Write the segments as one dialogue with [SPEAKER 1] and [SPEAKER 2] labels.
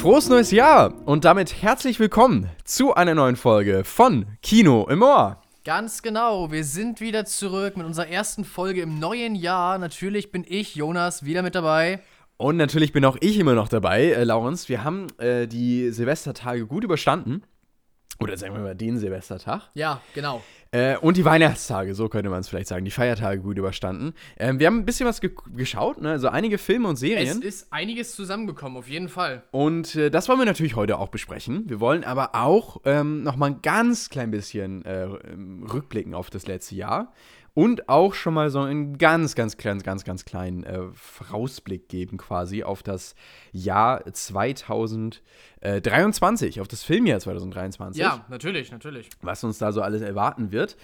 [SPEAKER 1] Frohes neues Jahr und damit herzlich willkommen zu einer neuen Folge von Kino im Ohr.
[SPEAKER 2] Ganz genau, wir sind wieder zurück mit unserer ersten Folge im neuen Jahr. Natürlich bin ich, Jonas, wieder mit dabei.
[SPEAKER 1] Und natürlich bin auch ich immer noch dabei, äh, Laurens. Wir haben äh, die Silvestertage gut überstanden. Oder sagen wir mal den Silvestertag.
[SPEAKER 2] Ja, genau.
[SPEAKER 1] Äh, und die Weihnachtstage, so könnte man es vielleicht sagen, die Feiertage gut überstanden. Ähm, wir haben ein bisschen was ge geschaut, ne? also einige Filme und Serien.
[SPEAKER 2] Es ist einiges zusammengekommen, auf jeden Fall.
[SPEAKER 1] Und äh, das wollen wir natürlich heute auch besprechen. Wir wollen aber auch ähm, noch mal ein ganz klein bisschen äh, rückblicken auf das letzte Jahr und auch schon mal so einen ganz, ganz kleinen, ganz, ganz kleinen äh, Vorausblick geben quasi auf das Jahr 2023, auf das Filmjahr 2023.
[SPEAKER 2] Ja, natürlich, natürlich.
[SPEAKER 1] Was uns da so alles erwarten wird.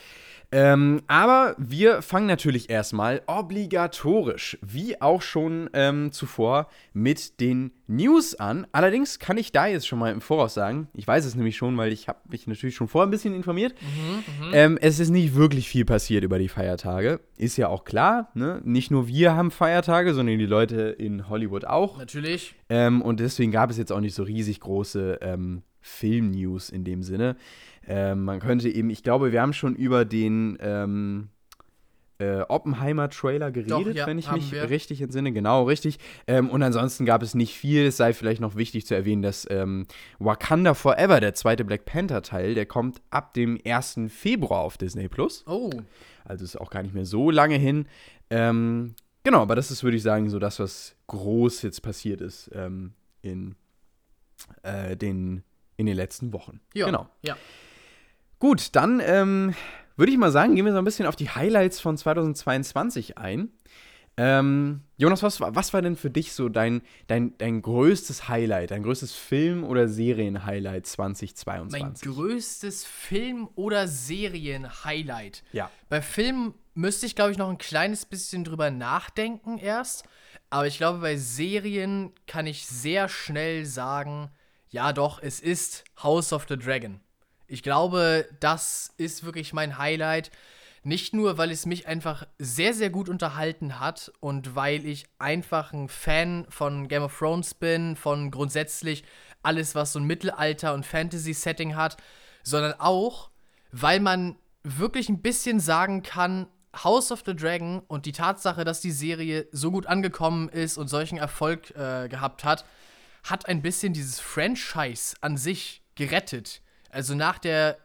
[SPEAKER 1] Ähm, aber wir fangen natürlich erstmal obligatorisch, wie auch schon ähm, zuvor, mit den News an. Allerdings kann ich da jetzt schon mal im Voraus sagen, ich weiß es nämlich schon, weil ich habe mich natürlich schon vorher ein bisschen informiert. Mhm, ähm, es ist nicht wirklich viel passiert über die Feiertage. Ist ja auch klar, ne? Nicht nur wir haben Feiertage, sondern die Leute in Hollywood auch.
[SPEAKER 2] Natürlich.
[SPEAKER 1] Ähm, und deswegen gab es jetzt auch nicht so riesig große ähm, Film-News in dem Sinne. Ähm, man könnte eben, ich glaube, wir haben schon über den ähm, äh, Oppenheimer-Trailer geredet, Doch, ja, wenn ich mich wir. richtig entsinne. Genau, richtig. Ähm, und ansonsten gab es nicht viel. Es sei vielleicht noch wichtig zu erwähnen, dass ähm, Wakanda Forever, der zweite Black Panther-Teil, der kommt ab dem 1. Februar auf Disney Plus.
[SPEAKER 2] Oh.
[SPEAKER 1] Also ist auch gar nicht mehr so lange hin. Ähm, genau, aber das ist, würde ich sagen, so das, was groß jetzt passiert ist ähm, in, äh, den, in den letzten Wochen.
[SPEAKER 2] Ja.
[SPEAKER 1] Genau.
[SPEAKER 2] Ja.
[SPEAKER 1] Gut, dann ähm, würde ich mal sagen, gehen wir so ein bisschen auf die Highlights von 2022 ein. Ähm, Jonas, was, was war denn für dich so dein, dein, dein größtes Highlight, dein größtes Film- oder Serien-Highlight 2022?
[SPEAKER 2] Mein größtes Film- oder Serien-Highlight?
[SPEAKER 1] Ja.
[SPEAKER 2] Bei Filmen müsste ich, glaube ich, noch ein kleines bisschen drüber nachdenken erst. Aber ich glaube, bei Serien kann ich sehr schnell sagen, ja doch, es ist House of the Dragon. Ich glaube, das ist wirklich mein Highlight. Nicht nur, weil es mich einfach sehr, sehr gut unterhalten hat und weil ich einfach ein Fan von Game of Thrones bin, von grundsätzlich alles, was so ein Mittelalter- und Fantasy-Setting hat, sondern auch, weil man wirklich ein bisschen sagen kann, House of the Dragon und die Tatsache, dass die Serie so gut angekommen ist und solchen Erfolg äh, gehabt hat, hat ein bisschen dieses Franchise an sich gerettet. Also nach der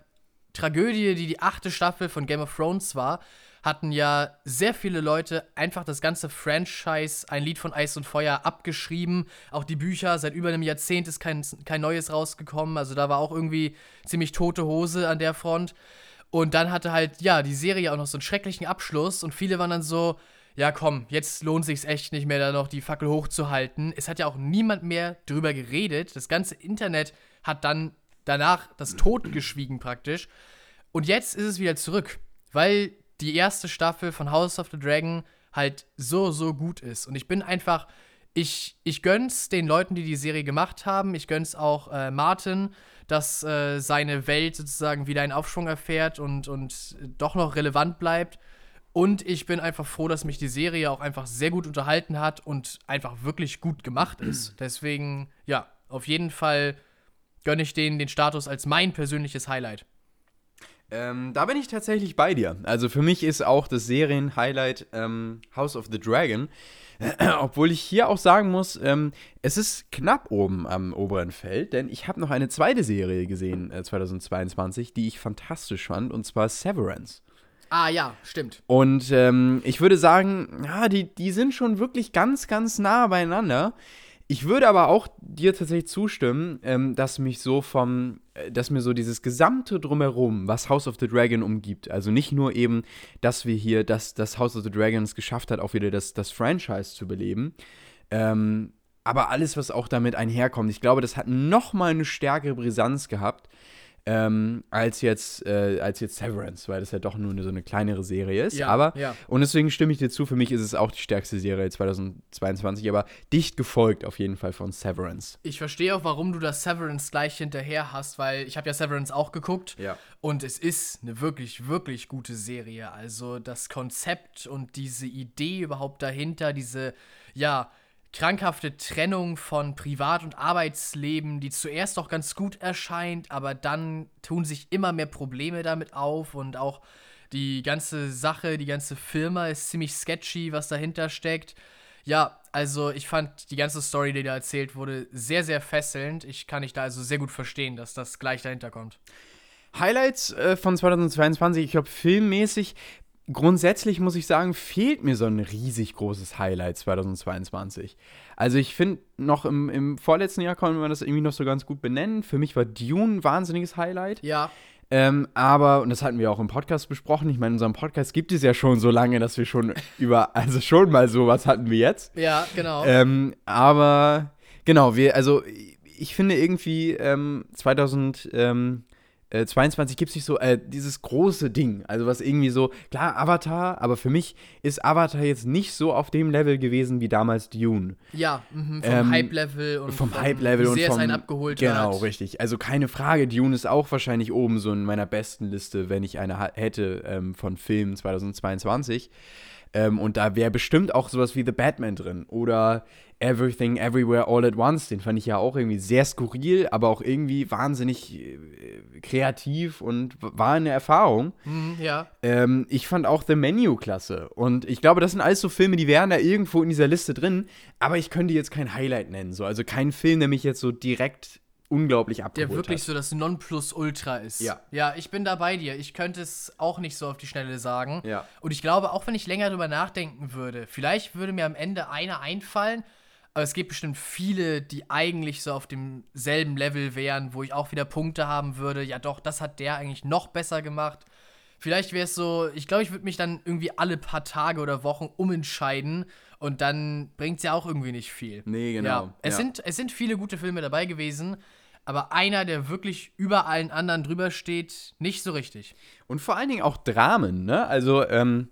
[SPEAKER 2] Tragödie, die die achte Staffel von Game of Thrones war, hatten ja sehr viele Leute einfach das ganze Franchise, ein Lied von Eis und Feuer, abgeschrieben. Auch die Bücher, seit über einem Jahrzehnt ist kein, kein neues rausgekommen. Also da war auch irgendwie ziemlich tote Hose an der Front. Und dann hatte halt, ja, die Serie auch noch so einen schrecklichen Abschluss und viele waren dann so, ja komm, jetzt lohnt sich's echt nicht mehr, da noch die Fackel hochzuhalten. Es hat ja auch niemand mehr drüber geredet. Das ganze Internet hat dann danach das Tod geschwiegen praktisch. Und jetzt ist es wieder zurück, weil die erste Staffel von House of the Dragon halt so, so gut ist. Und ich bin einfach, ich, ich gönn's den Leuten, die die Serie gemacht haben. Ich gönn's auch äh, Martin, dass äh, seine Welt sozusagen wieder einen Aufschwung erfährt und, und doch noch relevant bleibt. Und ich bin einfach froh, dass mich die Serie auch einfach sehr gut unterhalten hat und einfach wirklich gut gemacht ist. Deswegen, ja, auf jeden Fall gönne ich denen den Status als mein persönliches Highlight.
[SPEAKER 1] Ähm, da bin ich tatsächlich bei dir. Also für mich ist auch das Serien-Highlight ähm, House of the Dragon. obwohl ich hier auch sagen muss, ähm, es ist knapp oben am oberen Feld, denn ich habe noch eine zweite Serie gesehen äh, 2022, die ich fantastisch fand, und zwar Severance.
[SPEAKER 2] Ah ja, stimmt.
[SPEAKER 1] Und ähm, ich würde sagen, ja, die, die sind schon wirklich ganz, ganz nah beieinander. Ich würde aber auch dir tatsächlich zustimmen, ähm, dass mich so vom, äh, dass mir so dieses gesamte Drumherum, was House of the Dragon umgibt, also nicht nur eben, dass wir hier, dass das House of the Dragons geschafft hat, auch wieder das, das Franchise zu beleben, ähm, aber alles, was auch damit einherkommt, ich glaube, das hat nochmal eine stärkere Brisanz gehabt ähm, als, jetzt, äh, als jetzt Severance, weil das ja doch nur eine, so eine kleinere Serie ist.
[SPEAKER 2] Ja,
[SPEAKER 1] aber,
[SPEAKER 2] ja.
[SPEAKER 1] und deswegen stimme ich dir zu, für mich ist es auch die stärkste Serie 2022, aber dicht gefolgt auf jeden Fall von Severance.
[SPEAKER 2] Ich verstehe auch, warum du das Severance gleich hinterher hast, weil ich habe ja Severance auch geguckt.
[SPEAKER 1] Ja.
[SPEAKER 2] Und es ist eine wirklich, wirklich gute Serie. Also das Konzept und diese Idee überhaupt dahinter, diese, ja, krankhafte Trennung von Privat- und Arbeitsleben, die zuerst auch ganz gut erscheint, aber dann tun sich immer mehr Probleme damit auf und auch die ganze Sache, die ganze Firma ist ziemlich sketchy, was dahinter steckt. Ja, also ich fand die ganze Story, die da erzählt wurde, sehr, sehr fesselnd. Ich kann dich da also sehr gut verstehen, dass das gleich dahinter kommt.
[SPEAKER 1] Highlights äh, von 2022, ich glaube, filmmäßig, grundsätzlich muss ich sagen, fehlt mir so ein riesig großes Highlight 2022. Also ich finde, noch im, im vorletzten Jahr konnte man das irgendwie noch so ganz gut benennen. Für mich war Dune ein wahnsinniges Highlight.
[SPEAKER 2] Ja.
[SPEAKER 1] Ähm, aber, und das hatten wir auch im Podcast besprochen, ich meine, unseren Podcast gibt es ja schon so lange, dass wir schon über, also schon mal sowas hatten wir jetzt.
[SPEAKER 2] Ja, genau.
[SPEAKER 1] Ähm, aber, genau, wir, also ich finde irgendwie ähm, 2000, ähm, 22 gibt es nicht so äh, dieses große Ding. Also was irgendwie so, klar, Avatar, aber für mich ist Avatar jetzt nicht so auf dem Level gewesen wie damals Dune.
[SPEAKER 2] Ja, mh, vom
[SPEAKER 1] Ähm,
[SPEAKER 2] Hype-Level und
[SPEAKER 1] vom Hype-Level
[SPEAKER 2] wie
[SPEAKER 1] und vom,
[SPEAKER 2] einen abgeholt
[SPEAKER 1] Genau,
[SPEAKER 2] hat.
[SPEAKER 1] richtig. Also keine Frage, Dune ist auch wahrscheinlich oben so in meiner besten Liste, wenn ich eine hätte ähm, von Filmen 2022. Ähm, und da wäre bestimmt auch sowas wie The Batman drin oder Everything Everywhere All at Once. Den fand ich ja auch irgendwie sehr skurril, aber auch irgendwie wahnsinnig äh, kreativ und war eine Erfahrung.
[SPEAKER 2] Mhm, ja.
[SPEAKER 1] Ähm, ich fand auch The Menu klasse. Und ich glaube, das sind alles so Filme, die wären da irgendwo in dieser Liste drin. Aber ich könnte jetzt kein Highlight nennen. So. Also kein Film, der mich jetzt so direkt unglaublich abgeholt
[SPEAKER 2] Der wirklich
[SPEAKER 1] hat.
[SPEAKER 2] so das Nonplusultra ist.
[SPEAKER 1] Ja.
[SPEAKER 2] Ja, ich bin da bei dir. Ich könnte es auch nicht so auf die Schnelle sagen.
[SPEAKER 1] Ja.
[SPEAKER 2] Und ich glaube, auch wenn ich länger drüber nachdenken würde, vielleicht würde mir am Ende einer einfallen, aber es gibt bestimmt viele, die eigentlich so auf demselben Level wären, wo ich auch wieder Punkte haben würde. Ja, doch, das hat der eigentlich noch besser gemacht. Vielleicht wäre es so, ich glaube, ich würde mich dann irgendwie alle paar Tage oder Wochen umentscheiden und dann bringt es ja auch irgendwie nicht viel.
[SPEAKER 1] Nee, genau.
[SPEAKER 2] Ja. Es,
[SPEAKER 1] Ja.
[SPEAKER 2] Sind, es sind viele gute Filme dabei gewesen, aber einer, der wirklich über allen anderen drüber steht, nicht so richtig.
[SPEAKER 1] Und vor allen Dingen auch Dramen, ne? Also, ähm,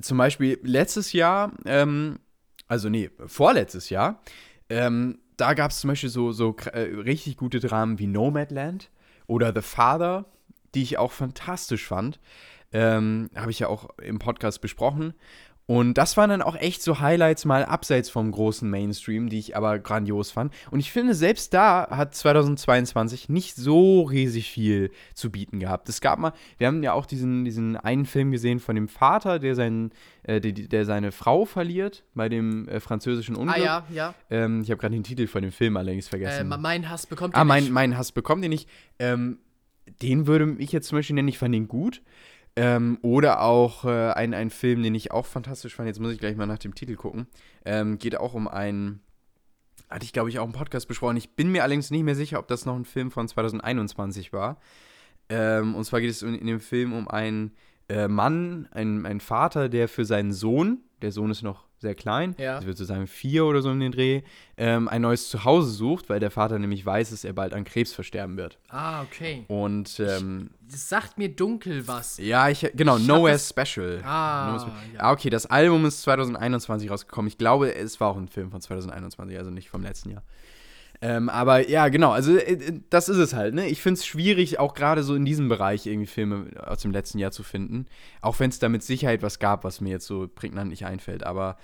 [SPEAKER 1] zum Beispiel letztes Jahr, ähm, also nee, vorletztes Jahr, ähm, da gab es zum Beispiel so, so äh, richtig gute Dramen wie Nomadland oder The Father, die ich auch fantastisch fand. Ähm, Habe ich ja auch im Podcast besprochen. Und das waren dann auch echt so Highlights mal abseits vom großen Mainstream, die ich aber grandios fand. Und ich finde, selbst da hat 2022 nicht so riesig viel zu bieten gehabt. Es gab mal, wir haben ja auch diesen, diesen einen Film gesehen von dem Vater, der, seinen, äh, der, der seine Frau verliert bei dem äh, französischen Unglück.
[SPEAKER 2] Ah ja, ja.
[SPEAKER 1] Ähm, ich habe gerade den Titel von dem Film allerdings
[SPEAKER 2] Äh,
[SPEAKER 1] vergessen.
[SPEAKER 2] mein Hass bekommt
[SPEAKER 1] Ah,
[SPEAKER 2] ihr
[SPEAKER 1] mein,
[SPEAKER 2] nicht.
[SPEAKER 1] mein Hass bekommt ihr nicht. Ähm, den würde ich jetzt zum Beispiel nennen, ich fand ihn gut. Ähm, oder auch äh, ein, ein Film, den ich auch fantastisch fand, jetzt muss ich gleich mal nach dem Titel gucken. Ähm, geht auch um einen, hatte ich glaube ich auch im Podcast besprochen. Ich bin mir allerdings nicht mehr sicher, ob das noch ein Film von 2021 war. Ähm, und zwar geht es in, in dem Film um einen äh, Mann, einen, einen Vater, der für seinen Sohn, der Sohn ist noch sehr klein,
[SPEAKER 2] Ja.
[SPEAKER 1] ich würde so sagen vier oder so in den Dreh, ähm, ein neues Zuhause sucht, weil der Vater nämlich weiß, dass er bald an Krebs versterben wird.
[SPEAKER 2] Ah, okay.
[SPEAKER 1] Und ähm,
[SPEAKER 2] Das sagt mir dunkel was.
[SPEAKER 1] ja, ich genau,
[SPEAKER 2] Ich
[SPEAKER 1] Nowhere Special.
[SPEAKER 2] Ah,
[SPEAKER 1] Nowhere Spe-
[SPEAKER 2] ja.
[SPEAKER 1] Ah, okay, das Album ist 2021 rausgekommen. Ich glaube, es war auch ein Film von 2021, also nicht vom letzten Jahr. Ähm, aber ja, genau, also äh, äh, das ist es halt, ne? Ich finde es schwierig, auch gerade so in diesem Bereich irgendwie Filme aus dem letzten Jahr zu finden. Auch wenn es da mit Sicherheit was gab, was mir jetzt so prägnant nicht einfällt. Aber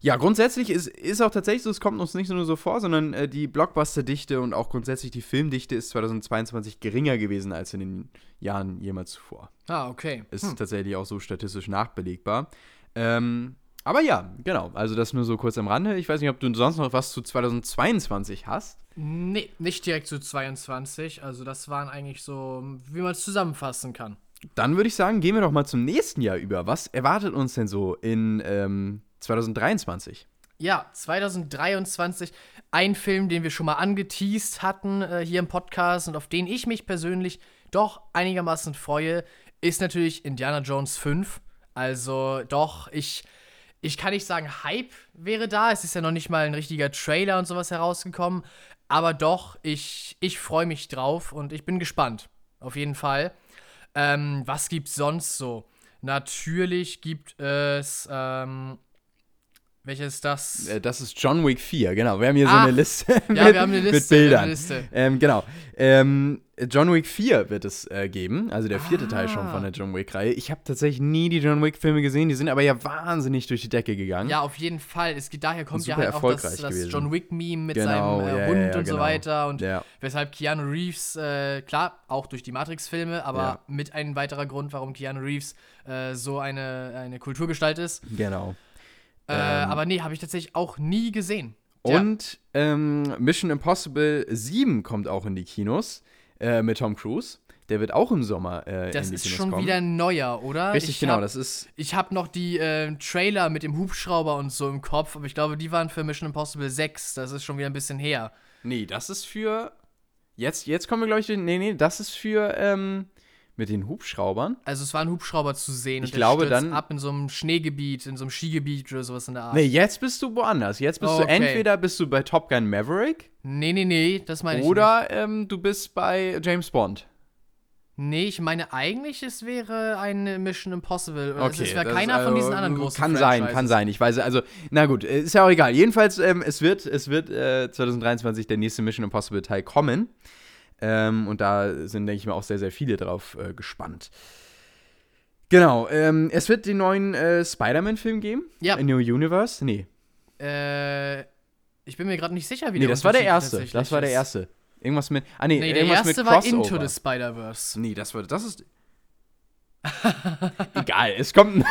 [SPEAKER 1] ja, grundsätzlich ist, ist auch tatsächlich so, es kommt uns nicht nur so vor, sondern äh, die Blockbuster-Dichte und auch grundsätzlich die Filmdichte ist 2022 geringer gewesen als in den Jahren jemals zuvor.
[SPEAKER 2] Ah, okay.
[SPEAKER 1] Ist tatsächlich auch so statistisch nachbelegbar. Ähm, aber ja, genau. Also das nur so kurz am Rande. Ich weiß nicht, ob du sonst noch was zu 2022 hast.
[SPEAKER 2] Nee, nicht direkt zu 22. Also, das waren eigentlich so, wie man es zusammenfassen kann.
[SPEAKER 1] Dann würde ich sagen, gehen wir doch mal zum nächsten Jahr über. Was erwartet uns denn so in ähm, 2023?
[SPEAKER 2] Ja, 2023 ein Film, den wir schon mal angeteased hatten äh, hier im Podcast und auf den ich mich persönlich doch einigermaßen freue, ist natürlich Indiana Jones 5. Also doch, ich, ich kann nicht sagen, Hype wäre da. Es ist ja noch nicht mal ein richtiger Trailer und sowas herausgekommen. Aber doch, ich, ich freue mich drauf und ich bin gespannt. Auf jeden Fall. Ähm, was gibt's sonst so? Natürlich gibt es, ähm, welches ist das?
[SPEAKER 1] Äh, das ist John Wick 4, genau. Wir haben hier so
[SPEAKER 2] Ah.
[SPEAKER 1] eine Liste.
[SPEAKER 2] Ja, wir haben eine Liste,
[SPEAKER 1] Mit Bildern.
[SPEAKER 2] eine Liste.
[SPEAKER 1] Ähm, genau. Ähm, John Wick 4 wird es äh, geben, also der vierte Teil schon
[SPEAKER 2] Ah.
[SPEAKER 1] von der John Wick-Reihe. Ich habe tatsächlich nie die John Wick-Filme gesehen, die sind aber ja wahnsinnig durch die Decke gegangen.
[SPEAKER 2] Ja, auf jeden Fall. Es geht daher kommt ja halt auch das, das. John Wick-Meme mit
[SPEAKER 1] Genau,
[SPEAKER 2] seinem äh,
[SPEAKER 1] ja,
[SPEAKER 2] Hund
[SPEAKER 1] ja, ja,
[SPEAKER 2] und so
[SPEAKER 1] genau.
[SPEAKER 2] weiter. Und weshalb Keanu Reeves, äh, klar, auch durch die Matrix-Filme, aber mit ein weiterer Grund, warum Keanu Reeves äh, so eine, eine Kulturgestalt ist.
[SPEAKER 1] Genau.
[SPEAKER 2] Äh,
[SPEAKER 1] Ähm.
[SPEAKER 2] aber nee, habe ich tatsächlich auch nie gesehen.
[SPEAKER 1] Und ähm, Mission Impossible 7 kommt auch in die Kinos äh, mit Tom Cruise. Der wird auch im Sommer äh,
[SPEAKER 2] Das ist
[SPEAKER 1] Kinos
[SPEAKER 2] schon
[SPEAKER 1] kommen.
[SPEAKER 2] wieder neuer, oder?
[SPEAKER 1] Richtig,
[SPEAKER 2] ich
[SPEAKER 1] genau.
[SPEAKER 2] Hab,
[SPEAKER 1] Das ist
[SPEAKER 2] ich habe noch die äh, Trailer mit dem Hubschrauber und so im Kopf, aber ich glaube, die waren für Mission Impossible 6. Das ist schon wieder ein bisschen her.
[SPEAKER 1] Nee, das ist für. Jetzt, jetzt kommen wir, glaube ich. Nee, nee, das ist für. Ähm, mit den Hubschraubern.
[SPEAKER 2] Also es war ein Hubschrauber zu sehen
[SPEAKER 1] Ich glaube, dann-
[SPEAKER 2] ab in so einem Schneegebiet, in so einem Skigebiet oder sowas in der Art.
[SPEAKER 1] Nee, jetzt bist du woanders. Jetzt bist du
[SPEAKER 2] Okay.
[SPEAKER 1] entweder bist du bei Top Gun Maverick
[SPEAKER 2] Nee, nee, nee, das meine ich
[SPEAKER 1] oder ähm, du bist bei James Bond.
[SPEAKER 2] Nee, ich meine eigentlich, es wäre eine Mission Impossible. Oder es wäre keiner
[SPEAKER 1] ist,
[SPEAKER 2] von diesen
[SPEAKER 1] also,
[SPEAKER 2] anderen großen
[SPEAKER 1] Kann sein, kann
[SPEAKER 2] Franchises.
[SPEAKER 1] sein. Ich weiß, also, na gut, ist ja auch egal. Jedenfalls, ähm, es wird, es wird äh, 2023 der nächste Mission Impossible Teil kommen. Ähm, und da sind, denke ich mal, auch sehr, sehr viele drauf äh, gespannt. Genau, ähm, es wird den neuen äh, Spider-Man-Film geben.
[SPEAKER 2] Ja.
[SPEAKER 1] A New Universe. Nee.
[SPEAKER 2] Äh, ich bin mir gerade nicht sicher, wie
[SPEAKER 1] Nee,
[SPEAKER 2] der
[SPEAKER 1] das war der erste. Das war der erste. Irgendwas mit. Ah, nee,
[SPEAKER 2] Nee, der
[SPEAKER 1] irgendwas
[SPEAKER 2] erste
[SPEAKER 1] mit
[SPEAKER 2] war. Into the Spider-Verse.
[SPEAKER 1] Nee, das war. Das ist. Egal, es kommt ein,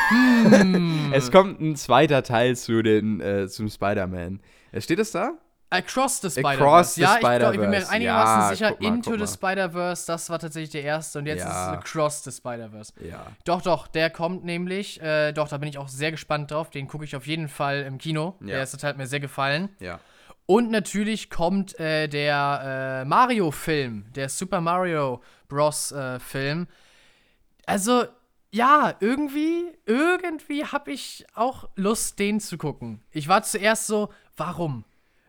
[SPEAKER 2] Hm.
[SPEAKER 1] es kommt ein zweiter Teil zu den, äh, zum Spider-Man. Äh, Steht es da?
[SPEAKER 2] Across the Spider-Verse. Ja, ich, glaub, ich bin mir einigermaßen
[SPEAKER 1] Ja,
[SPEAKER 2] sicher,
[SPEAKER 1] mal,
[SPEAKER 2] Into the. Spider-Verse, das war tatsächlich der erste und jetzt
[SPEAKER 1] Ja.
[SPEAKER 2] ist Across the Spider-Verse.
[SPEAKER 1] Ja.
[SPEAKER 2] Doch, doch, der kommt nämlich. Äh, doch, da bin ich auch sehr gespannt drauf. Den gucke ich auf jeden Fall im Kino.
[SPEAKER 1] Ja.
[SPEAKER 2] Der erste Teil hat mir sehr gefallen.
[SPEAKER 1] Ja.
[SPEAKER 2] Und natürlich kommt äh, der äh, Mario-Film, der Super Mario Bros. Äh, Film. Also, ja, irgendwie, irgendwie habe ich auch Lust, den zu gucken. Ich war zuerst so, warum?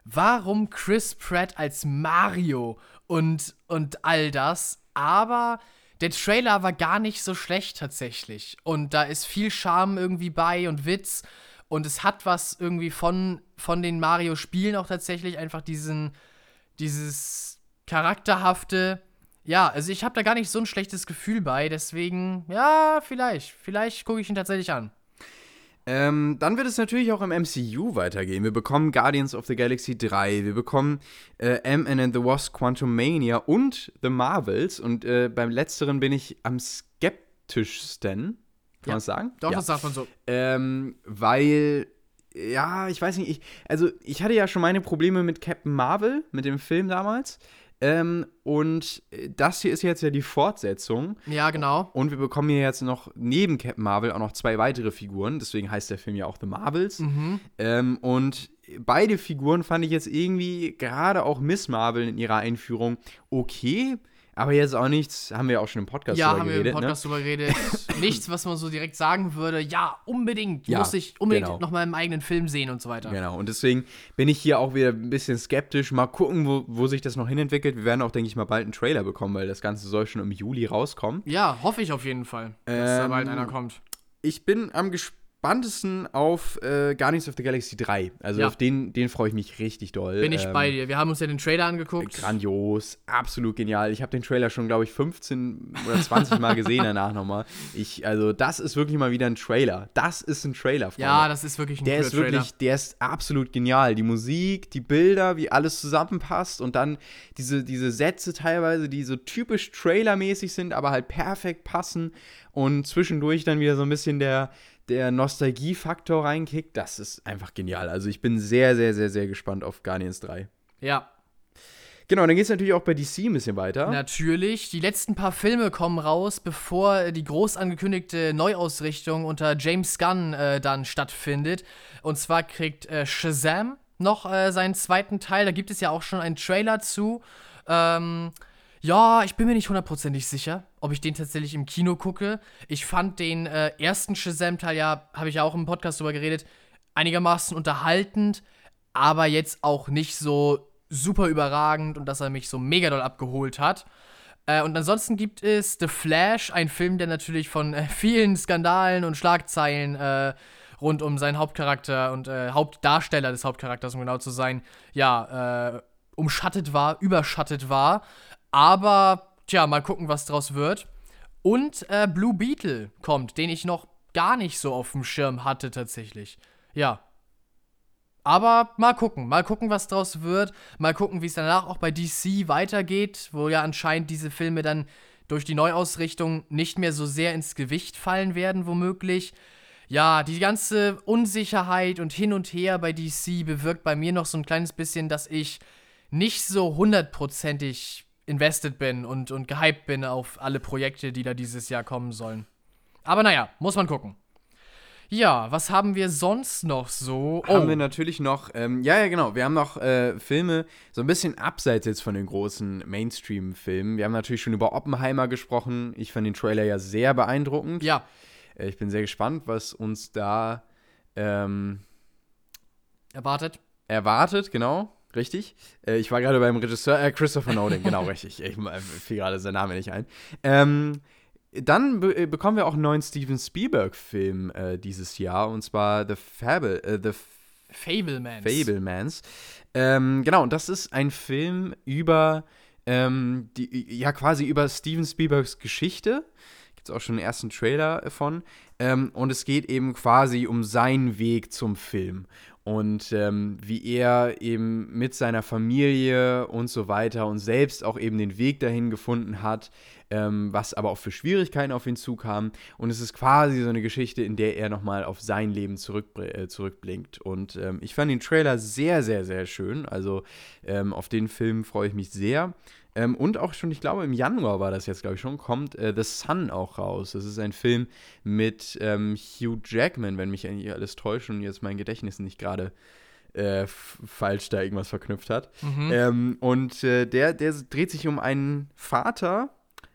[SPEAKER 2] Warum Chris Pratt als Mario und, und all das? Aber der Trailer war gar nicht so schlecht tatsächlich. Und da ist viel Charme irgendwie bei und Witz. Und es hat was irgendwie von, von den Mario-Spielen auch tatsächlich, einfach diesen, dieses charakterhafte. Ja, also ich habe da gar nicht so ein schlechtes Gefühl bei, deswegen, ja, vielleicht. Vielleicht gucke ich ihn tatsächlich an.
[SPEAKER 1] Ähm, dann wird es natürlich auch im MCU weitergehen. Wir bekommen Guardians of the Galaxy 3, wir bekommen äh, Ant-Man and the Wasp Quantum Mania und The Marvels. Und äh, beim letzteren bin ich am skeptischsten. Kann
[SPEAKER 2] Ja.
[SPEAKER 1] man sagen?
[SPEAKER 2] Doch,
[SPEAKER 1] ja.
[SPEAKER 2] das sagt man so.
[SPEAKER 1] Ähm, weil, ja, ich weiß nicht, ich, also ich hatte ja schon meine Probleme mit Captain Marvel, mit dem Film damals. Ähm, und äh, das hier ist jetzt ja die Fortsetzung.
[SPEAKER 2] Ja, genau.
[SPEAKER 1] Und wir bekommen hier jetzt noch neben Captain Marvel auch noch zwei weitere Figuren. Deswegen heißt der Film ja auch The Marvels.
[SPEAKER 2] Mhm.
[SPEAKER 1] Ähm, und beide Figuren fand ich jetzt irgendwie, gerade auch Miss Marvel in ihrer Einführung, okay. Aber jetzt auch nichts, haben wir ja auch schon im Podcast
[SPEAKER 2] Ja,
[SPEAKER 1] drüber
[SPEAKER 2] haben wir
[SPEAKER 1] geredet,
[SPEAKER 2] im Podcast drüber geredet. Nichts, was man so direkt sagen würde, ja, unbedingt,
[SPEAKER 1] Ja,
[SPEAKER 2] muss ich unbedingt
[SPEAKER 1] genau.
[SPEAKER 2] noch mal im eigenen Film sehen und so weiter.
[SPEAKER 1] ne? Genau, und deswegen bin ich hier auch wieder ein bisschen skeptisch. Mal gucken, wo, wo sich das noch hinentwickelt. Wir werden auch, denke ich mal, bald einen Trailer bekommen, weil das Ganze soll schon im Juli rauskommen.
[SPEAKER 2] Ja, hoffe ich auf jeden Fall, dass da
[SPEAKER 1] Ähm,
[SPEAKER 2] bald einer kommt.
[SPEAKER 1] Ich bin am gespanntesten auf äh, Guardians of the Galaxy 3. Also
[SPEAKER 2] Ja.
[SPEAKER 1] auf den, den freue ich mich richtig doll.
[SPEAKER 2] Bin ich
[SPEAKER 1] Ähm,
[SPEAKER 2] bei dir. Wir haben uns ja den Trailer angeguckt.
[SPEAKER 1] Grandios, absolut genial. Ich habe den Trailer schon, glaube ich, 15 oder 20 Mal gesehen danach nochmal. Ich, also, das ist wirklich mal wieder ein Trailer. Das ist ein Trailer, Freunde.
[SPEAKER 2] Ja, das ist wirklich ein
[SPEAKER 1] der ist wirklich, der ist absolut genial. Die Musik, die Bilder, wie alles zusammenpasst und dann diese, diese Sätze teilweise, die so typisch Trailer-mäßig sind, aber halt perfekt passen und zwischendurch dann wieder so ein bisschen der, der Nostalgie-Faktor reinkickt. Das ist einfach genial. Also ich bin sehr, sehr, sehr, sehr gespannt auf Guardians 3.
[SPEAKER 2] Ja,
[SPEAKER 1] Genau, dann geht es natürlich auch bei DC ein bisschen weiter.
[SPEAKER 2] natürlich. Die letzten paar Filme kommen raus, bevor die groß angekündigte Neuausrichtung unter James Gunn äh, dann stattfindet. Und zwar kriegt äh, Shazam noch äh, seinen zweiten Teil. Da gibt es ja auch schon einen Trailer zu. Ähm, ja, ich bin mir nicht hundertprozentig sicher, ob ich den tatsächlich im Kino gucke. Ich fand den äh, ersten Shazam-Teil, ja, habe ich ja auch im Podcast drüber geredet, einigermaßen unterhaltend, aber jetzt auch nicht so super überragend und dass er mich so mega doll abgeholt hat. Äh, und ansonsten gibt es The Flash, ein Film, der natürlich von äh, vielen Skandalen und Schlagzeilen äh, rund um seinen Hauptcharakter und äh, Hauptdarsteller des Hauptcharakters, um genau zu sein, ja, äh, umschattet war, überschattet war. Aber, tja, mal gucken, was draus wird. Und äh, Blue Beetle kommt, den ich noch gar nicht so auf dem Schirm hatte tatsächlich. Ja. Aber mal gucken, mal gucken, was draus wird. Mal gucken, wie es danach auch bei DC weitergeht, wo ja anscheinend diese Filme dann durch die Neuausrichtung nicht mehr so sehr ins Gewicht fallen werden, womöglich. Ja, die ganze Unsicherheit und hin und her bei DC bewirkt bei mir noch so ein kleines bisschen, dass ich nicht so hundertprozentig invested bin und, und gehypt bin auf alle Projekte, die da dieses Jahr kommen sollen. Aber naja, muss man gucken. Ja, was haben wir sonst noch so?
[SPEAKER 1] Haben wir natürlich noch, ähm, ja, ja, genau, wir haben noch äh, Filme, so ein bisschen abseits jetzt von den großen Mainstream-Filmen. Wir haben natürlich schon über Oppenheimer gesprochen. Ich fand den Trailer ja sehr beeindruckend.
[SPEAKER 2] Ja.
[SPEAKER 1] Äh, ich bin sehr gespannt, was uns da ähm,
[SPEAKER 2] erwartet.
[SPEAKER 1] Erwartet, genau. Richtig. Äh, ich war gerade beim Regisseur, äh, Christopher Nolan, genau, richtig. Ich äh, fiel gerade sein Name nicht ein. Ähm, dann be äh, bekommen wir auch einen neuen Steven Spielberg-Film äh, dieses Jahr, und zwar The Fable, äh, The
[SPEAKER 2] Fablemans.
[SPEAKER 1] Fablemans. Ähm, genau, und das ist ein Film über, ähm, die, ja, quasi über Steven Spielbergs Geschichte. Gibt es auch schon einen ersten Trailer von. Ähm, und es geht eben quasi um seinen Weg zum Film und ähm, wie er eben mit seiner Familie und so weiter und selbst auch eben den Weg dahin gefunden hat, ähm, was aber auch für Schwierigkeiten auf ihn zukam. Und es ist quasi so eine Geschichte, in der er nochmal auf sein Leben zurück, äh, zurückblinkt. Und ähm, ich fand den Trailer sehr, sehr, sehr schön. Also ähm, auf den Film freue ich mich sehr. Ähm, und auch schon, ich glaube, im Januar war das jetzt, glaube ich, schon, kommt äh, The Sun auch raus. Das ist ein Film mit ähm, Hugh Jackman, wenn mich eigentlich alles täuscht und jetzt mein Gedächtnis nicht gerade äh, falsch da irgendwas verknüpft hat. Mhm. Ähm, und äh, der, der dreht sich um einen Vater,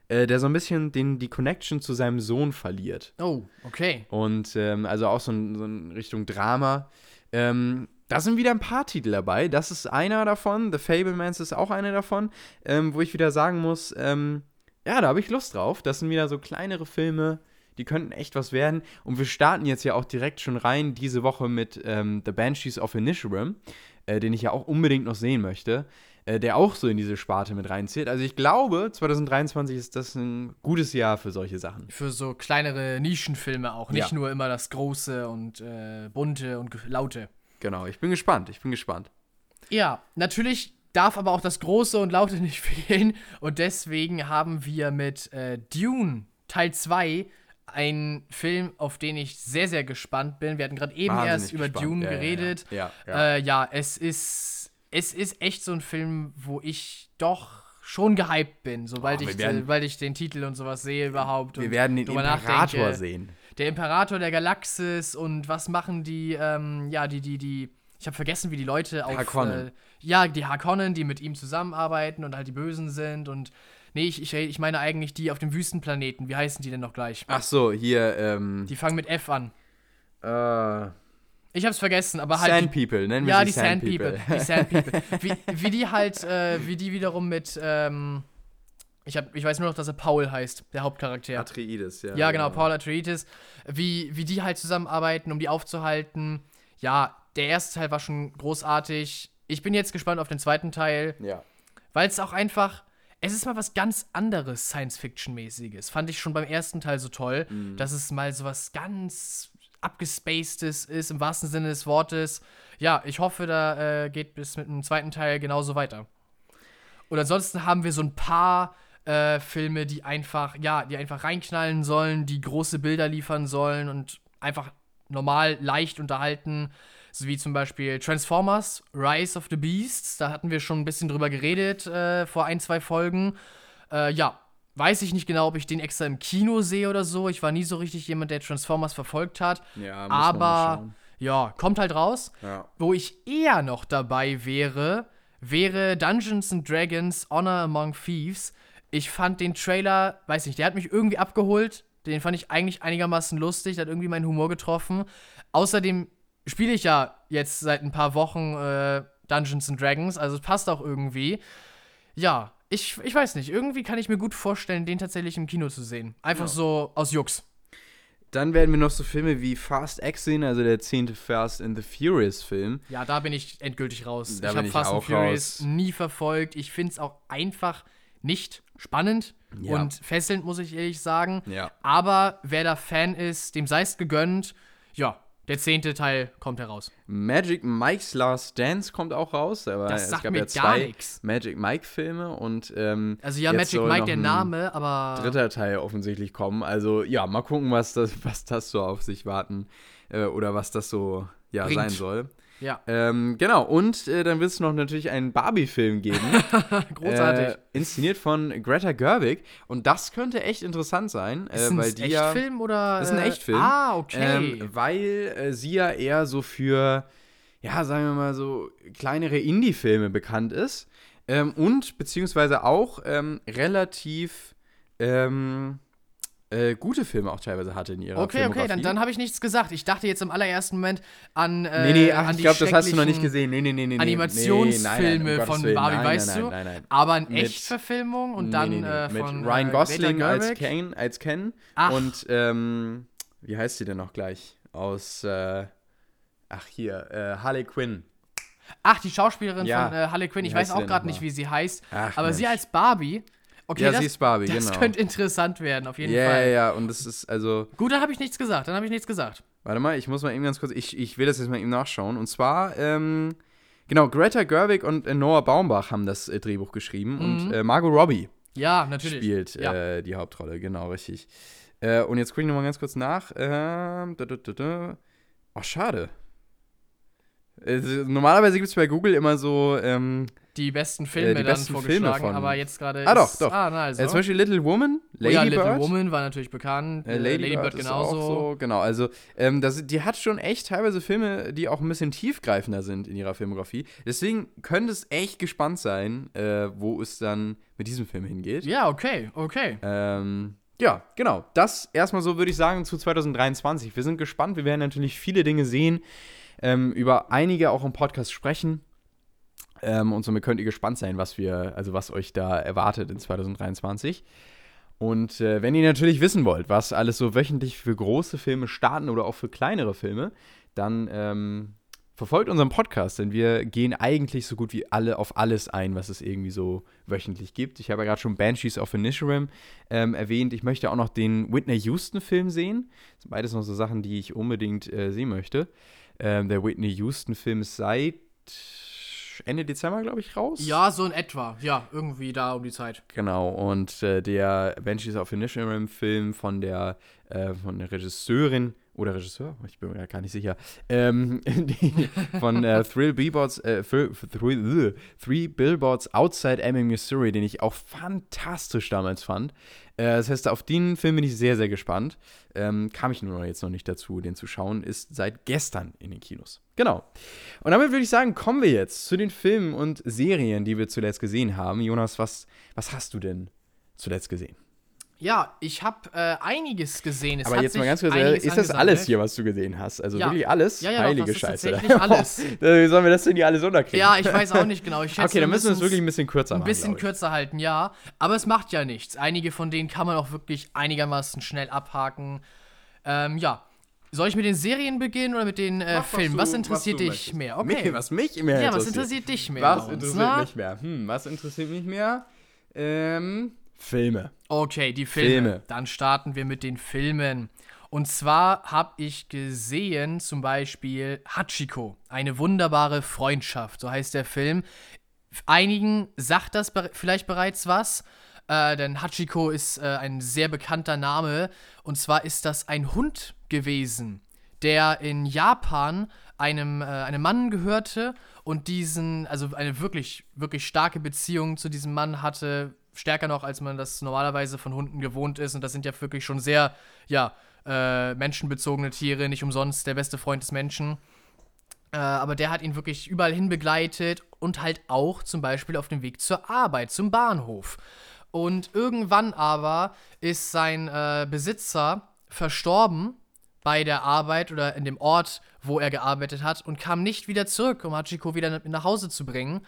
[SPEAKER 1] äh, der so ein bisschen den, die Connection zu seinem Sohn verliert.
[SPEAKER 2] Oh, okay.
[SPEAKER 1] Und ähm, also auch so in, so in Richtung Drama. Ähm, da sind wieder ein paar Titel dabei. Das ist einer davon. The Fablemans ist auch einer davon, ähm, wo ich wieder sagen muss, ähm, ja, da habe ich Lust drauf. Das sind wieder so kleinere Filme, die könnten echt was werden. Und wir starten jetzt ja auch direkt schon rein diese Woche mit ähm, The Banshees of Inisherim, äh, den ich ja auch unbedingt noch sehen möchte, äh, der auch so in diese Sparte mit reinzieht. Also ich glaube, 2023 ist das ein gutes Jahr für solche Sachen.
[SPEAKER 2] Für so kleinere Nischenfilme auch, nicht ja. nur immer das Große und äh, Bunte und Laute.
[SPEAKER 1] Genau, ich bin gespannt, ich bin gespannt.
[SPEAKER 2] Ja, natürlich darf aber auch das Große und Laute nicht fehlen. Und deswegen haben wir mit äh, Dune Teil 2 einen Film, auf den ich sehr, sehr gespannt bin. Wir hatten gerade eben Wahnsinnig erst über gespannt. Dune ja, geredet.
[SPEAKER 1] Ja,
[SPEAKER 2] ja, ja. Äh, ja, es ist, es ist echt so ein Film, wo ich doch schon gehypt bin, sobald, oh, ich, werden, weil ich den Titel und sowas sehe überhaupt.
[SPEAKER 1] Wir werden den Imperator nachdenke. sehen
[SPEAKER 2] der Imperator der Galaxis und was machen die, ähm, ja, die, die, die, ich habe vergessen, wie die Leute auf.
[SPEAKER 1] Harkonnen.
[SPEAKER 2] Äh, ja, die Harkonnen, die mit ihm zusammenarbeiten und halt die Bösen sind und. Nee, ich, ich, ich meine eigentlich die auf dem Wüstenplaneten. Wie heißen die denn noch gleich?
[SPEAKER 1] Ach so, hier, ähm.
[SPEAKER 2] Die fangen mit F an.
[SPEAKER 1] Äh.
[SPEAKER 2] Ich hab's vergessen, aber halt.
[SPEAKER 1] Sand People, nennen wir
[SPEAKER 2] ja,
[SPEAKER 1] sie
[SPEAKER 2] Sand People. Die Sand People. wie, wie die halt, äh, wie die wiederum mit, ähm, ich, hab, ich weiß nur noch, dass er Paul heißt, der Hauptcharakter.
[SPEAKER 1] Atreides, ja.
[SPEAKER 2] Ja, genau, genau, Paul Atreides. Wie, wie die halt zusammenarbeiten, um die aufzuhalten. Ja, der erste Teil war schon großartig. Ich bin jetzt gespannt auf den zweiten Teil.
[SPEAKER 1] Ja.
[SPEAKER 2] Weil es auch einfach. Es ist mal was ganz anderes Science-Fiction-mäßiges. Fand ich schon beim ersten Teil so toll, mhm. dass es mal so was ganz abgespacedes ist, im wahrsten Sinne des Wortes. Ja, ich hoffe, da äh, geht bis mit dem zweiten Teil genauso weiter. Und ansonsten haben wir so ein paar äh, Filme, die einfach, ja, die einfach reinknallen sollen, die große Bilder liefern sollen und einfach normal leicht unterhalten. So wie zum Beispiel Transformers, Rise of the Beasts. Da hatten wir schon ein bisschen drüber geredet äh, vor ein, zwei Folgen. Äh, ja, weiß ich nicht genau, ob ich den extra im Kino sehe oder so. Ich war nie so richtig jemand, der Transformers verfolgt hat.
[SPEAKER 1] Ja,
[SPEAKER 2] aber ja, kommt halt raus.
[SPEAKER 1] Ja.
[SPEAKER 2] Wo ich eher noch dabei wäre, wäre Dungeons and Dragons Honor Among Thieves ich fand den Trailer, weiß nicht, der hat mich irgendwie abgeholt. Den fand ich eigentlich einigermaßen lustig, der hat irgendwie meinen Humor getroffen. Außerdem spiele ich ja jetzt seit ein paar Wochen äh, Dungeons and Dragons, also es passt auch irgendwie. Ja, ich, ich weiß nicht, irgendwie kann ich mir gut vorstellen, den tatsächlich im Kino zu sehen. Einfach ja. so aus Jux.
[SPEAKER 1] Dann werden wir noch so Filme wie Fast X sehen, also der zehnte Fast in the Furious Film.
[SPEAKER 2] Ja, da bin ich endgültig raus.
[SPEAKER 1] Da
[SPEAKER 2] ich habe
[SPEAKER 1] Fast and
[SPEAKER 2] Furious raus. nie verfolgt. Ich finde es auch einfach nicht spannend
[SPEAKER 1] Ja.
[SPEAKER 2] und fesselnd, muss ich ehrlich sagen.
[SPEAKER 1] Ja.
[SPEAKER 2] Aber wer da Fan ist, dem sei es gegönnt. Ja, der zehnte Teil kommt heraus.
[SPEAKER 1] Magic Mike's Last Dance kommt auch raus. Aber
[SPEAKER 2] Das
[SPEAKER 1] es
[SPEAKER 2] sagt
[SPEAKER 1] gab
[SPEAKER 2] mir
[SPEAKER 1] ja zwei
[SPEAKER 2] nix.
[SPEAKER 1] Magic Mike-Filme und ähm,
[SPEAKER 2] Also ja, Magic Mike der Name, aber
[SPEAKER 1] dritter Teil offensichtlich kommen. Also ja, mal gucken, was das, was das so auf sich warten äh, oder was das so ja,
[SPEAKER 2] Bringt.
[SPEAKER 1] sein soll.
[SPEAKER 2] Ja,
[SPEAKER 1] Ähm, genau, und äh, dann wird es noch natürlich einen Barbie-Film geben.
[SPEAKER 2] großartig.
[SPEAKER 1] Äh, inszeniert von Greta Gerwig. Und das könnte echt interessant sein,
[SPEAKER 2] ist
[SPEAKER 1] äh,
[SPEAKER 2] ein
[SPEAKER 1] weil die ja.
[SPEAKER 2] Echtfilm oder?
[SPEAKER 1] Das ist ein
[SPEAKER 2] äh,
[SPEAKER 1] Echtfilm.
[SPEAKER 2] Ah, okay.
[SPEAKER 1] Ähm, weil äh, sie ja eher so für, ja, sagen wir mal so, kleinere Indie-Filme bekannt ist. Ähm, und beziehungsweise auch ähm, relativ ähm, äh, gute Filme auch teilweise hatte in ihrer
[SPEAKER 2] okay, okay, dann, dann habe ich nichts gesagt. Ich dachte jetzt im allerersten Moment an. Äh,
[SPEAKER 1] Nee, nee, ach, ich glaube, das hast du noch nicht gesehen. Nee, nee, nee, nee.
[SPEAKER 2] Animationsfilme
[SPEAKER 1] Nee, nein, nein, um
[SPEAKER 2] von
[SPEAKER 1] Willen.
[SPEAKER 2] Barbie,
[SPEAKER 1] nein,
[SPEAKER 2] weißt du?
[SPEAKER 1] Nein, nein, nein.
[SPEAKER 2] Aber in
[SPEAKER 1] Mit-
[SPEAKER 2] Echtverfilmung und dann
[SPEAKER 1] nee, nee, nee.
[SPEAKER 2] Äh,
[SPEAKER 1] mit
[SPEAKER 2] von
[SPEAKER 1] Ryan
[SPEAKER 2] äh,
[SPEAKER 1] Gosling als. Ken, als Ken
[SPEAKER 2] Ach.
[SPEAKER 1] und ähm, wie heißt sie denn noch gleich? Aus äh, ach hier, äh, Harley Quinn.
[SPEAKER 2] Ach, die Schauspielerin
[SPEAKER 1] Ja.
[SPEAKER 2] von Harley Quinn. Ich weiß
[SPEAKER 1] sie
[SPEAKER 2] auch gerade nicht, wie sie heißt.
[SPEAKER 1] Ach,
[SPEAKER 2] aber sie
[SPEAKER 1] Mensch.
[SPEAKER 2] als Barbie. Okay,
[SPEAKER 1] Ja,
[SPEAKER 2] das,
[SPEAKER 1] sie ist Barbie,
[SPEAKER 2] das
[SPEAKER 1] genau.
[SPEAKER 2] könnte interessant werden, auf jeden
[SPEAKER 1] Ja, ja,
[SPEAKER 2] Fall.
[SPEAKER 1] ja, und das ist also,
[SPEAKER 2] Gut, dann habe ich nichts gesagt. Dann habe ich nichts gesagt.
[SPEAKER 1] warte mal, ich muss mal eben ganz kurz, ich, ich will das jetzt mal eben nachschauen. Und zwar, ähm, genau, Greta Gerwig und äh, Noah Baumbach haben das äh, Drehbuch geschrieben und äh, Margot Robbie
[SPEAKER 2] Ja, natürlich.
[SPEAKER 1] spielt
[SPEAKER 2] Ja.
[SPEAKER 1] äh, die Hauptrolle, genau, richtig. Äh, und jetzt gucke ich nochmal ganz kurz nach. Ähm, da, da, da, da. Oh, schade. Äh, normalerweise gibt es bei Google immer so, ähm,
[SPEAKER 2] die besten Filme
[SPEAKER 1] Äh, die
[SPEAKER 2] dann
[SPEAKER 1] besten
[SPEAKER 2] vorgeschlagen,
[SPEAKER 1] Filme von-
[SPEAKER 2] aber jetzt gerade
[SPEAKER 1] Ah, doch, doch.
[SPEAKER 2] Ah, na, also.
[SPEAKER 1] äh, zum Beispiel Little Woman,
[SPEAKER 2] oh
[SPEAKER 1] Lady
[SPEAKER 2] ja,
[SPEAKER 1] Bird.
[SPEAKER 2] Little Woman war natürlich bekannt.
[SPEAKER 1] Äh,
[SPEAKER 2] äh,
[SPEAKER 1] Lady,
[SPEAKER 2] Lady
[SPEAKER 1] Bird,
[SPEAKER 2] Bird genauso.
[SPEAKER 1] so, genau. Also, ähm, das, die hat schon echt teilweise Filme, die auch ein bisschen tiefgreifender sind in ihrer Filmografie. Deswegen könnte es echt gespannt sein, äh, wo es dann mit diesem Film hingeht.
[SPEAKER 2] Ja, okay, okay.
[SPEAKER 1] Ähm, ja, genau. Das erstmal so, würde ich sagen, zu 2023. Wir sind gespannt. Wir werden natürlich viele Dinge sehen, ähm, über einige auch im Podcast sprechen. Ähm, und somit könnt ihr gespannt sein, was wir, also was euch da erwartet in 2023. Und äh, wenn ihr natürlich wissen wollt, was alles so wöchentlich für große Filme starten oder auch für kleinere Filme, dann ähm, verfolgt unseren Podcast, denn wir gehen eigentlich so gut wie alle auf alles ein, was es irgendwie so wöchentlich gibt. Ich habe ja gerade schon Banshees of Inisherim ähm, erwähnt. Ich möchte auch noch den Whitney Houston-Film sehen. Das sind beides noch so Sachen, die ich unbedingt äh, sehen möchte. Ähm, der Whitney Houston-Film ist seit Ende Dezember, glaube ich, raus.
[SPEAKER 2] Ja, so in etwa. Ja, irgendwie da um die Zeit.
[SPEAKER 1] Genau, und äh, der Banshees of Inisherim-Film von der, äh, von der Regisseurin oder Regisseur, ich bin mir gar nicht sicher, ähm, von äh, Thrill Billboards, äh, Thrill, Thrill, Three Billboards Outside Ebbing, Missouri, den ich auch fantastisch damals fand. Äh, das heißt, auf den Film bin ich sehr, sehr gespannt. Ähm, kam ich nur noch jetzt noch nicht dazu, den zu schauen, ist seit gestern in den Kinos. Genau. Und damit würde ich sagen, kommen wir jetzt zu den Filmen und Serien, die wir zuletzt gesehen haben. Jonas, was, was hast du denn zuletzt gesehen?
[SPEAKER 2] Ja, ich habe äh, einiges gesehen. Es
[SPEAKER 1] Aber
[SPEAKER 2] hat
[SPEAKER 1] jetzt mal ganz kurz, äh, ist das alles hier, was du gesehen hast? Also
[SPEAKER 2] Ja.
[SPEAKER 1] wirklich alles?
[SPEAKER 2] Ja, ja, doch,
[SPEAKER 1] Heilige
[SPEAKER 2] das ist
[SPEAKER 1] Scheiße.
[SPEAKER 2] alles.
[SPEAKER 1] Wie sollen wir das denn hier alles unterkriegen?
[SPEAKER 2] Ja, ich weiß auch nicht genau. Ich schätze,
[SPEAKER 1] okay, dann müssen wir es wirklich ein bisschen kürzer
[SPEAKER 2] ein
[SPEAKER 1] machen.
[SPEAKER 2] bisschen
[SPEAKER 1] glaub ich.
[SPEAKER 2] kürzer halten, ja. Aber es macht ja nichts. Einige von denen kann man auch wirklich einigermaßen schnell abhaken. Ähm, ja. Soll ich mit den Serien beginnen oder mit den äh,
[SPEAKER 1] Mach,
[SPEAKER 2] Filmen?
[SPEAKER 1] du-
[SPEAKER 2] Was interessiert
[SPEAKER 1] du
[SPEAKER 2] dich
[SPEAKER 1] möchtest.
[SPEAKER 2] mehr? Okay.
[SPEAKER 1] Mich, was mich mehr
[SPEAKER 2] ja, was
[SPEAKER 1] interessiert.
[SPEAKER 2] interessiert dich mehr?
[SPEAKER 1] Was
[SPEAKER 2] uns,
[SPEAKER 1] interessiert
[SPEAKER 2] na?
[SPEAKER 1] mich mehr? Hm, was interessiert mich mehr? Ähm, Filme.
[SPEAKER 2] Okay, die Filme.
[SPEAKER 1] Filme.
[SPEAKER 2] Dann starten wir mit den Filmen. Und zwar habe ich gesehen zum Beispiel Hachiko, eine wunderbare Freundschaft, so heißt der Film. Einigen sagt das bere- vielleicht bereits was, äh, denn Hachiko ist äh, ein sehr bekannter Name. Und zwar ist das ein Hund gewesen, der in Japan einem, äh, einem Mann gehörte und diesen, also eine wirklich, wirklich starke Beziehung zu diesem Mann hatte, stärker noch, als man das normalerweise von Hunden gewohnt ist. Und das sind ja wirklich schon sehr, ja, äh, menschenbezogene Tiere, nicht umsonst der beste Freund des Menschen. Äh, aber der hat ihn wirklich überall hin begleitet und halt auch zum Beispiel auf dem Weg zur Arbeit, zum Bahnhof. Und irgendwann aber ist sein äh, Besitzer verstorben bei der Arbeit oder in dem Ort, wo er gearbeitet hat und kam nicht wieder zurück, um Hachiko wieder nach Hause zu bringen.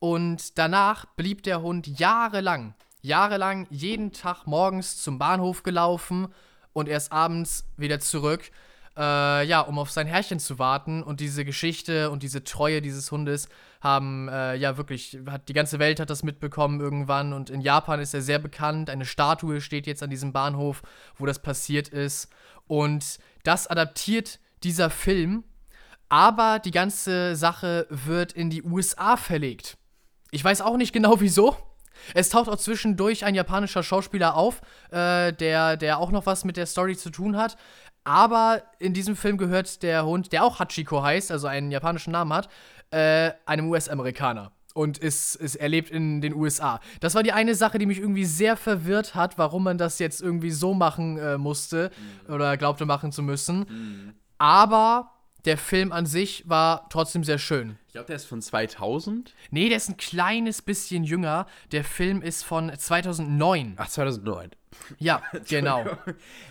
[SPEAKER 2] Und danach blieb der Hund jahrelang, jahrelang jeden Tag morgens zum Bahnhof gelaufen und erst abends wieder zurück. äh, ja, um auf sein Herrchen zu warten. Und diese Geschichte und diese Treue dieses Hundes haben, äh, ja, wirklich, hat die ganze Welt hat das mitbekommen irgendwann. Und in Japan ist er sehr bekannt. Eine Statue steht jetzt an diesem Bahnhof, wo das passiert ist. Und das adaptiert dieser Film. Aber die ganze Sache wird in die USA verlegt. Ich weiß auch nicht genau wieso. Es taucht auch zwischendurch ein japanischer Schauspieler auf, äh, der, der auch noch was mit der Story zu tun hat. Aber in diesem Film gehört der Hund, der auch Hachiko heißt, also einen japanischen Namen hat, äh, einem US-Amerikaner. Und ist, ist, er lebt in den USA. Das war die eine Sache, die mich irgendwie sehr verwirrt hat, warum man das jetzt irgendwie so machen äh, musste mhm. oder glaubte machen zu müssen. Mhm. Aber der Film an sich war trotzdem sehr schön.
[SPEAKER 1] Ich glaube, der ist von 2000.
[SPEAKER 2] Nee, der ist ein kleines bisschen jünger. Der Film ist von 2009.
[SPEAKER 1] Ach, 2009.
[SPEAKER 2] Ja, genau.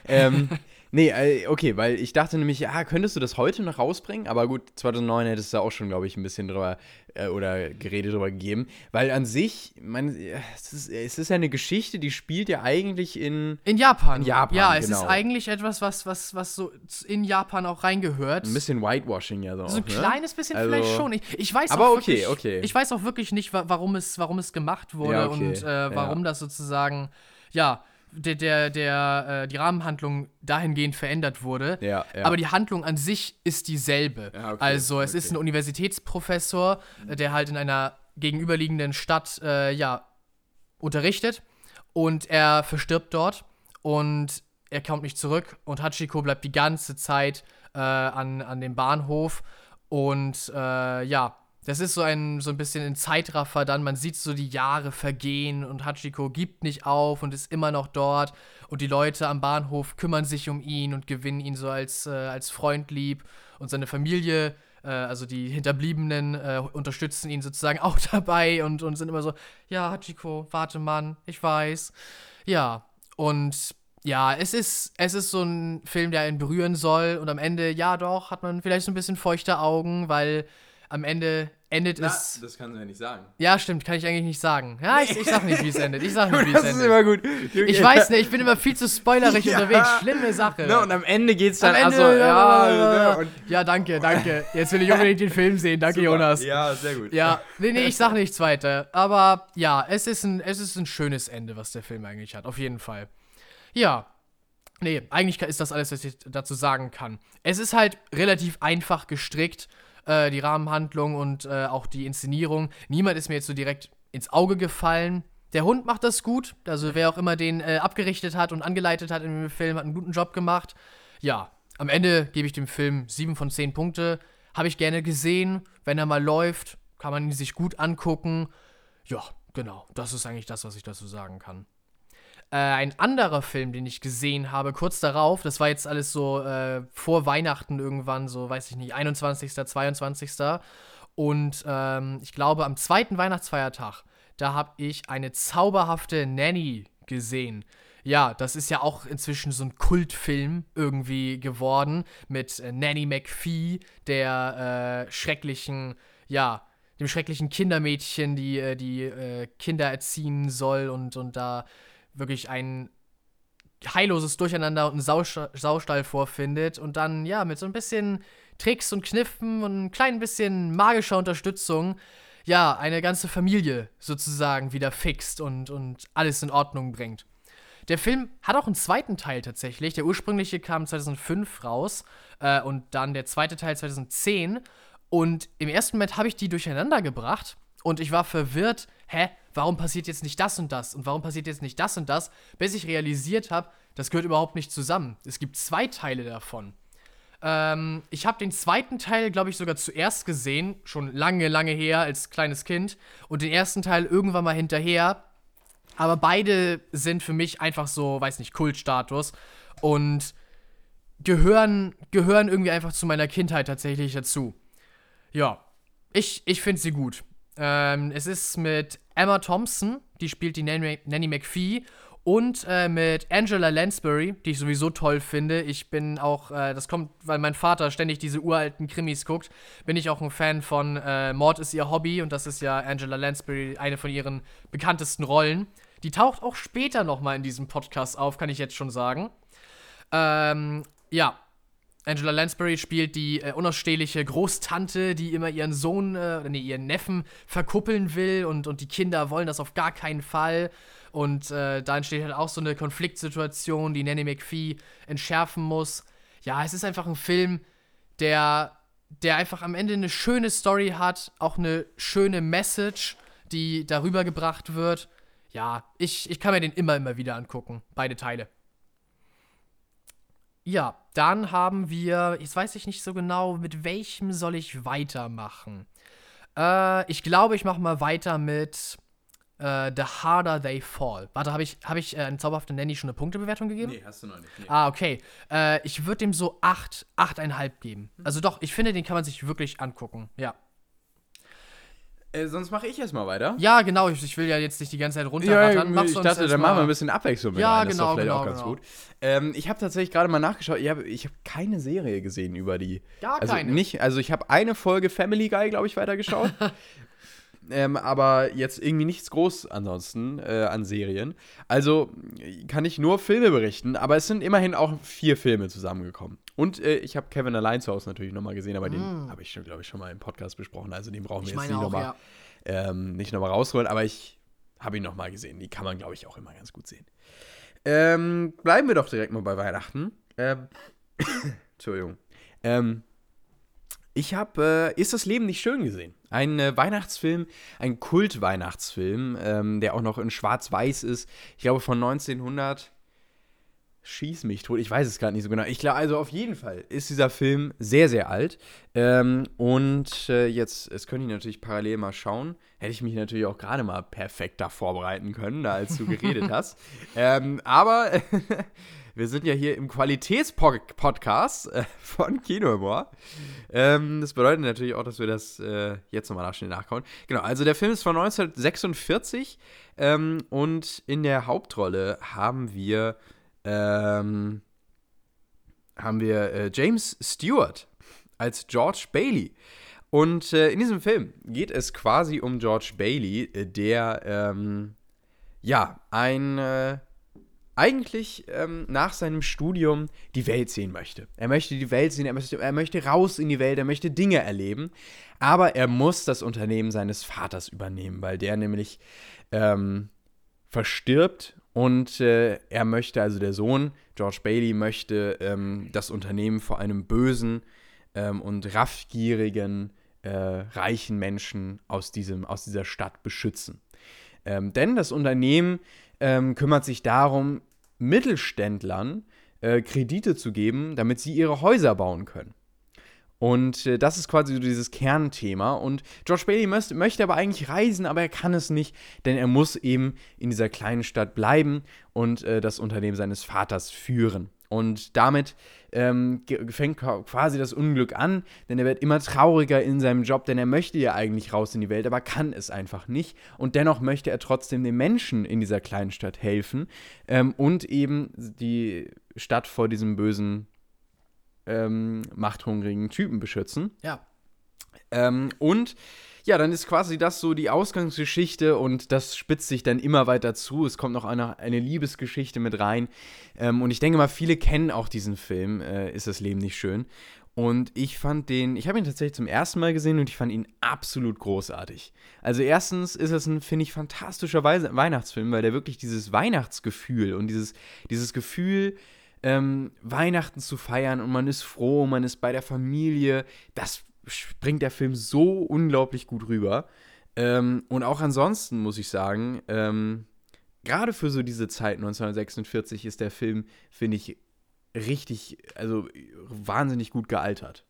[SPEAKER 1] ähm, Nee, äh, okay, weil ich dachte nämlich, ja, könntest du das heute noch rausbringen? Aber gut, 2009 hättest du auch schon, glaube ich, ein bisschen drüber äh, oder Gerede drüber gegeben. Weil an sich, man, es, ist, es ist ja eine Geschichte, die spielt ja eigentlich in.
[SPEAKER 2] In Japan.
[SPEAKER 1] In Japan.
[SPEAKER 2] Ja, es genau. ist eigentlich etwas, was, was, was so in Japan auch reingehört.
[SPEAKER 1] Ein bisschen Whitewashing ja
[SPEAKER 2] so.
[SPEAKER 1] So
[SPEAKER 2] ein
[SPEAKER 1] ne?
[SPEAKER 2] kleines bisschen also, vielleicht schon. Ich, ich weiß
[SPEAKER 1] aber
[SPEAKER 2] auch
[SPEAKER 1] okay,
[SPEAKER 2] wirklich,
[SPEAKER 1] okay.
[SPEAKER 2] Ich weiß auch wirklich nicht, warum es, warum es gemacht wurde
[SPEAKER 1] ja, okay.
[SPEAKER 2] und äh, warum ja. das sozusagen, ja der, der, der, äh, die Rahmenhandlung dahingehend verändert wurde.
[SPEAKER 1] Ja, ja.
[SPEAKER 2] Aber die Handlung an sich ist dieselbe.
[SPEAKER 1] Ja, okay,
[SPEAKER 2] also es
[SPEAKER 1] okay.
[SPEAKER 2] ist ein Universitätsprofessor, der halt in einer gegenüberliegenden Stadt äh, ja, unterrichtet und er verstirbt dort und er kommt nicht zurück und Hachiko bleibt die ganze Zeit äh, an, an dem Bahnhof und äh, ja, das ist so ein, so ein bisschen ein Zeitraffer dann. Man sieht so die Jahre vergehen und Hachiko gibt nicht auf und ist immer noch dort. Und die Leute am Bahnhof kümmern sich um ihn und gewinnen ihn so als, äh, als Freund lieb. Und seine Familie, äh, also die Hinterbliebenen, äh, unterstützen ihn sozusagen auch dabei und, und sind immer so: Ja, Hachiko, warte, Mann, ich weiß. Ja, und ja, es ist, es ist so ein Film, der einen berühren soll. Und am Ende, ja, doch, hat man vielleicht so ein bisschen feuchte Augen, weil am Ende endet
[SPEAKER 1] Na,
[SPEAKER 2] es.
[SPEAKER 1] Das kannst du ja nicht sagen.
[SPEAKER 2] Ja, stimmt, kann ich eigentlich nicht sagen. Ja, ich, ich sag nicht, wie es endet. Ich sag nicht, wie es endet.
[SPEAKER 1] Das ist immer gut.
[SPEAKER 2] Ich weiß nicht, ich bin immer viel zu spoilerig ja. unterwegs. Schlimme Sache.
[SPEAKER 1] No, und am Ende geht's dann
[SPEAKER 2] am Ende,
[SPEAKER 1] also,
[SPEAKER 2] ja, ja, ja, danke, danke. Jetzt will ich unbedingt den Film sehen. Danke,
[SPEAKER 1] Super.
[SPEAKER 2] Jonas.
[SPEAKER 1] Ja, sehr gut.
[SPEAKER 2] Ja, nee, nee, ich sag nichts weiter. Aber ja, es ist, ein, es ist ein schönes Ende, was der Film eigentlich hat. Auf jeden Fall. Ja. Nee, eigentlich ist das alles, was ich dazu sagen kann. Es ist halt relativ einfach gestrickt äh, die Rahmenhandlung und äh, auch die Inszenierung. Niemand ist mir jetzt so direkt ins Auge gefallen. Der Hund macht das gut. Also wer auch immer den äh, abgerichtet hat und angeleitet hat in dem Film, hat einen guten Job gemacht. Ja, am Ende gebe ich dem Film 7 von 10 Punkte. Habe ich gerne gesehen. Wenn er mal läuft, kann man ihn sich gut angucken. Ja, genau. Das ist eigentlich das, was ich dazu sagen kann. Äh, ein anderer Film, den ich gesehen habe, kurz darauf, das war jetzt alles so äh, vor Weihnachten irgendwann, so weiß ich nicht, 21., 22. Und ähm, ich glaube, am zweiten Weihnachtsfeiertag, da habe ich eine zauberhafte Nanny gesehen. Ja, das ist ja auch inzwischen so ein Kultfilm irgendwie geworden mit äh, Nanny McPhee, der äh, schrecklichen, ja, dem schrecklichen Kindermädchen, die äh, die Kinder erziehen soll und, und da wirklich ein heilloses Durcheinander und einen Saustall vorfindet und dann, ja, mit so ein bisschen Tricks und Kniffen und ein klein bisschen magischer Unterstützung, ja, eine ganze Familie sozusagen wieder fixt und, und alles in Ordnung bringt. Der Film hat auch einen zweiten Teil tatsächlich. Der ursprüngliche kam 2005 raus äh, und dann der zweite Teil 2010. Und im ersten Moment habe ich die durcheinander gebracht und ich war verwirrt, hä, warum passiert jetzt nicht das und das und warum passiert jetzt nicht das und das, bis ich realisiert habe, das gehört überhaupt nicht zusammen. Es gibt zwei Teile davon. Ähm, ich habe den zweiten Teil, glaube ich, sogar zuerst gesehen, schon lange, lange her als kleines Kind und den ersten Teil irgendwann mal hinterher. Aber beide sind für mich einfach so, weiß nicht, Kultstatus und gehören, gehören irgendwie einfach zu meiner Kindheit tatsächlich dazu. Ja, ich, ich finde sie gut. Ähm, es ist mit Emma Thompson, die spielt die Nanny, Nanny McPhee, und äh, mit Angela Lansbury, die ich sowieso toll finde. Ich bin auch, äh, das kommt, weil mein Vater ständig diese uralten Krimis guckt, bin ich auch ein Fan von äh, Mord ist ihr Hobby und das ist ja Angela Lansbury, eine von ihren bekanntesten Rollen. Die taucht auch später nochmal in diesem Podcast auf, kann ich jetzt schon sagen. Ähm, ja, Angela Lansbury spielt die äh, unausstehliche Großtante, die immer ihren Sohn, äh, nee, ihren Neffen verkuppeln will und, und die Kinder wollen das auf gar keinen Fall. Und äh, da entsteht halt auch so eine Konfliktsituation, die Nanny McPhee entschärfen muss. Ja, es ist einfach ein Film, der, der einfach am Ende eine schöne Story hat, auch eine schöne Message, die darüber gebracht wird. Ja, ich, ich kann mir den immer, immer wieder angucken. Beide Teile. Ja, dann haben wir, jetzt weiß ich nicht so genau, mit welchem soll ich weitermachen. Äh, ich glaube, ich mache mal weiter mit äh, The Harder They Fall. Warte, habe ich, hab ich äh, in Zauberhafte Nanny schon eine Punktebewertung gegeben?
[SPEAKER 1] Nee, hast du noch nicht. Nee.
[SPEAKER 2] Ah, okay. Äh, ich würde dem so 8, 8,5 geben. Also doch, ich finde, den kann man sich wirklich angucken. Ja.
[SPEAKER 1] Äh, sonst mache ich erstmal weiter.
[SPEAKER 2] Ja, genau. Ich, ich will ja jetzt nicht die ganze Zeit runterrattern.
[SPEAKER 1] Ja, ich dachte, dann machen wir ein bisschen Abwechslung mit
[SPEAKER 2] Ja,
[SPEAKER 1] rein.
[SPEAKER 2] genau,
[SPEAKER 1] das ist doch vielleicht
[SPEAKER 2] genau,
[SPEAKER 1] auch ganz
[SPEAKER 2] genau.
[SPEAKER 1] gut. Ähm, ich habe tatsächlich gerade mal nachgeschaut. Ich habe ich hab keine Serie gesehen über die.
[SPEAKER 2] Gar
[SPEAKER 1] also
[SPEAKER 2] keine.
[SPEAKER 1] Nicht, also ich habe eine Folge Family Guy, glaube ich, weitergeschaut. ähm, aber jetzt irgendwie nichts groß ansonsten äh, an Serien. Also kann ich nur Filme berichten, aber es sind immerhin auch vier Filme zusammengekommen. Und äh, ich habe Kevin Allein zu Hause natürlich nochmal gesehen, aber den habe ich schon, glaube ich, schon mal im Podcast besprochen. Also den brauchen wir
[SPEAKER 2] Mm.
[SPEAKER 1] Jetzt nicht nochmal
[SPEAKER 2] ja.
[SPEAKER 1] ähm, nicht nochmal rausholen, aber ich habe ihn nochmal gesehen. Die kann man, glaube ich, auch immer ganz gut sehen. Ähm, bleiben wir doch direkt mal bei Weihnachten. Ähm, Entschuldigung. Ähm, ich habe äh, Ist das Leben nicht schön gesehen? Ein äh, Weihnachtsfilm, ein Kult-Weihnachtsfilm, ähm, der auch noch in Schwarz-Weiß ist. Ich glaube von 1900. Schieß mich tot, ich weiß es gerade nicht so genau. Ich glaube, also auf jeden Fall ist dieser Film sehr, sehr alt. Ähm, und äh, jetzt, jetzt könnte ich natürlich parallel mal schauen. Hätte ich mich natürlich auch gerade mal perfekter vorbereiten können, da als du geredet hast. Ähm, aber wir sind ja hier im Qualitätspodcast äh, von Kinohumor. Ähm, das bedeutet natürlich auch, dass wir das äh, jetzt nochmal schnell nachkauen. Genau, also der Film ist von 1946 ähm, und in der Hauptrolle haben wir ähm, haben wir äh, James Stewart als George Bailey. Und äh, in diesem Film geht es quasi um George Bailey, äh, der ähm, ja ein äh, eigentlich ähm, nach seinem Studium die Welt sehen möchte. Er möchte die Welt sehen, er möchte, er möchte raus in die Welt, er möchte Dinge erleben, aber er muss das Unternehmen seines Vaters übernehmen, weil der nämlich ähm, verstirbt und äh, er möchte, also der Sohn, George Bailey, möchte ähm, das Unternehmen vor einem bösen ähm, und raffgierigen, äh, reichen Menschen aus, diesem, aus dieser Stadt beschützen. Ähm, denn das Unternehmen ähm, kümmert sich darum, Mittelständlern äh, Kredite zu geben, damit sie ihre Häuser bauen können. Und äh, das ist quasi so dieses Kernthema. Und George Bailey möchte, möchte aber eigentlich reisen, aber er kann es nicht, denn er muss eben in dieser kleinen Stadt bleiben und äh, das Unternehmen seines Vaters führen. Und damit ähm, fängt qua- quasi das Unglück an, denn er wird immer trauriger in seinem Job, denn er möchte ja eigentlich raus in die Welt, aber kann es einfach nicht. Und dennoch möchte er trotzdem den Menschen in dieser kleinen Stadt helfen ähm, und eben die Stadt vor diesem bösen, ähm, machthungrigen Typen beschützen.
[SPEAKER 2] Ja.
[SPEAKER 1] Ähm, und ja, dann ist quasi das so die Ausgangsgeschichte und das spitzt sich dann immer weiter zu. Es kommt noch eine, eine Liebesgeschichte mit rein. Ähm, und ich denke mal, viele kennen auch diesen Film, äh, Ist das Leben nicht schön? Und ich fand den, ich habe ihn tatsächlich zum ersten Mal gesehen und ich fand ihn absolut großartig. Also erstens ist es ein, finde ich, fantastischer Wei Weihnachtsfilm, weil der wirklich dieses Weihnachtsgefühl und dieses, dieses Gefühl, ähm, Weihnachten zu feiern und man ist froh, man ist bei der Familie, das bringt der Film so unglaublich gut rüber. Ähm, und auch ansonsten muss ich sagen, ähm, gerade für so diese Zeit 1946 ist der Film, finde ich, richtig, also wahnsinnig gut gealtert.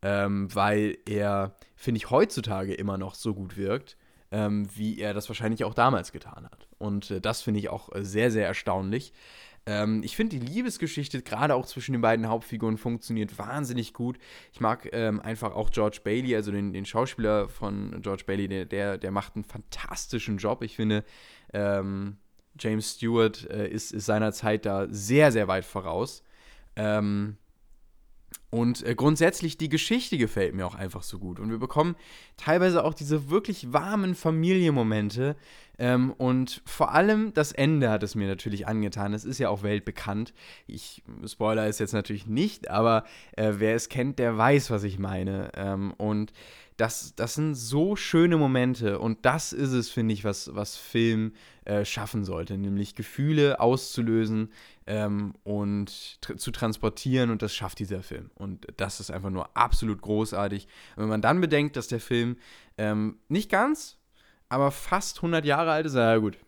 [SPEAKER 1] Ähm, weil er, finde ich, heutzutage immer noch so gut wirkt, ähm, wie er das wahrscheinlich auch damals getan hat. Und äh, das finde ich auch äh, sehr, sehr erstaunlich. Ähm, ich finde, die Liebesgeschichte, gerade auch zwischen den beiden Hauptfiguren, funktioniert wahnsinnig gut. Ich mag ähm, einfach auch George Bailey, also den, den Schauspieler von George Bailey, der, der, der macht einen fantastischen Job. Ich finde, ähm, James Stewart äh, ist, ist seiner da sehr, sehr weit voraus. Ähm, und äh, grundsätzlich die Geschichte gefällt mir auch einfach so gut. Und wir bekommen teilweise auch diese wirklich warmen Familienmomente, Ähm, und vor allem das Ende hat es mir natürlich angetan. Es ist ja auch weltbekannt. Ich Spoiler ist jetzt natürlich nicht, aber äh, wer es kennt, der weiß, was ich meine. Ähm, und das, das sind so schöne Momente und das ist es, finde ich, was, was Film äh, schaffen sollte, nämlich Gefühle auszulösen ähm, und tr zu transportieren und das schafft dieser Film. Und das ist einfach nur absolut großartig. Und wenn man dann bedenkt, dass der Film ähm, nicht ganz, aber fast 100 Jahre alt ist, ja gut,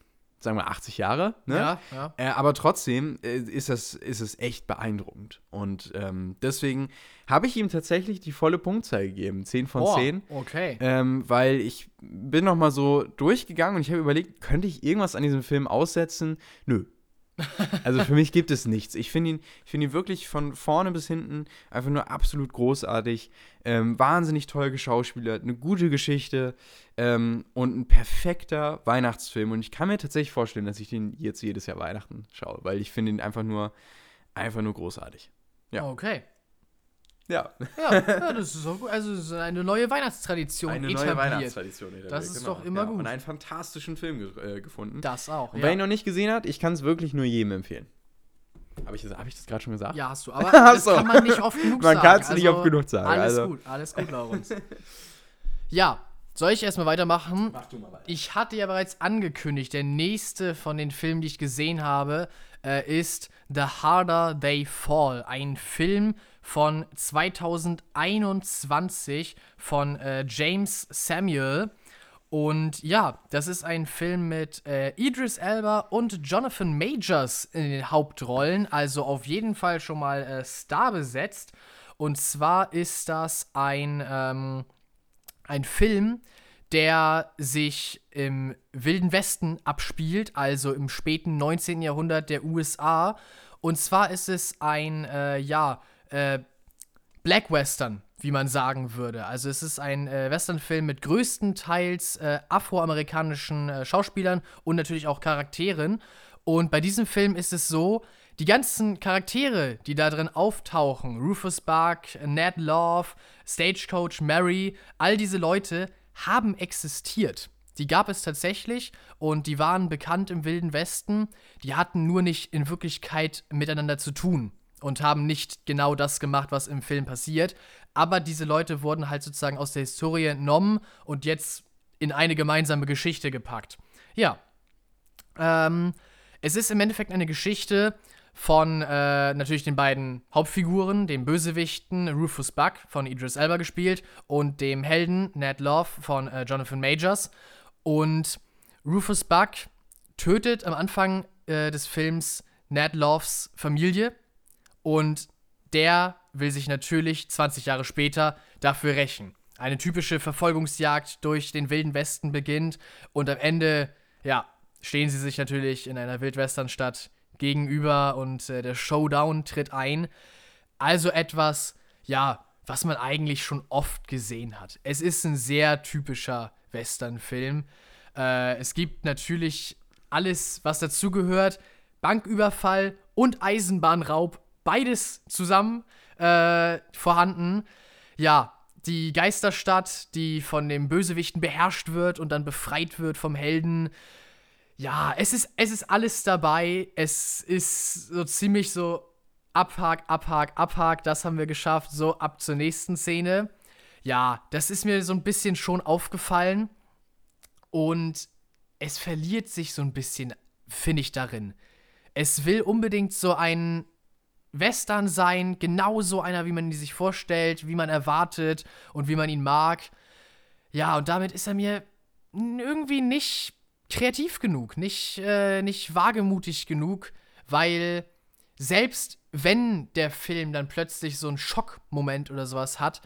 [SPEAKER 1] sagen wir 80 Jahre, ne?
[SPEAKER 2] Ja, ja.
[SPEAKER 1] Äh, aber trotzdem äh, ist, das, ist es echt beeindruckend. Und ähm, deswegen habe ich ihm tatsächlich die volle Punktzahl gegeben, 10 von
[SPEAKER 2] Boah,
[SPEAKER 1] 10.
[SPEAKER 2] okay.
[SPEAKER 1] Ähm, weil ich bin noch mal so durchgegangen und ich habe überlegt, könnte ich irgendwas an diesem Film aussetzen? Nö. Also für mich gibt es nichts. Ich finde ihn, find ihn wirklich von vorne bis hinten einfach nur absolut großartig. Ähm, wahnsinnig toll geschauspielert, eine gute Geschichte ähm, und ein perfekter Weihnachtsfilm. Und ich kann mir tatsächlich vorstellen, dass ich den jetzt jedes Jahr Weihnachten schaue, weil ich finde ihn einfach nur, einfach nur großartig. Ja.
[SPEAKER 2] Okay.
[SPEAKER 1] Ja.
[SPEAKER 2] Ja, ja, das ist auch gut. Also, es ist eine neue Weihnachtstradition
[SPEAKER 1] Eine neue
[SPEAKER 2] etabliert.
[SPEAKER 1] Weihnachtstradition. etabliert,
[SPEAKER 2] Das ist doch immer
[SPEAKER 1] ja.
[SPEAKER 2] gut.
[SPEAKER 1] Und einen fantastischen Film ge äh, gefunden.
[SPEAKER 2] Das auch.
[SPEAKER 1] Und
[SPEAKER 2] ja.
[SPEAKER 1] wer ihn noch nicht gesehen hat, ich kann es wirklich nur jedem empfehlen. Habe ich das, hab ich das gerade schon gesagt?
[SPEAKER 2] Ja, hast du. Aber das
[SPEAKER 1] so.
[SPEAKER 2] kann man nicht oft genug
[SPEAKER 1] Man
[SPEAKER 2] sagen.
[SPEAKER 1] kann's nicht oft genug sagen,
[SPEAKER 2] Alles
[SPEAKER 1] also.
[SPEAKER 2] gut, alles gut, Laurens. ja, soll ich erstmal weitermachen?
[SPEAKER 1] Mach du mal weiter.
[SPEAKER 2] Ich hatte ja bereits angekündigt, der nächste von den Filmen, die ich gesehen habe, äh, ist The Harder They Fall. Ein Film von 2021 von äh, James Samuel. Und ja, das ist ein Film mit äh, Idris Elba und Jonathan Majors in den Hauptrollen, also auf jeden Fall schon mal äh, Star besetzt. Und zwar ist das ein, ähm, ein Film, der sich im Wilden Westen abspielt, also im späten 19. Jahrhundert der USA. Und zwar ist es ein, äh, ja, äh, Black Western, wie man sagen würde. Also es ist ein äh, Westernfilm mit größtenteils äh, afroamerikanischen äh, Schauspielern und natürlich auch Charakteren. Und bei diesem Film ist es so, die ganzen Charaktere, die da drin auftauchen, Rufus Buck, Ned Love, Stagecoach Mary, all diese Leute haben existiert. Die gab es tatsächlich und die waren bekannt im Wilden Westen. Die hatten nur nicht in Wirklichkeit miteinander zu tun und haben nicht genau das gemacht, was im Film passiert. Aber diese Leute wurden halt sozusagen aus der Historie entnommen und jetzt in eine gemeinsame Geschichte gepackt. Ja. Ähm, es ist im Endeffekt eine Geschichte von äh, natürlich den beiden Hauptfiguren, dem Bösewichten Rufus Buck von Idris Elba gespielt und dem Helden Ned Love von äh, Jonathan Majors. Und Rufus Buck tötet am Anfang äh, des Films Ned Loves Familie und der will sich natürlich 20 Jahre später dafür rächen. Eine typische Verfolgungsjagd durch den Wilden Westen beginnt und am Ende, ja, stehen sie sich natürlich in einer Wildwesternstadt gegenüber und äh, der Showdown tritt ein. Also etwas, ja, was man eigentlich schon oft gesehen hat. Es ist ein sehr typischer Westernfilm. Äh, es gibt natürlich alles, was dazugehört. Banküberfall und Eisenbahnraub, beides zusammen äh, vorhanden. Ja, die Geisterstadt, die von dem Bösewichten beherrscht wird und dann befreit wird vom Helden. Ja, es ist, es ist alles dabei. Es ist so ziemlich so Abhak, Abhak, Abhak. Das haben wir geschafft. So ab zur nächsten Szene. Ja, das ist mir so ein bisschen schon aufgefallen. Und es verliert sich so ein bisschen, finde ich, darin. Es will unbedingt so ein Western sein, genau so einer, wie man ihn sich vorstellt, wie man erwartet und wie man ihn mag. Ja, und damit ist er mir irgendwie nicht kreativ genug, nicht, äh, nicht wagemutig genug, weil selbst wenn der Film dann plötzlich so einen Schockmoment oder sowas hat,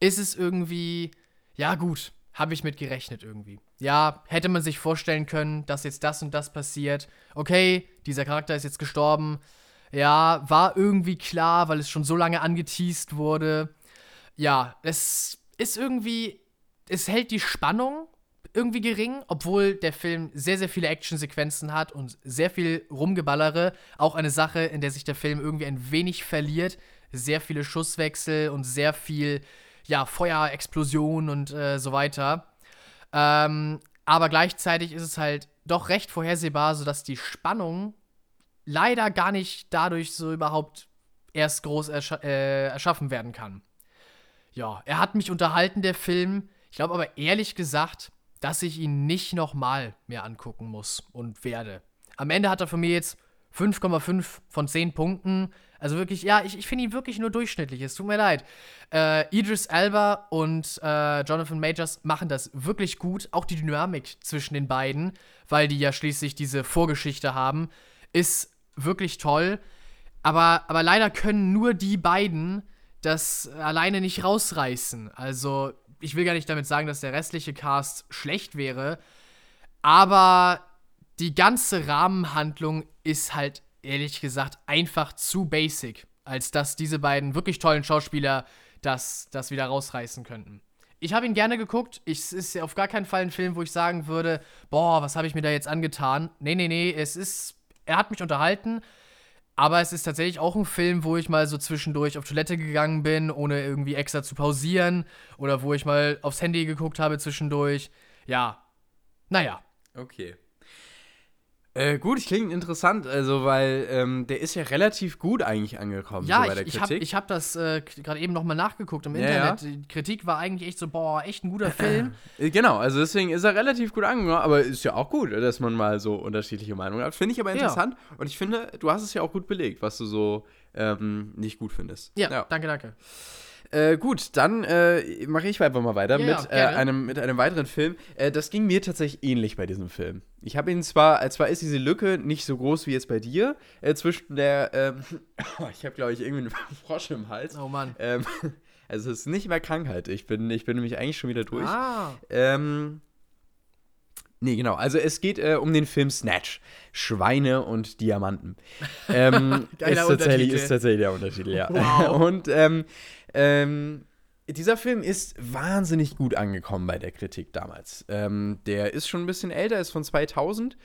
[SPEAKER 2] ist es irgendwie, ja gut, habe ich mit gerechnet irgendwie. Ja, hätte man sich vorstellen können, dass jetzt das und das passiert. Okay, dieser Charakter ist jetzt gestorben. Ja, war irgendwie klar, weil es schon so lange angeteased wurde. Ja, es ist irgendwie, es hält die Spannung irgendwie gering, obwohl der Film sehr, sehr viele Actionsequenzen hat und sehr viel Rumgeballere. Auch eine Sache, in der sich der Film irgendwie ein wenig verliert. Sehr viele Schusswechsel und sehr viel, ja, Feuerexplosion und äh, so weiter. Ähm, aber gleichzeitig ist es halt doch recht vorhersehbar, sodass die Spannung leider gar nicht dadurch so überhaupt erst groß erscha äh, erschaffen werden kann. Ja, er hat mich unterhalten, der Film. Ich glaube aber ehrlich gesagt, dass ich ihn nicht nochmal mehr angucken muss und werde. Am Ende hat er von mir jetzt 5,5 von 10 Punkten. Also wirklich, ja, ich, ich finde ihn wirklich nur durchschnittlich. Es tut mir leid. Äh, Idris Elba und äh, Jonathan Majors machen das wirklich gut. Auch die Dynamik zwischen den beiden, weil die ja schließlich diese Vorgeschichte haben, ist wirklich toll. Aber, aber leider können nur die beiden das alleine nicht rausreißen. Also, ich will gar nicht damit sagen, dass der restliche Cast schlecht wäre. Aber die ganze Rahmenhandlung ist halt ehrlich gesagt einfach zu basic, als dass diese beiden wirklich tollen Schauspieler das, das wieder rausreißen könnten. Ich habe ihn gerne geguckt. es ist auf gar keinen Fall ein Film, wo ich sagen würde, boah, was habe ich mir da jetzt angetan? Nee, nee, nee, es ist, er hat mich unterhalten, aber es ist tatsächlich auch ein Film, wo ich mal so zwischendurch auf Toilette gegangen bin, ohne irgendwie extra zu pausieren oder wo ich mal aufs Handy geguckt habe zwischendurch. Ja, naja.
[SPEAKER 1] Okay. Äh, gut, klingt interessant, also weil ähm, der ist ja relativ gut eigentlich angekommen
[SPEAKER 2] ja,
[SPEAKER 1] so bei der
[SPEAKER 2] ich,
[SPEAKER 1] Kritik.
[SPEAKER 2] Ich habe hab das äh, gerade eben nochmal nachgeguckt im ja, Internet. Ja. Die Kritik war eigentlich echt so, boah, echt ein guter Film.
[SPEAKER 1] Äh, genau, also deswegen ist er relativ gut angekommen, aber ist ja auch gut, dass man mal so unterschiedliche Meinungen hat. Finde ich aber interessant ja. und ich finde, du hast es ja auch gut belegt, was du so ähm, nicht gut findest.
[SPEAKER 2] Ja, ja. danke, danke.
[SPEAKER 1] Äh, gut, dann äh, mache ich einfach mal weiter ja, mit, äh, einem, mit einem weiteren Film. Äh, das ging mir tatsächlich ähnlich bei diesem Film. Ich habe ihn zwar, äh, zwar ist diese Lücke nicht so groß wie jetzt bei dir, äh, zwischen der, ähm, ich habe glaube ich irgendwie einen Frosch im Hals.
[SPEAKER 2] Oh Mann.
[SPEAKER 1] Ähm, also es ist nicht mehr Krankheit. Ich bin, ich bin nämlich eigentlich schon wieder durch. Ah. Ähm, Nee, genau. Also es geht äh, um den Film Snatch. Schweine und Diamanten. Ähm, ist, tatsächlich, ist tatsächlich der Untertitel, ja. Wow. und ähm, ähm, dieser Film ist wahnsinnig gut angekommen bei der Kritik damals. Ähm, der ist schon ein bisschen älter, ist von 2000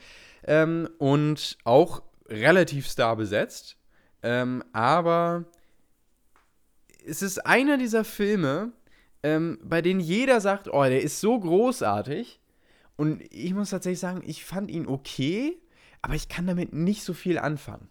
[SPEAKER 1] ähm, und auch relativ star besetzt. Ähm, aber es ist einer dieser Filme, ähm, bei denen jeder sagt, oh, der ist so großartig. Und ich muss tatsächlich sagen, ich fand ihn okay, aber ich kann damit nicht so viel anfangen.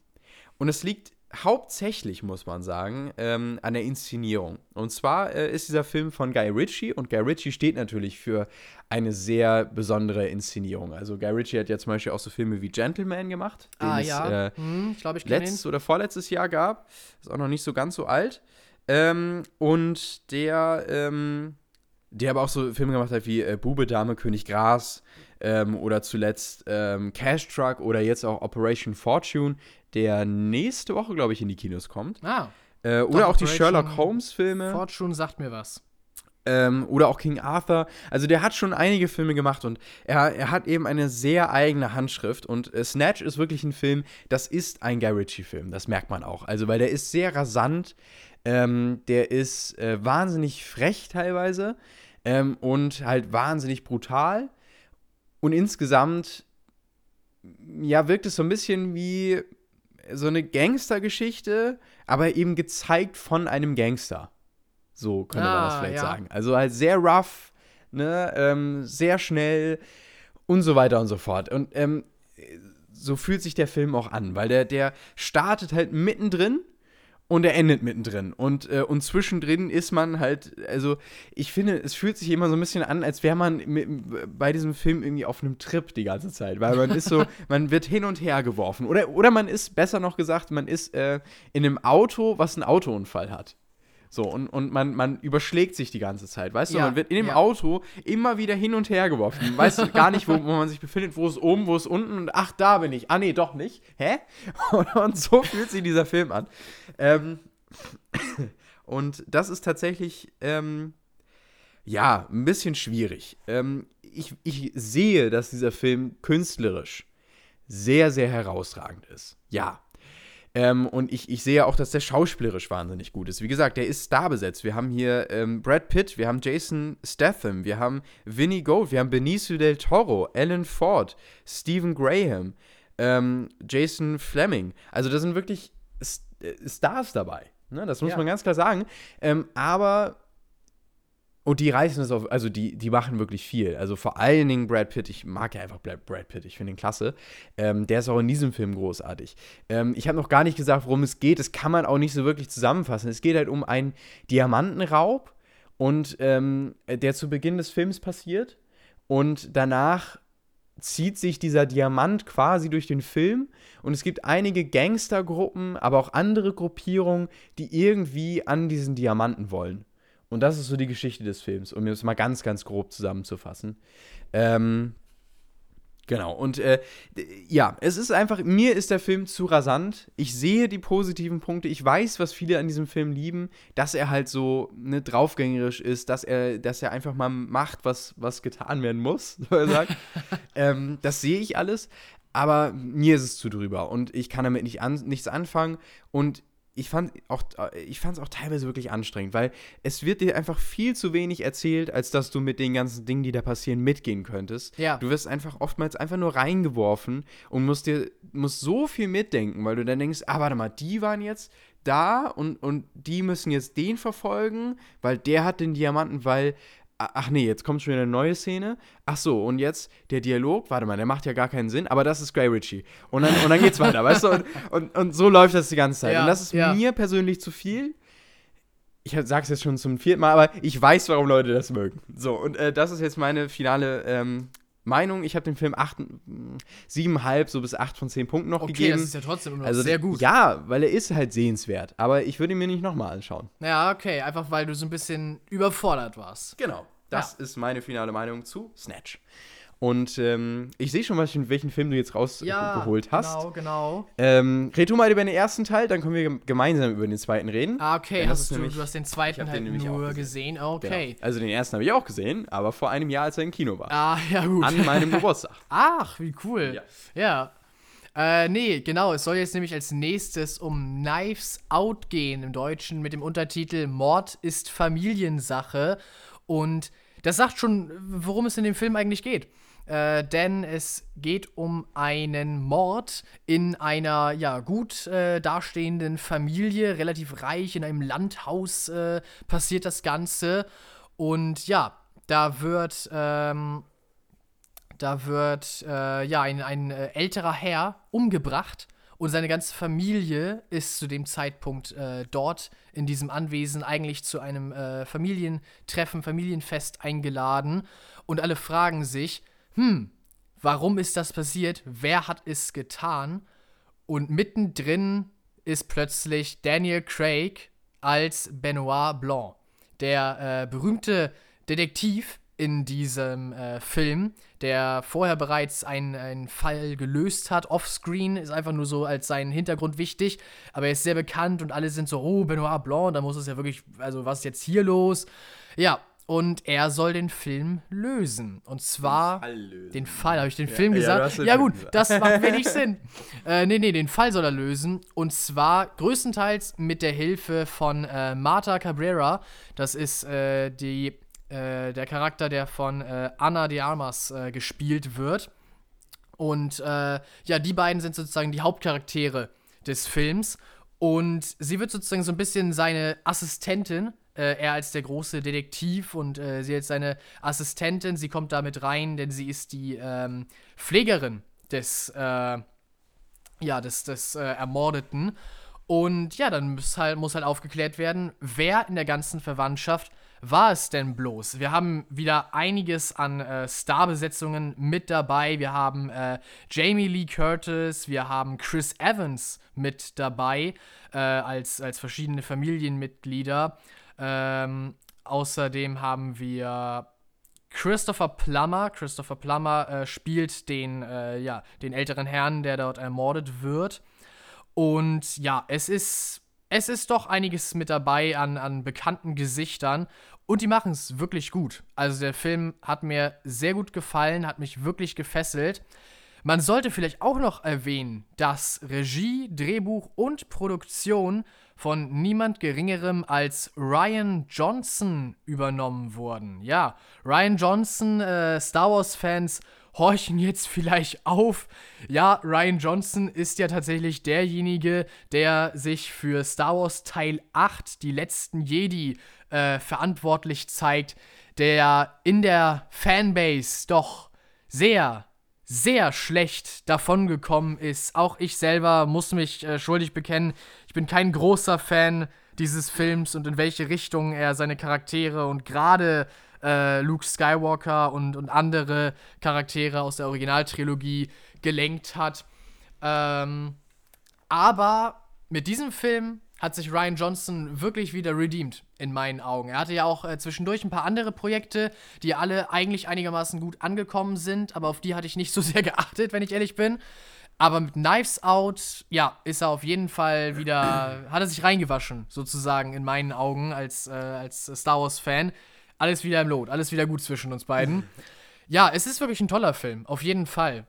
[SPEAKER 1] Und es liegt hauptsächlich, muss man sagen, ähm, an der Inszenierung. Und zwar äh, ist dieser Film von Guy Ritchie und Guy Ritchie steht natürlich für eine sehr besondere Inszenierung. Also Guy Ritchie hat ja zum Beispiel auch so Filme wie Gentleman gemacht,
[SPEAKER 2] den ah, ja. es äh,
[SPEAKER 1] hm, ich glaub, ich letztes ihn. oder vorletztes Jahr gab. Ist auch noch nicht so ganz so alt. Ähm, und der, ähm, der aber auch so Filme gemacht hat wie äh, Bube, Dame, König Gras ähm, oder zuletzt ähm, Cash Truck oder jetzt auch Operation Fortune, der nächste Woche, glaube ich, in die Kinos kommt.
[SPEAKER 2] Ah.
[SPEAKER 1] Äh, oder auch die Sherlock Holmes-Filme.
[SPEAKER 2] Fortune sagt mir was.
[SPEAKER 1] Ähm, oder auch King Arthur. Also der hat schon einige Filme gemacht und er, er hat eben eine sehr eigene Handschrift. Und äh, Snatch ist wirklich ein Film, das ist ein Guy Ritchie-Film, das merkt man auch. Also weil der ist sehr rasant, ähm, der ist äh, wahnsinnig frech teilweise ähm, und halt wahnsinnig brutal. Und insgesamt, ja, wirkt es so ein bisschen wie so eine Gangstergeschichte, aber eben gezeigt von einem Gangster. So könnte ah, man das ah, vielleicht ja. sagen. Also halt sehr rough, ne, ähm, sehr schnell und so weiter und so fort. Und ähm, so fühlt sich der Film auch an, weil der, der startet halt mittendrin und er endet mittendrin. Und, äh, und zwischendrin ist man halt, also ich finde, es fühlt sich immer so ein bisschen an, als wäre man mit, bei diesem Film irgendwie auf einem Trip die ganze Zeit. Weil man ist so, man wird hin und her geworfen. Oder, oder man ist, besser noch gesagt, man ist äh, in einem Auto, was einen Autounfall hat. So, und, und man, man überschlägt sich die ganze Zeit, weißt du? man wird in dem ja. Auto immer wieder hin und her geworfen. Weißt du gar nicht, wo, wo man sich befindet, wo ist oben, wo ist unten und ach, da bin ich. Ah, nee, doch nicht. Hä? Und, und so fühlt sich dieser Film an. Ähm, und das ist tatsächlich, ähm, ja, ein bisschen schwierig. Ähm, ich, ich sehe, dass dieser Film künstlerisch sehr, sehr herausragend ist. Ja, ähm, und ich, ich sehe auch, dass der schauspielerisch wahnsinnig gut ist. Wie gesagt, der ist starbesetzt. Wir haben hier ähm, Brad Pitt, wir haben Jason Statham, wir haben Vinnie Gold, wir haben Benicio del Toro, Alan Ford, Stephen Graham, ähm, Jason Fleming. Also da sind wirklich St äh, Stars dabei. Ne? Das muss ja. man ganz klar sagen. Ähm, aber Und die reißen es auf, also die, die machen wirklich viel. Also vor allen Dingen Brad Pitt, ich mag ja einfach Brad Pitt, ich finde ihn klasse. Ähm, der ist auch in diesem Film großartig. Ähm, ich habe noch gar nicht gesagt, worum es geht. Das kann man auch nicht so wirklich zusammenfassen. Es geht halt um einen Diamantenraub und ähm, der zu Beginn des Films passiert. Und danach zieht sich dieser Diamant quasi durch den Film und es gibt einige Gangstergruppen, aber auch andere Gruppierungen, die irgendwie an diesen Diamanten wollen. Und das ist so die Geschichte des Films, um es mal ganz, ganz grob zusammenzufassen. Ähm, genau, und äh, ja, es ist einfach, mir ist der Film zu rasant. Ich sehe die positiven Punkte. Ich weiß, was viele an diesem Film lieben, dass er halt so ne, draufgängerisch ist, dass er, dass er einfach mal macht, was, was getan werden muss, so er sagt. ähm, das sehe ich alles. Aber mir ist es zu drüber und ich kann damit nicht an, nichts anfangen. Und ich fand auch, ich fand es auch teilweise wirklich anstrengend, weil es wird dir einfach viel zu wenig erzählt, als dass du mit den ganzen Dingen, die da passieren, mitgehen könntest.
[SPEAKER 2] Ja.
[SPEAKER 1] Du wirst einfach oftmals einfach nur reingeworfen und musst dir musst so viel mitdenken, weil du dann denkst, ah, warte mal, die waren jetzt da und, und die müssen jetzt den verfolgen, weil der hat den Diamanten, weil ach nee, jetzt kommt schon wieder eine neue Szene. Ach so, und jetzt der Dialog, warte mal, der macht ja gar keinen Sinn, aber das ist Guy Ritchie. Und dann, und dann geht's weiter, weißt du? Und, und, und, so läuft das die ganze Zeit.
[SPEAKER 2] Ja,
[SPEAKER 1] und das ist
[SPEAKER 2] ja.
[SPEAKER 1] mir persönlich zu viel. Ich sag's jetzt schon zum vierten Mal, aber ich weiß, warum Leute das mögen. So, und äh, das ist jetzt meine finale ähm, Meinung. Ich habe dem Film acht, siebeneinhalb, so bis acht von zehn Punkten noch
[SPEAKER 2] Okay,
[SPEAKER 1] gegeben.
[SPEAKER 2] das ist ja trotzdem immer noch
[SPEAKER 1] also,
[SPEAKER 2] sehr gut.
[SPEAKER 1] Ja, weil er ist halt sehenswert. Aber ich würde ihn mir nicht nochmal anschauen.
[SPEAKER 2] Ja, okay, einfach weil du so ein bisschen überfordert warst.
[SPEAKER 1] Genau. Das ist meine finale Meinung zu Snatch. Und ähm, ich sehe schon, welchen, welchen Film du jetzt rausgeholt hast.
[SPEAKER 2] Genau, genau.
[SPEAKER 1] Ähm, red du mal über den ersten Teil, dann können wir gem- gemeinsam über den zweiten reden.
[SPEAKER 2] Ah, okay, hast du,
[SPEAKER 1] nämlich-
[SPEAKER 2] du hast den zweiten halt
[SPEAKER 1] den
[SPEAKER 2] nur
[SPEAKER 1] gesehen.
[SPEAKER 2] gesehen. Okay.
[SPEAKER 1] Genau. Also den ersten habe ich auch gesehen, aber vor einem Jahr, als er im Kino war.
[SPEAKER 2] Ah, ja, gut.
[SPEAKER 1] An meinem Geburtstag.
[SPEAKER 2] Ach, wie cool.
[SPEAKER 1] Ja.
[SPEAKER 2] Ja. Äh, nee, genau. Es soll jetzt nämlich als nächstes um Knives Out gehen im Deutschen mit dem Untertitel Mord ist Familiensache. Und das sagt schon, worum es in dem Film eigentlich geht. Äh, denn es geht um einen Mord in einer ja gut äh, dastehenden Familie, relativ reich, in einem Landhaus äh, passiert das Ganze. Und ja, da wird ähm, da wird äh, ja ein, ein äh, älterer Herr umgebracht und seine ganze Familie ist zu dem Zeitpunkt äh, dort in diesem Anwesen eigentlich zu einem äh, Familientreffen, Familienfest eingeladen und alle fragen sich, hm, warum ist das passiert? Wer hat es getan? Und mittendrin ist plötzlich Daniel Craig als Benoit Blanc, der äh, berühmte Detektiv in diesem äh, Film, der vorher bereits einen, Fall gelöst hat, offscreen, ist einfach nur so als sein Hintergrund wichtig, aber er ist sehr bekannt und alle sind so, oh, Benoit Blanc, da muss es ja wirklich, also was ist jetzt hier los? Ja, und er soll den Film lösen. Und zwar.
[SPEAKER 1] Lösen.
[SPEAKER 2] Den Fall, habe ich den Film
[SPEAKER 1] ja,
[SPEAKER 2] gesagt?
[SPEAKER 1] hast den
[SPEAKER 2] Ja,
[SPEAKER 1] Film
[SPEAKER 2] gut,
[SPEAKER 1] gesagt.
[SPEAKER 2] das macht wenig Sinn. Äh, nee, nee, den Fall soll er lösen. Und zwar größtenteils mit der Hilfe von äh, Marta Cabrera. Das ist äh, die, äh, der Charakter, der von äh, Anna de Armas äh, gespielt wird. Und äh, ja, die beiden sind sozusagen die Hauptcharaktere des Films. Und sie wird sozusagen so ein bisschen seine Assistentin. Äh, er als der große Detektiv und äh, sie als seine Assistentin. Sie kommt damit rein, denn sie ist die ähm, Pflegerin des, äh, ja, des, des äh, Ermordeten. Und ja, dann muss halt, muss halt aufgeklärt werden, wer in der ganzen Verwandtschaft war es denn bloß? Wir haben wieder einiges an äh, Starbesetzungen mit dabei. Wir haben äh, Jamie Lee Curtis, wir haben Chris Evans mit dabei äh, als, als verschiedene Familienmitglieder. Ähm, außerdem haben wir Christopher Plummer. Christopher Plummer äh, spielt den, äh, ja, den älteren Herrn, der dort ermordet wird. Und ja, es ist, es ist doch einiges mit dabei an, an bekannten Gesichtern. Und die machen es wirklich gut. Also der Film hat mir sehr gut gefallen, hat mich wirklich gefesselt. Man sollte vielleicht auch noch erwähnen, dass Regie, Drehbuch und Produktion von niemand Geringerem als Ryan Johnson übernommen wurden. Ja, Ryan Johnson, äh, Star Wars-Fans horchen jetzt vielleicht auf. Ja, Ryan Johnson ist ja tatsächlich derjenige, der sich für Star Wars Teil 8, die letzten Jedi, äh, verantwortlich zeigt, der in der Fanbase doch sehr, sehr schlecht davongekommen ist. Auch ich selber muss mich äh, schuldig bekennen, ich bin kein großer Fan dieses Films und in welche Richtung er seine Charaktere und gerade äh, Luke Skywalker und, und andere Charaktere aus der Originaltrilogie gelenkt hat. Ähm, aber mit diesem Film hat sich Ryan Johnson wirklich wieder redeemed, in meinen Augen. Er hatte ja auch äh, zwischendurch ein paar andere Projekte, die alle eigentlich einigermaßen gut angekommen sind, aber auf die hatte ich nicht so sehr geachtet, wenn ich ehrlich bin. Aber mit Knives Out, ja, ist er auf jeden Fall wieder, hat er sich reingewaschen, sozusagen, in meinen Augen, als, äh, als Star Wars-Fan. Alles wieder im Lot, alles wieder gut zwischen uns beiden. ja, es ist wirklich ein toller Film, auf jeden Fall.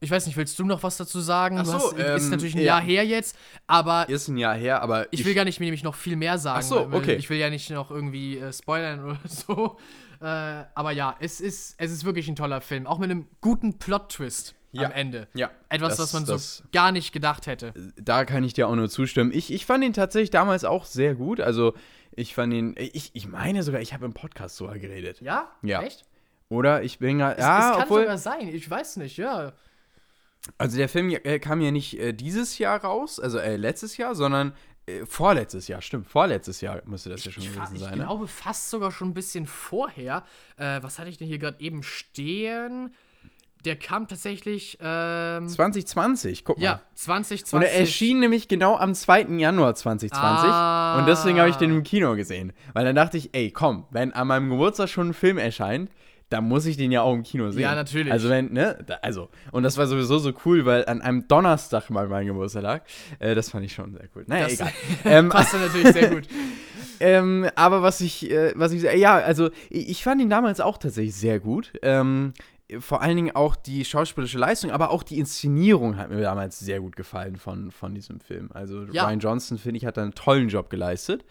[SPEAKER 2] Ich weiß nicht, willst du noch was dazu sagen?
[SPEAKER 1] Ach so,
[SPEAKER 2] hast,
[SPEAKER 1] ähm,
[SPEAKER 2] ist natürlich ein
[SPEAKER 1] ja.
[SPEAKER 2] Jahr her jetzt, aber
[SPEAKER 1] Ist ein Jahr her, aber
[SPEAKER 2] ich will gar nicht nämlich noch viel mehr sagen.
[SPEAKER 1] Ach so, okay.
[SPEAKER 2] Ich will ja nicht noch irgendwie äh, spoilern oder so. Äh, aber ja, es ist, es ist wirklich ein toller Film. Auch mit einem guten Plot-Twist
[SPEAKER 1] Ja.
[SPEAKER 2] am Ende.
[SPEAKER 1] Ja,
[SPEAKER 2] Etwas,
[SPEAKER 1] das-
[SPEAKER 2] was man
[SPEAKER 1] das-
[SPEAKER 2] so gar nicht gedacht hätte.
[SPEAKER 1] da kann ich dir auch nur zustimmen. Ich, ich fand ihn tatsächlich damals auch sehr gut. Also, ich fand ihn, ich, ich meine sogar, ich habe im Podcast sogar geredet.
[SPEAKER 2] Ja?
[SPEAKER 1] Ja.
[SPEAKER 2] Echt?
[SPEAKER 1] Oder? Ich bin ja,
[SPEAKER 2] Es,
[SPEAKER 1] ja,
[SPEAKER 2] es kann
[SPEAKER 1] obwohl,
[SPEAKER 2] sogar sein. Ich weiß nicht, ja.
[SPEAKER 1] Also der Film äh, kam ja nicht äh, dieses Jahr raus, also äh, letztes Jahr, sondern äh, vorletztes Jahr, stimmt, vorletztes Jahr müsste das ja schon
[SPEAKER 2] Ich,
[SPEAKER 1] gewesen
[SPEAKER 2] ich
[SPEAKER 1] sein, ne?
[SPEAKER 2] glaube fast sogar schon ein bisschen vorher. Äh, was hatte ich denn hier gerade eben stehen? Der kam tatsächlich, ähm,
[SPEAKER 1] 2020, guck mal.
[SPEAKER 2] ja, 2020.
[SPEAKER 1] Und er erschien nämlich genau am 2. Januar 2020.
[SPEAKER 2] Ah.
[SPEAKER 1] Und deswegen habe ich den im Kino gesehen. Weil dann dachte ich, ey, komm, wenn an meinem Geburtstag schon ein Film erscheint, dann muss ich den ja auch im Kino sehen.
[SPEAKER 2] Ja, natürlich.
[SPEAKER 1] Also, wenn, ne? Da, also, und das war sowieso so cool, weil an einem Donnerstag mal mein Geburtstag lag. Äh, das fand ich schon sehr cool. Naja,
[SPEAKER 2] Das-
[SPEAKER 1] egal. ähm,
[SPEAKER 2] Passt natürlich sehr gut.
[SPEAKER 1] ähm, aber was ich, äh, was ich, ja, also ich, ich fand ihn damals auch tatsächlich sehr gut. Ähm, vor allen Dingen auch die schauspielerische Leistung, aber auch die Inszenierung hat mir damals sehr gut gefallen von, von diesem Film. Also
[SPEAKER 2] Ja.
[SPEAKER 1] Ryan Johnson, finde ich, hat da einen tollen Job geleistet.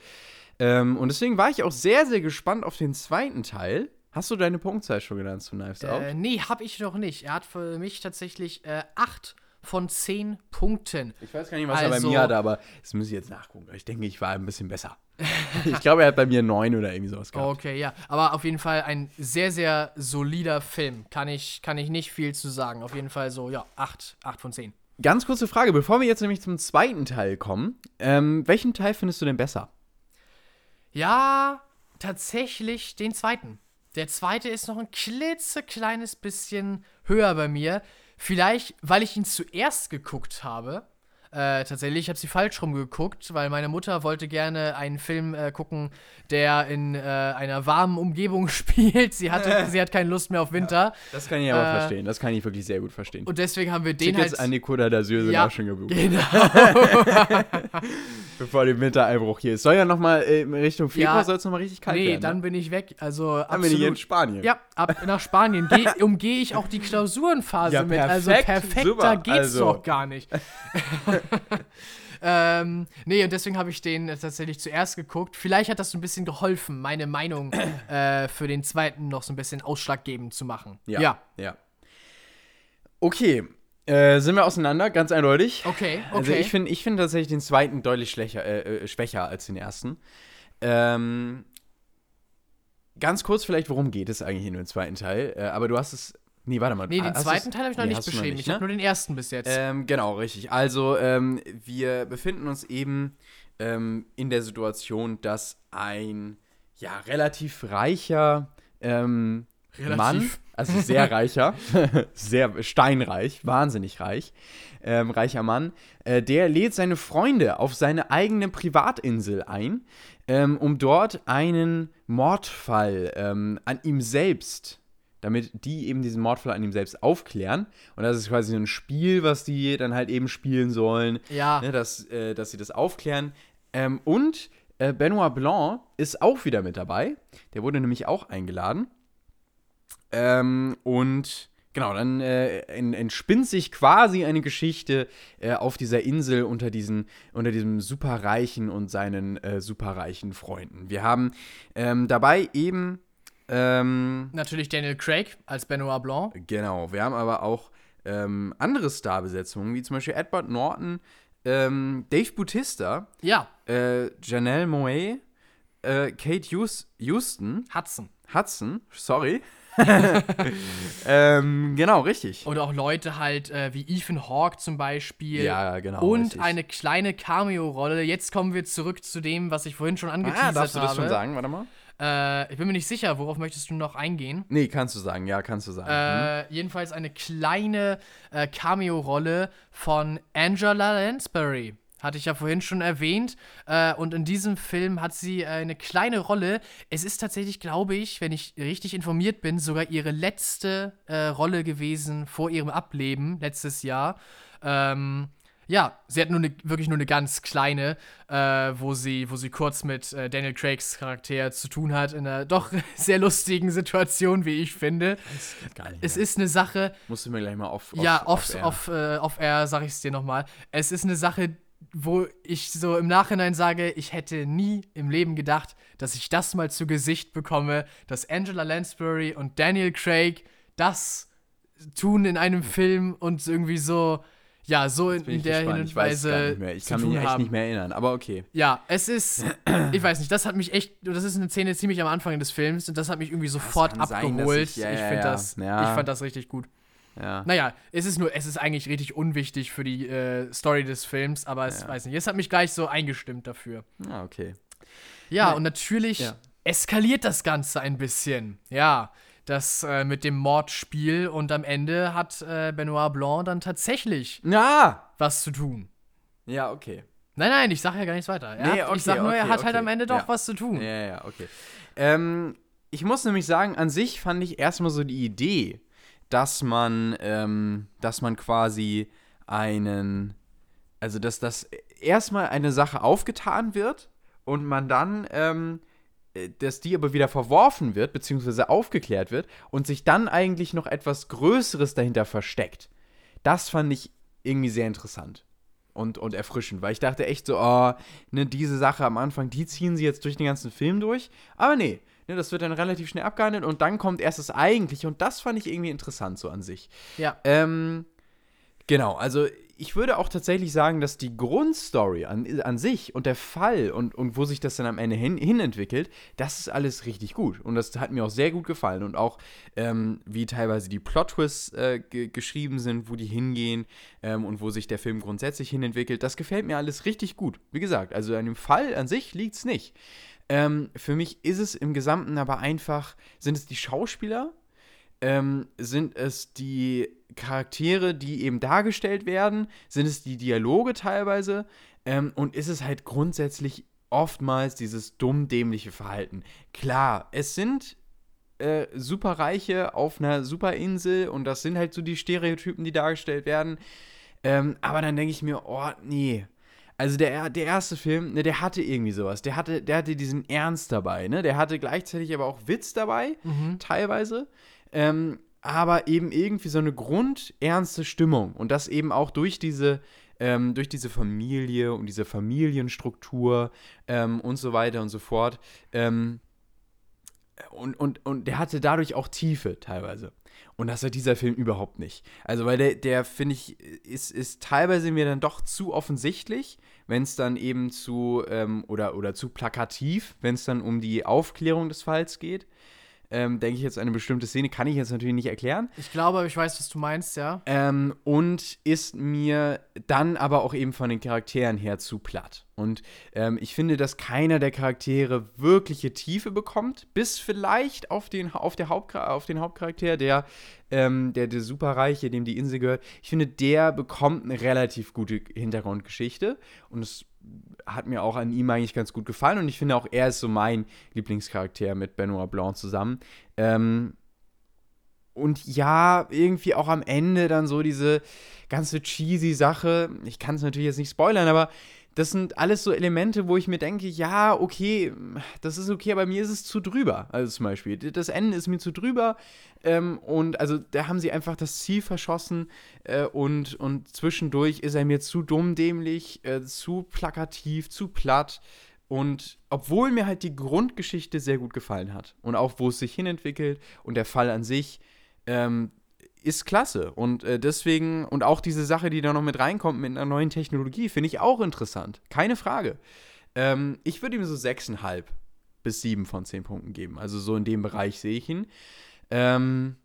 [SPEAKER 1] Ähm, und deswegen war ich auch sehr, sehr gespannt auf den zweiten Teil. Hast du deine Punktzahl schon genannt zu Knives Out?
[SPEAKER 2] Äh, nee, hab ich noch nicht. Er hat für mich tatsächlich äh, 8 von 10 Punkten.
[SPEAKER 1] Ich weiß gar nicht, was er bei
[SPEAKER 2] also-
[SPEAKER 1] mir hatte, aber das muss ich jetzt nachgucken. Ich denke, ich war ein bisschen besser. ich glaube, er hat bei mir neun oder irgendwie sowas gehabt.
[SPEAKER 2] Okay, ja. Aber auf jeden Fall ein sehr, sehr solider Film. Kann ich, kann ich nicht viel zu sagen. Auf jeden Fall so, ja, 8, 8 von 10.
[SPEAKER 1] Ganz kurze Frage, bevor wir jetzt nämlich zum zweiten Teil kommen. Ähm, welchen Teil findest du denn besser?
[SPEAKER 2] Ja, tatsächlich den zweiten. Der zweite ist noch ein klitzekleines bisschen höher bei mir. Vielleicht, weil ich ihn zuerst geguckt habe. Äh, tatsächlich, ich habe sie falsch rum geguckt, weil meine Mutter wollte gerne einen Film äh, gucken, der in äh, einer warmen Umgebung spielt. Sie, hatte, sie hat keine Lust mehr auf Winter.
[SPEAKER 1] Das kann ich aber
[SPEAKER 2] Äh,
[SPEAKER 1] verstehen. Das kann ich wirklich sehr gut verstehen.
[SPEAKER 2] Und deswegen haben wir den
[SPEAKER 1] Tickets
[SPEAKER 2] halt.
[SPEAKER 1] an Côte d'Azur sind
[SPEAKER 2] Ja,
[SPEAKER 1] auch schon gebucht,
[SPEAKER 2] Genau.
[SPEAKER 1] bevor der Wintereinbruch hier ist. Soll ja nochmal äh, in Richtung Februar,
[SPEAKER 2] Ja.
[SPEAKER 1] soll es nochmal richtig kalt
[SPEAKER 2] nee,
[SPEAKER 1] werden.
[SPEAKER 2] dann
[SPEAKER 1] ne?
[SPEAKER 2] bin ich weg. Also
[SPEAKER 1] dann bin ich hier in
[SPEAKER 2] absolut.
[SPEAKER 1] Spanien.
[SPEAKER 2] Ja, ab nach Spanien geh, umgehe ich auch die Klausurenphase
[SPEAKER 1] Ja,
[SPEAKER 2] mit. Also
[SPEAKER 1] perfekt, super,
[SPEAKER 2] geht's
[SPEAKER 1] also.
[SPEAKER 2] doch gar nicht. ähm, nee, und deswegen habe ich den äh, tatsächlich zuerst geguckt. Vielleicht hat das so ein bisschen geholfen, meine Meinung äh, für den zweiten noch so ein bisschen ausschlaggebend zu machen.
[SPEAKER 1] Ja.
[SPEAKER 2] ja.
[SPEAKER 1] ja. Okay. Äh, sind wir auseinander, ganz eindeutig.
[SPEAKER 2] Okay, okay.
[SPEAKER 1] Also ich finde ich find tatsächlich den zweiten deutlich schwächer, äh, äh, schwächer als den ersten. Ähm, ganz kurz vielleicht, worum geht es eigentlich in dem zweiten Teil? Äh, aber du hast es. Nee, warte mal.
[SPEAKER 2] nee, den
[SPEAKER 1] hast
[SPEAKER 2] zweiten Teil habe ich noch
[SPEAKER 1] nee,
[SPEAKER 2] nicht beschrieben.
[SPEAKER 1] nicht,
[SPEAKER 2] ich habe
[SPEAKER 1] ne?
[SPEAKER 2] nur den ersten bis jetzt.
[SPEAKER 1] Ähm, genau, richtig. Also, ähm, wir befinden uns eben ähm, in der Situation, dass ein ja, relativ reicher ähm,
[SPEAKER 2] Relativ.
[SPEAKER 1] Mann, also sehr reicher, sehr steinreich, wahnsinnig reich, ähm, reicher Mann, äh, der lädt seine Freunde auf seine eigene Privatinsel ein, ähm, um dort einen Mordfall an ihm selbst damit die eben diesen Mordfall an ihm selbst aufklären. Und das ist quasi so ein Spiel, was die dann halt eben spielen sollen,
[SPEAKER 2] ja.
[SPEAKER 1] ne, dass, äh, dass sie das aufklären. Ähm, und äh, Benoit Blanc ist auch wieder mit dabei. Der wurde nämlich auch eingeladen. Ähm, und genau, dann äh, en- entspinnt sich quasi eine Geschichte äh, auf dieser Insel unter, diesen, unter diesem Superreichen und seinen äh, superreichen Freunden. Wir haben ähm, dabei eben Ähm,
[SPEAKER 2] Natürlich Daniel Craig als Benoit Blanc.
[SPEAKER 1] genau, wir haben aber auch ähm, andere Starbesetzungen, wie zum Beispiel Edward Norton, ähm, Dave Bautista,
[SPEAKER 2] Ja,
[SPEAKER 1] äh, Janelle Moe, äh, Kate Hus Houston,
[SPEAKER 2] Hudson.
[SPEAKER 1] Hudson, sorry. ähm, genau, richtig.
[SPEAKER 2] Oder auch Leute halt äh, wie Ethan Hawke zum Beispiel.
[SPEAKER 1] Ja, genau,
[SPEAKER 2] Und
[SPEAKER 1] richtig.
[SPEAKER 2] eine kleine Cameo-Rolle. Jetzt kommen wir zurück zu dem, was ich vorhin schon angeteasert
[SPEAKER 1] Ah, darfst du das
[SPEAKER 2] habe.
[SPEAKER 1] schon sagen? Warte mal.
[SPEAKER 2] Äh, ich bin mir nicht sicher, worauf möchtest du noch eingehen?
[SPEAKER 1] Nee, kannst du sagen. Ja, kannst du sagen.
[SPEAKER 2] Äh, jedenfalls eine kleine äh, Cameo-Rolle von Angela Lansbury. Hatte ich ja vorhin schon erwähnt. Äh, und in diesem Film hat sie äh, eine kleine Rolle. Es ist tatsächlich, glaube ich, wenn ich richtig informiert bin, sogar ihre letzte äh, Rolle gewesen vor ihrem Ableben letztes Jahr. Ähm, ja, sie hat nur eine, wirklich nur eine ganz kleine, äh, wo, sie, wo sie kurz mit äh, Daniel Craigs Charakter zu tun hat, in einer doch sehr lustigen Situation, wie ich finde.
[SPEAKER 1] Hm? Gar nicht
[SPEAKER 2] Es ist eine Sache,
[SPEAKER 1] Musst du mir gleich mal auf.
[SPEAKER 2] ja,
[SPEAKER 1] auf,
[SPEAKER 2] off,
[SPEAKER 1] air.
[SPEAKER 2] off, äh, off air sag ich es dir nochmal. Es ist eine Sache, wo ich so im Nachhinein sage, ich hätte nie im Leben gedacht, dass ich das mal zu Gesicht bekomme, dass Angela Lansbury und Daniel Craig das tun in einem Film und irgendwie so, ja, so in, in
[SPEAKER 1] ich
[SPEAKER 2] der
[SPEAKER 1] gespannt. Ich
[SPEAKER 2] Hinweise
[SPEAKER 1] nicht mehr. Ich
[SPEAKER 2] zu
[SPEAKER 1] kann mich echt
[SPEAKER 2] haben.
[SPEAKER 1] nicht mehr erinnern, aber okay.
[SPEAKER 2] Ja, es ist, ich weiß nicht, das hat mich echt, das ist eine Szene ziemlich am Anfang des Films und das hat mich irgendwie sofort
[SPEAKER 1] kann sein,
[SPEAKER 2] abgeholt.
[SPEAKER 1] ich- ja,
[SPEAKER 2] ich finde
[SPEAKER 1] ja.
[SPEAKER 2] das,
[SPEAKER 1] Ja.
[SPEAKER 2] ich fand das richtig gut.
[SPEAKER 1] Ja.
[SPEAKER 2] Naja, es ist nur, es ist eigentlich richtig unwichtig für die äh, Story des Films, aber es weiß nicht. Es hat mich gleich so eingestimmt dafür.
[SPEAKER 1] Ah, okay.
[SPEAKER 2] Ja, und natürlich eskaliert das Ganze ein bisschen. Ja, das äh, mit dem Mordspiel und am Ende hat äh, Benoit Blanc dann tatsächlich
[SPEAKER 1] Na!
[SPEAKER 2] was zu tun.
[SPEAKER 1] Ja, okay.
[SPEAKER 2] Nein, nein, ich sage ja gar nichts weiter. Er
[SPEAKER 1] Nee,
[SPEAKER 2] hat,
[SPEAKER 1] okay,
[SPEAKER 2] ich sag nur, er
[SPEAKER 1] okay,
[SPEAKER 2] hat halt
[SPEAKER 1] okay.
[SPEAKER 2] am Ende doch
[SPEAKER 1] Ja.
[SPEAKER 2] was zu tun.
[SPEAKER 1] Ja, ja, okay. Ähm, ich muss nämlich sagen, an sich fand ich erstmal so die Idee, dass man, ähm, dass man quasi einen, also dass das erstmal eine Sache aufgetan wird und man dann, ähm, äh, dass die aber wieder verworfen wird, beziehungsweise aufgeklärt wird und sich dann eigentlich noch etwas Größeres dahinter versteckt. Das fand ich irgendwie sehr interessant und, und erfrischend, weil ich dachte echt so, oh, ne, diese Sache am Anfang, die ziehen sie jetzt durch den ganzen Film durch. Aber nee, ne, das wird dann relativ schnell abgehandelt und dann kommt erst das Eigentliche und das fand ich irgendwie interessant so an sich.
[SPEAKER 2] Ja.
[SPEAKER 1] Ähm, genau, also ich würde auch tatsächlich sagen, dass die Grundstory an, an sich und der Fall und, und wo sich das dann am Ende hin, hin entwickelt, das ist alles richtig gut. Und das hat mir auch sehr gut gefallen. Und auch, ähm, wie teilweise die Plot-Twists äh, ge geschrieben sind, wo die hingehen ähm, und wo sich der Film grundsätzlich hin entwickelt, das gefällt mir alles richtig gut. Wie gesagt, also an dem Fall an sich liegt es nicht. Ähm, für mich ist es im Gesamten aber einfach, sind es die Schauspieler, ähm, sind es die Charaktere, die eben dargestellt werden? Sind es die Dialoge teilweise? Ähm, und ist es halt grundsätzlich oftmals dieses dumm-dämliche Verhalten? Klar, es sind äh, Superreiche auf einer Superinsel und das sind halt so die Stereotypen, die dargestellt werden. Ähm, aber dann denke ich mir, oh, nee. Also der, der erste Film, ne, der hatte irgendwie sowas. Der hatte, der hatte diesen Ernst dabei, ne? Der hatte gleichzeitig aber auch Witz dabei, teilweise. Ähm, aber eben irgendwie so eine grundernste Stimmung. Und das eben auch durch diese, ähm, durch diese Familie und diese Familienstruktur ähm, und so weiter und so fort. Ähm, und, und, und der hatte dadurch auch Tiefe teilweise. Und das hat dieser Film überhaupt nicht. Also, weil der, der finde ich, ist, ist teilweise mir dann doch zu offensichtlich, wenn es dann eben zu, ähm, oder, oder zu plakativ, wenn es dann um die Aufklärung des Falls geht. Ähm, denke ich jetzt an eine bestimmte Szene, kann ich jetzt natürlich nicht erklären.
[SPEAKER 2] Ich glaube, ich weiß, was du meinst, ja.
[SPEAKER 1] Ähm, und ist mir dann aber auch eben von den Charakteren her zu platt. Und ähm, ich finde, dass keiner der Charaktere wirkliche Tiefe bekommt, bis vielleicht auf den, auf der Hauptchar auf den Hauptcharakter, der, ähm, der, der Superreiche, dem die Insel gehört. Ich finde, der bekommt eine relativ gute Hintergrundgeschichte. Und es hat mir auch an ihm eigentlich ganz gut gefallen. Und ich finde auch, er ist so mein Lieblingscharakter mit Benoit Blanc zusammen. Ähm, und ja, irgendwie auch am Ende dann so diese ganze cheesy Sache. Ich kann es natürlich jetzt nicht spoilern, aber das sind alles so Elemente, wo ich mir denke, ja, okay, das ist okay, aber mir ist es zu drüber. Also zum Beispiel, das Ende ist mir zu drüber. Ähm, und also da haben sie einfach das Ziel verschossen äh, und, und zwischendurch ist er mir zu dumm dämlich, äh, zu plakativ, zu platt. Und obwohl mir halt die Grundgeschichte sehr gut gefallen hat und auch wo es sich hinentwickelt und der Fall an sich, ähm, ist klasse. Und äh, deswegen, und auch diese Sache, die da noch mit reinkommt mit einer neuen Technologie, finde ich auch interessant. Keine Frage. Ähm, ich würde ihm so 6,5 bis 7 von 10 Punkten geben. Also so in dem Bereich sehe ich ihn. Ähm,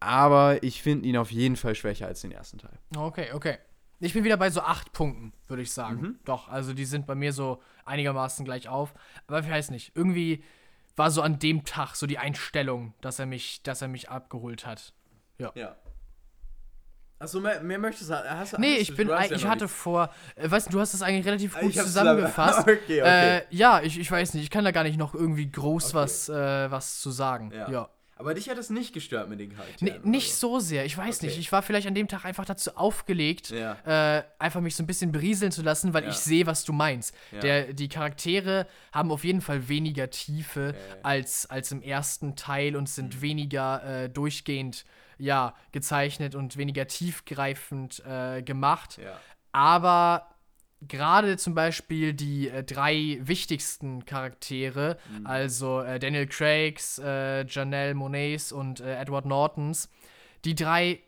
[SPEAKER 1] aber ich finde ihn auf jeden Fall schwächer als den ersten Teil.
[SPEAKER 2] Okay, okay. Ich bin wieder bei so 8 Punkten, würde ich sagen. Mhm. Doch, also die sind bei mir so einigermaßen gleich auf. Aber ich weiß nicht. Irgendwie war so an dem Tag so die Einstellung, dass er mich, dass er mich abgeholt hat. Ja.
[SPEAKER 1] Ja. Achso, mehr, mehr möchtest du hast,
[SPEAKER 2] Nee, ich bin, ich ja hatte vor, äh, weißt du, du hast das eigentlich relativ gut zusammengefasst. okay, okay. Äh, ja, ich, ich weiß nicht, ich kann da gar nicht noch irgendwie groß okay. was, äh, was zu sagen. Ja. ja.
[SPEAKER 1] Aber dich hat es nicht gestört mit den Charakteren?
[SPEAKER 2] Nee, nicht so sehr, ich weiß okay. nicht. Ich war vielleicht an dem Tag einfach dazu aufgelegt, ja. äh, einfach mich so ein bisschen berieseln zu lassen, weil ja. ich sehe, was du meinst. Ja. Der, die Charaktere haben auf jeden Fall weniger Tiefe als, als im ersten Teil und sind mhm. weniger äh, durchgehend ja, gezeichnet und weniger tiefgreifend äh, gemacht. Ja. Aber gerade zum Beispiel die äh, drei wichtigsten Charaktere, mhm. also äh, Daniel Craigs, äh, Janelle Monets und äh, Edward Nortons, die drei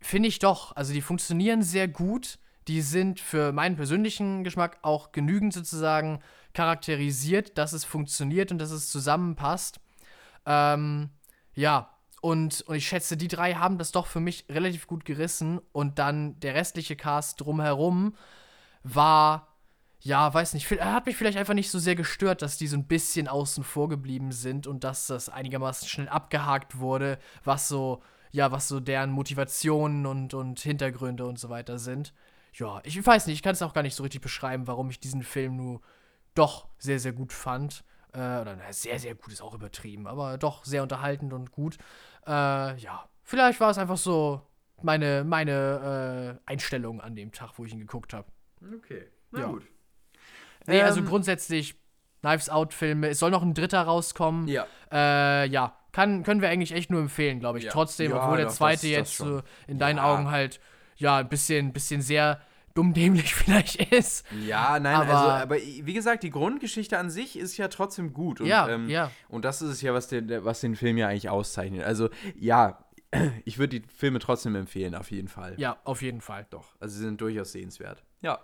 [SPEAKER 2] finde ich doch, also die funktionieren sehr gut. Die sind für meinen persönlichen Geschmack auch genügend sozusagen charakterisiert, dass es funktioniert und dass es zusammenpasst. Ähm, ja, und, und ich schätze, die drei haben das doch für mich relativ gut gerissen. Und dann der restliche Cast drumherum war, ja, weiß nicht, hat mich vielleicht einfach nicht so sehr gestört, dass die so ein bisschen außen vor geblieben sind und dass das einigermaßen schnell abgehakt wurde, was so, ja, was so deren Motivationen und, und Hintergründe und so weiter sind. Ja, ich weiß nicht, ich kann es auch gar nicht so richtig beschreiben, warum ich diesen Film nur doch sehr, sehr gut fand. Äh, oder sehr, sehr gut ist auch übertrieben, aber doch sehr unterhaltend und gut. Äh, ja, vielleicht war es einfach so meine, meine äh, Einstellung an dem Tag, wo ich ihn geguckt habe.
[SPEAKER 1] Okay, na ja. gut.
[SPEAKER 2] Nee, also ähm, also grundsätzlich Knives Out-Filme. Es soll noch ein dritter rauskommen. Ja. Äh, ja, kann, können wir eigentlich echt nur empfehlen, glaube ich. Ja. Trotzdem, obwohl der zweite das, jetzt das so in deinen Augen halt, ja, ein bisschen, bisschen sehr dummdämlich vielleicht ist.
[SPEAKER 1] Ja, nein, aber, also, aber wie gesagt, die Grundgeschichte an sich ist ja trotzdem gut. Und,
[SPEAKER 2] ja,
[SPEAKER 1] ähm,
[SPEAKER 2] ja.
[SPEAKER 1] Und das ist es ja, was den, was den Film ja eigentlich auszeichnet. Also, ja, ich würde die Filme trotzdem empfehlen, auf jeden Fall.
[SPEAKER 2] Ja, auf jeden Fall.
[SPEAKER 1] Doch, also sie sind durchaus sehenswert. Ja.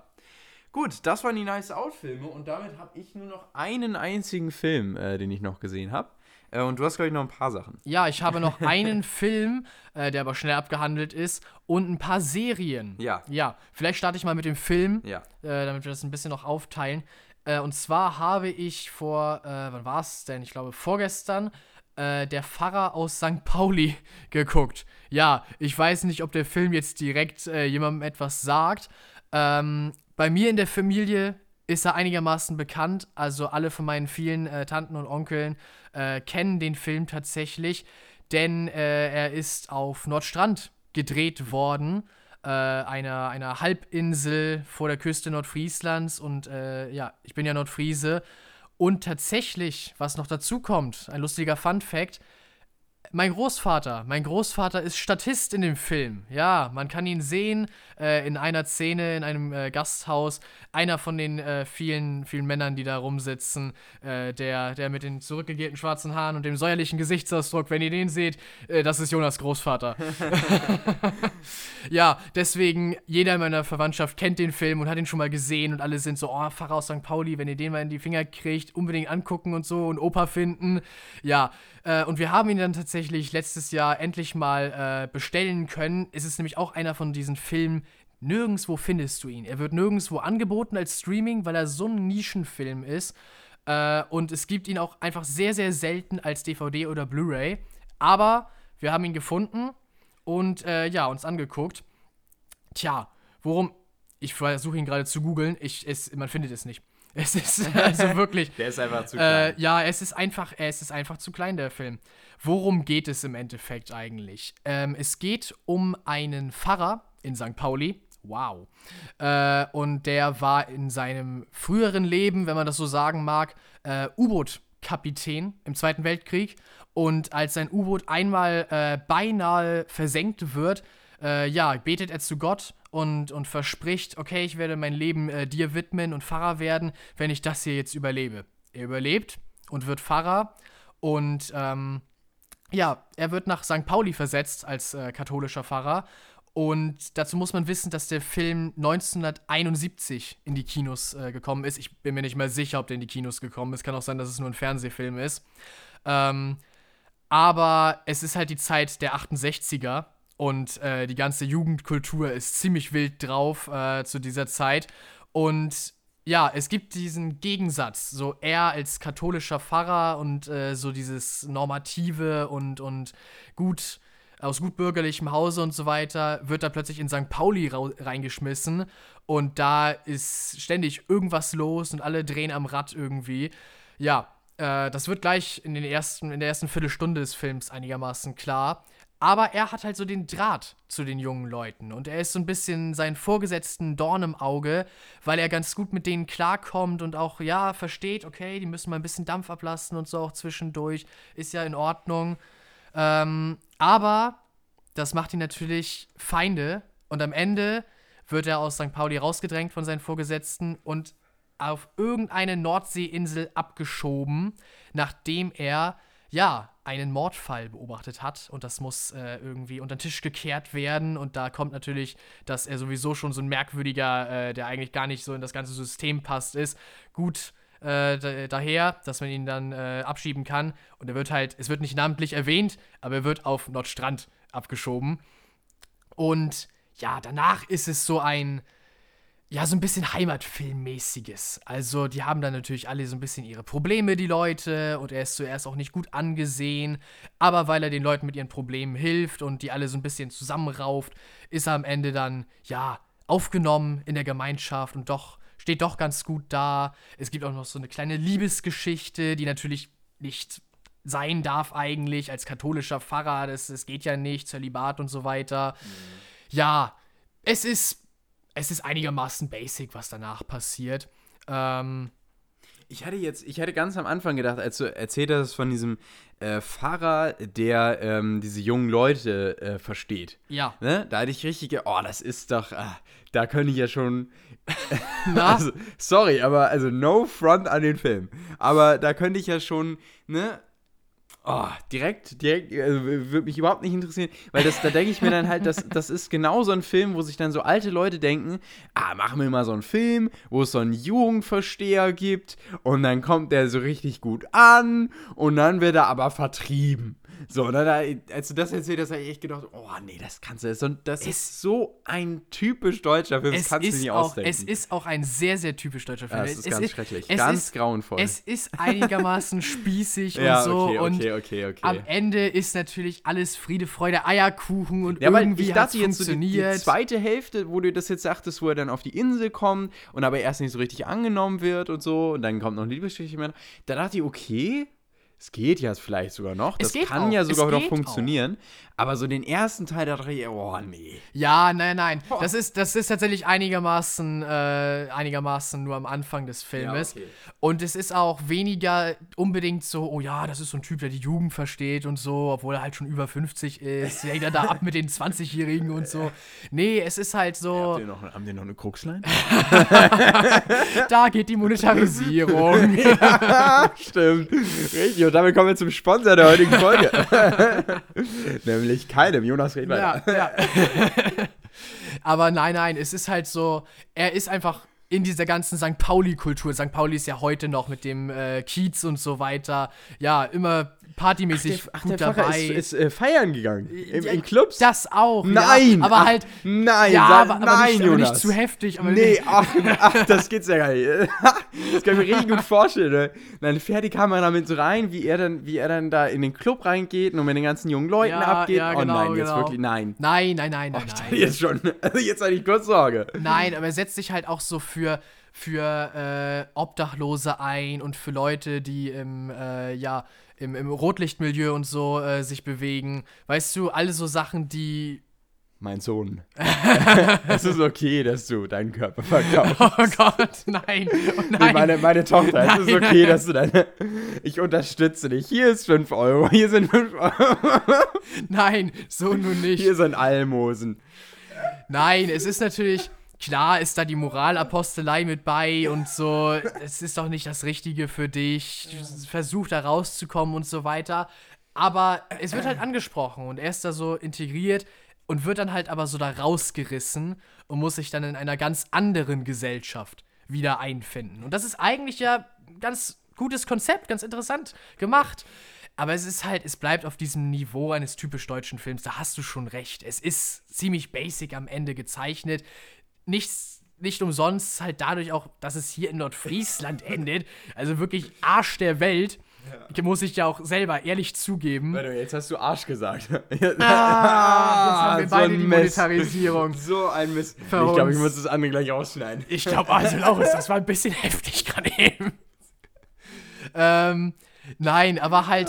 [SPEAKER 1] Gut, das waren die Nice Out-Filme und damit habe ich nur noch einen einzigen Film, äh, den ich noch gesehen habe. Äh, und du hast, glaube ich, noch ein paar Sachen.
[SPEAKER 2] Ja, ich habe noch einen Film, äh, der aber schnell abgehandelt ist, und ein paar Serien.
[SPEAKER 1] Ja.
[SPEAKER 2] Ja, vielleicht starte ich mal mit dem Film,
[SPEAKER 1] ja.
[SPEAKER 2] äh, damit wir das ein bisschen noch aufteilen. Äh, und zwar habe ich vor, äh, wann war es denn? Ich glaube, vorgestern. Äh, der Pfarrer aus St. Pauli geguckt. Ja, ich weiß nicht, ob der Film jetzt direkt jemandem etwas sagt. Ähm, bei mir in der Familie ist er einigermaßen bekannt. Also alle von meinen vielen äh, Tanten und Onkeln äh, kennen den Film tatsächlich, denn äh, er ist auf Nordstrand gedreht worden. Äh, einer, einer Halbinsel vor der Küste Nordfrieslands und äh, ja, ich bin ja Nordfriese. Und tatsächlich, was noch dazu kommt, ein lustiger Fun Fact, mein Großvater. Mein Großvater ist Statist in dem Film. Ja, man kann ihn sehen äh, in einer Szene in einem äh, Gasthaus. Einer von den äh, vielen, vielen Männern, die da rumsitzen. Äh, der, der mit den zurückgegelten schwarzen Haaren und dem säuerlichen Gesichtsausdruck. Wenn ihr den seht, äh, das ist Jonas Großvater. ja, deswegen, jeder in meiner Verwandtschaft kennt den Film und hat ihn schon mal gesehen. Und alle sind so, oh, Pfarrer aus St. Pauli, wenn ihr den mal in die Finger kriegt, unbedingt angucken und so und Opa finden. Ja, äh, und wir haben ihn dann tatsächlich letztes Jahr endlich mal äh, bestellen können. Es ist nämlich auch einer von diesen Filmen, nirgendwo findest du ihn. Er wird nirgendwo angeboten als Streaming, weil er so ein Nischenfilm ist. Äh, und es gibt ihn auch einfach sehr, sehr selten als DVD oder Blu-ray. Aber wir haben ihn gefunden und äh, ja, uns angeguckt. Tja, worum. Ich versuche ihn gerade zu googeln. man findet es nicht. Es ist also wirklich.
[SPEAKER 1] der ist einfach zu
[SPEAKER 2] klein. Äh, ja, es ist einfach, es ist einfach zu klein, der Film. Worum geht es im Endeffekt eigentlich? Ähm, es geht um einen Pfarrer in St. Pauli. Wow. Äh, und der war in seinem früheren Leben, wenn man das so sagen mag, äh, U-Boot-Kapitän im Zweiten Weltkrieg. Und als sein U-Boot einmal äh, beinahe versenkt wird, äh, ja, betet er zu Gott und, und verspricht, okay, ich werde mein Leben äh, dir widmen und Pfarrer werden, wenn ich das hier jetzt überlebe. Er überlebt und wird Pfarrer und ähm, ja, er wird nach St. Pauli versetzt als äh, katholischer Pfarrer. Und dazu muss man wissen, dass der Film 1971 in die Kinos äh, gekommen ist. Ich bin mir nicht mal sicher, ob der in die Kinos gekommen ist. Kann auch sein, dass es nur ein Fernsehfilm ist. Ähm, aber es ist halt die Zeit der 68er und äh, die ganze Jugendkultur ist ziemlich wild drauf äh, zu dieser Zeit. Und ja, es gibt diesen Gegensatz, so er als katholischer Pfarrer und äh, so dieses normative und, und gut aus gut bürgerlichem Hause und so weiter, wird da plötzlich in St. Pauli reingeschmissen und da ist ständig irgendwas los und alle drehen am Rad irgendwie. Ja, äh, das wird gleich in, den ersten, in der ersten Viertelstunde des Films einigermaßen klar. Aber er hat halt so den Draht zu den jungen Leuten und er ist so ein bisschen seinen Vorgesetzten Dorn im Auge, weil er ganz gut mit denen klarkommt und auch, ja, versteht, okay, die müssen mal ein bisschen Dampf ablassen und so auch zwischendurch, ist ja in Ordnung. Ähm, aber das macht ihn natürlich Feinde und am Ende wird er aus St. Pauli rausgedrängt von seinen Vorgesetzten und auf irgendeine Nordseeinsel abgeschoben, nachdem er, ja, einen Mordfall beobachtet hat und das muss äh, irgendwie unter den Tisch gekehrt werden. Und da kommt natürlich, dass er sowieso schon so ein merkwürdiger, äh, der eigentlich gar nicht so in das ganze System passt, ist, gut äh, daher, dass man ihn dann äh, abschieben kann. Und er wird halt, es wird nicht namentlich erwähnt, aber er wird auf Nordstrand abgeschoben. Und ja, danach ist es so ein ja, so ein bisschen Heimatfilmmäßiges. Also, die haben dann natürlich alle so ein bisschen ihre Probleme, die Leute, und er ist zuerst auch nicht gut angesehen, aber weil er den Leuten mit ihren Problemen hilft und die alle so ein bisschen zusammenrauft, ist er am Ende dann, ja, aufgenommen in der Gemeinschaft und doch, steht doch ganz gut da. Es gibt auch noch so eine kleine Liebesgeschichte, die natürlich nicht sein darf eigentlich als katholischer Pfarrer, das, das geht ja nicht, Zölibat und so weiter. Mhm. Ja, es ist es ist einigermaßen basic, was danach passiert. Ähm,
[SPEAKER 1] ich hatte jetzt, ich hatte ganz am Anfang gedacht, als du erzählt hast von diesem äh, Fahrer, der ähm, diese jungen Leute äh, versteht.
[SPEAKER 2] Ja.
[SPEAKER 1] Ne? Da hatte ich richtig, oh, das ist doch, ah, da könnte ich ja schon. also, sorry, aber also no front an den Film. Aber da könnte ich ja schon, ne? Oh, direkt, direkt, also würde mich überhaupt nicht interessieren, weil das, da denke ich mir dann halt, das, das ist genau so ein Film, wo sich dann so alte Leute denken, ah, machen wir mal so einen Film, wo es so einen Jugendversteher gibt und dann kommt der so richtig gut an und dann wird er aber vertrieben. So, und dann, als du das erzählt hast, habe ich echt gedacht, oh nee, das kannst du, das, das ist so ein typisch deutscher Film, das kannst du nicht
[SPEAKER 2] auch,
[SPEAKER 1] ausdenken.
[SPEAKER 2] Es ist auch ein sehr, sehr typisch deutscher Film. Ja,
[SPEAKER 1] es ist
[SPEAKER 2] es
[SPEAKER 1] ganz
[SPEAKER 2] ist,
[SPEAKER 1] schrecklich, ganz
[SPEAKER 2] ist,
[SPEAKER 1] grauenvoll.
[SPEAKER 2] Es ist einigermaßen spießig
[SPEAKER 1] ja,
[SPEAKER 2] und so
[SPEAKER 1] okay, okay,
[SPEAKER 2] und
[SPEAKER 1] okay, okay.
[SPEAKER 2] am Ende ist natürlich alles Friede, Freude, Eierkuchen und
[SPEAKER 1] ja,
[SPEAKER 2] irgendwie hat es funktioniert.
[SPEAKER 1] So die, die zweite Hälfte, wo du das jetzt sagtest, wo er dann auf die Insel kommt und aber erst nicht so richtig angenommen wird und so und dann kommt noch eine Liebesgeschichte mehr, da dachte ich, okay, es geht ja vielleicht sogar noch.
[SPEAKER 2] Es
[SPEAKER 1] das kann
[SPEAKER 2] auch.
[SPEAKER 1] ja sogar noch funktionieren. Auch. Aber so den ersten Teil, da dachte ich, oh nee.
[SPEAKER 2] Ja, nein, nein. Das ist, das ist tatsächlich einigermaßen, äh, einigermaßen nur am Anfang des Filmes. Ja, okay. Und es ist auch weniger unbedingt so, oh ja, das ist so ein Typ, der die Jugend versteht und so, obwohl er halt schon über 50 ist. Hängt er da ab mit den 20-Jährigen und so. Nee, es ist halt so. Ja,
[SPEAKER 1] habt ihr noch, haben die noch eine Kruxlein?
[SPEAKER 2] da geht die Monetarisierung.
[SPEAKER 1] ja, stimmt. Richtig. Und damit kommen wir zum Sponsor der heutigen Folge. Nämlich keinem. Jonas, red weiter.
[SPEAKER 2] Ja, ja. Aber nein, nein, es ist halt so, er ist einfach in dieser ganzen St. Pauli-Kultur. St. Pauli ist ja heute noch mit dem äh, Kiez und so weiter, ja, immer partymäßig ach, der, ach, gut der dabei.
[SPEAKER 1] ist, ist äh, feiern gegangen. Im, ja, in Clubs?
[SPEAKER 2] Das auch.
[SPEAKER 1] Nein.
[SPEAKER 2] Ja, aber ach, halt.
[SPEAKER 1] Nein,
[SPEAKER 2] ja, aber, aber
[SPEAKER 1] nein,
[SPEAKER 2] nicht,
[SPEAKER 1] Jonas.
[SPEAKER 2] Nicht zu heftig. Aber
[SPEAKER 1] nee, ach, ach, das geht's ja gar nicht. Das kann ich mir richtig gut vorstellen. Ne? Dann fährt die Kamera mit so rein, wie er dann, wie er dann da in den Club reingeht und mit den ganzen jungen Leuten
[SPEAKER 2] ja,
[SPEAKER 1] abgeht.
[SPEAKER 2] Ja, genau,
[SPEAKER 1] oh nein, jetzt
[SPEAKER 2] genau.
[SPEAKER 1] wirklich, nein.
[SPEAKER 2] Nein, nein, nein,
[SPEAKER 1] oh,
[SPEAKER 2] nein,
[SPEAKER 1] ich
[SPEAKER 2] nein.
[SPEAKER 1] Jetzt schon. Also jetzt hatte ich kurz Sorge.
[SPEAKER 2] Nein, aber er setzt sich halt auch so für für äh, Obdachlose ein und für Leute, die im, äh, ja, im, im Rotlichtmilieu und so äh, sich bewegen. Weißt du, alle so Sachen, die.
[SPEAKER 1] Mein Sohn. es ist okay, dass du deinen Körper verkaufst.
[SPEAKER 2] Oh Gott, nein. Oh nein.
[SPEAKER 1] Meine, meine Tochter, es ist okay, dass du deine. Ich unterstütze dich. Hier ist 5 Euro. Hier sind 5 Euro.
[SPEAKER 2] Nein, so nun nicht.
[SPEAKER 1] Hier sind Almosen.
[SPEAKER 2] Nein, es ist natürlich, klar ist da die Moralapostelei mit bei und so, es ist doch nicht das Richtige für dich, versuch da rauszukommen und so weiter. Aber es wird halt angesprochen und er ist da so integriert und wird dann halt aber so da rausgerissen und muss sich dann in einer ganz anderen Gesellschaft wieder einfinden. Und das ist eigentlich ja ein ganz gutes Konzept, ganz interessant gemacht. Aber es ist halt, es bleibt auf diesem Niveau eines typisch deutschen Films. Da hast du schon recht. Es ist ziemlich basic am Ende gezeichnet. Nichts, nicht umsonst halt dadurch auch, dass es hier in Nordfriesland endet. Also wirklich Arsch der Welt. Ja. Muss ich ja auch selber ehrlich zugeben.
[SPEAKER 1] Warte, jetzt hast du Arsch gesagt.
[SPEAKER 2] ah, jetzt haben wir so beide die Monetarisierung.
[SPEAKER 1] So ein Mist. Ich glaube, ich muss das andere gleich ausschneiden.
[SPEAKER 2] Ich glaube, also Laurens, das war ein bisschen heftig gerade eben. ähm, nein, aber halt,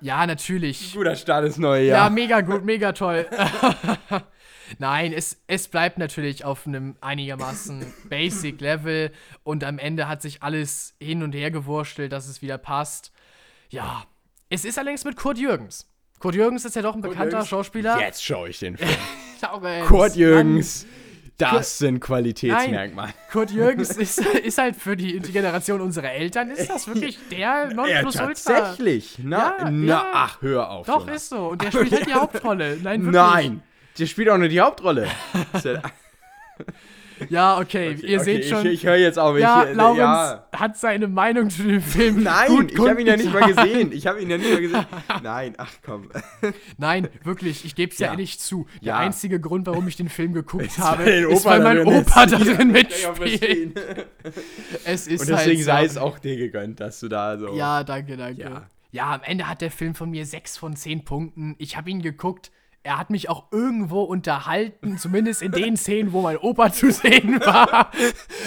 [SPEAKER 2] ja, natürlich.
[SPEAKER 1] Guter Start ins neue Jahr.
[SPEAKER 2] Ja, mega gut, mega toll. Nein, es, es bleibt natürlich auf einem einigermaßen Basic Level und am Ende hat sich alles hin und her gewurstelt, dass es wieder passt. Ja, es ist allerdings mit Kurt Jürgens. Kurt Jürgens ist ja doch ein Kurt bekannter
[SPEAKER 1] Jürgens.
[SPEAKER 2] Schauspieler.
[SPEAKER 1] Jetzt schaue ich den Film. Kurt Jürgens. Das sind Qualitätsmerkmale.
[SPEAKER 2] Kurt Jürgens ist, ist halt für die Generation unserer Eltern, ist das wirklich der Nonplusultra.
[SPEAKER 1] Ja, tatsächlich. Na, ja, na ja. ach, hör auf.
[SPEAKER 2] Doch, Jonas. ist so. Und der spielt halt die Hauptrolle. Nein, wirklich.
[SPEAKER 1] Nein, der spielt auch nur die Hauptrolle.
[SPEAKER 2] Ja, okay, okay ihr okay, seht schon.
[SPEAKER 1] Ich, ich höre jetzt auf.
[SPEAKER 2] Ja,
[SPEAKER 1] ich,
[SPEAKER 2] Laurens ja. hat seine Meinung zu dem Film.
[SPEAKER 1] Nein,
[SPEAKER 2] gut
[SPEAKER 1] ich habe ihn ja nicht mal gesehen. Ich habe ihn ja nicht mal gesehen. Nein, ach komm.
[SPEAKER 2] Nein, wirklich, ich gebe es ja. ja ehrlich zu. Der ja. einzige Grund, warum ich den Film geguckt
[SPEAKER 1] es
[SPEAKER 2] habe,
[SPEAKER 1] ist,
[SPEAKER 2] weil mein Opa darin mitspielt. es ist
[SPEAKER 1] Und deswegen
[SPEAKER 2] halt
[SPEAKER 1] sei es auch dir gegönnt, dass du da so.
[SPEAKER 2] Ja, danke, danke. Ja. ja, am Ende hat der Film von mir 6 von 10 Punkten. Ich habe ihn geguckt er hat mich auch irgendwo unterhalten, zumindest in den Szenen, wo mein Opa zu sehen war.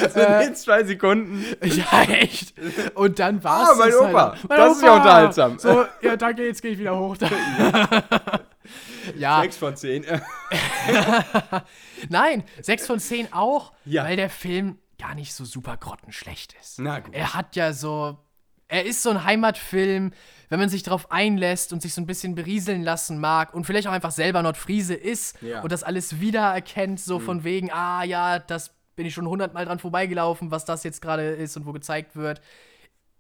[SPEAKER 1] Also in den zwei Sekunden.
[SPEAKER 2] Ja, echt. Und dann war es. Ah,
[SPEAKER 1] mein Opa.
[SPEAKER 2] Halt,
[SPEAKER 1] mein das Opa. ist ja unterhaltsam.
[SPEAKER 2] So, ja, danke, jetzt gehe ich wieder hoch.
[SPEAKER 1] ja. Sechs von zehn.
[SPEAKER 2] Nein, sechs von zehn auch,
[SPEAKER 1] ja.
[SPEAKER 2] weil der Film gar nicht so super grottenschlecht ist.
[SPEAKER 1] Na gut.
[SPEAKER 2] Er hat ja so. Er ist so ein Heimatfilm wenn man sich darauf einlässt und sich so ein bisschen berieseln lassen mag und vielleicht auch einfach selber Nordfriese ist
[SPEAKER 1] ja.
[SPEAKER 2] und das alles wiedererkennt, so mhm. von wegen, ah ja, das bin ich schon hundertmal dran vorbeigelaufen, was das jetzt gerade ist und wo gezeigt wird.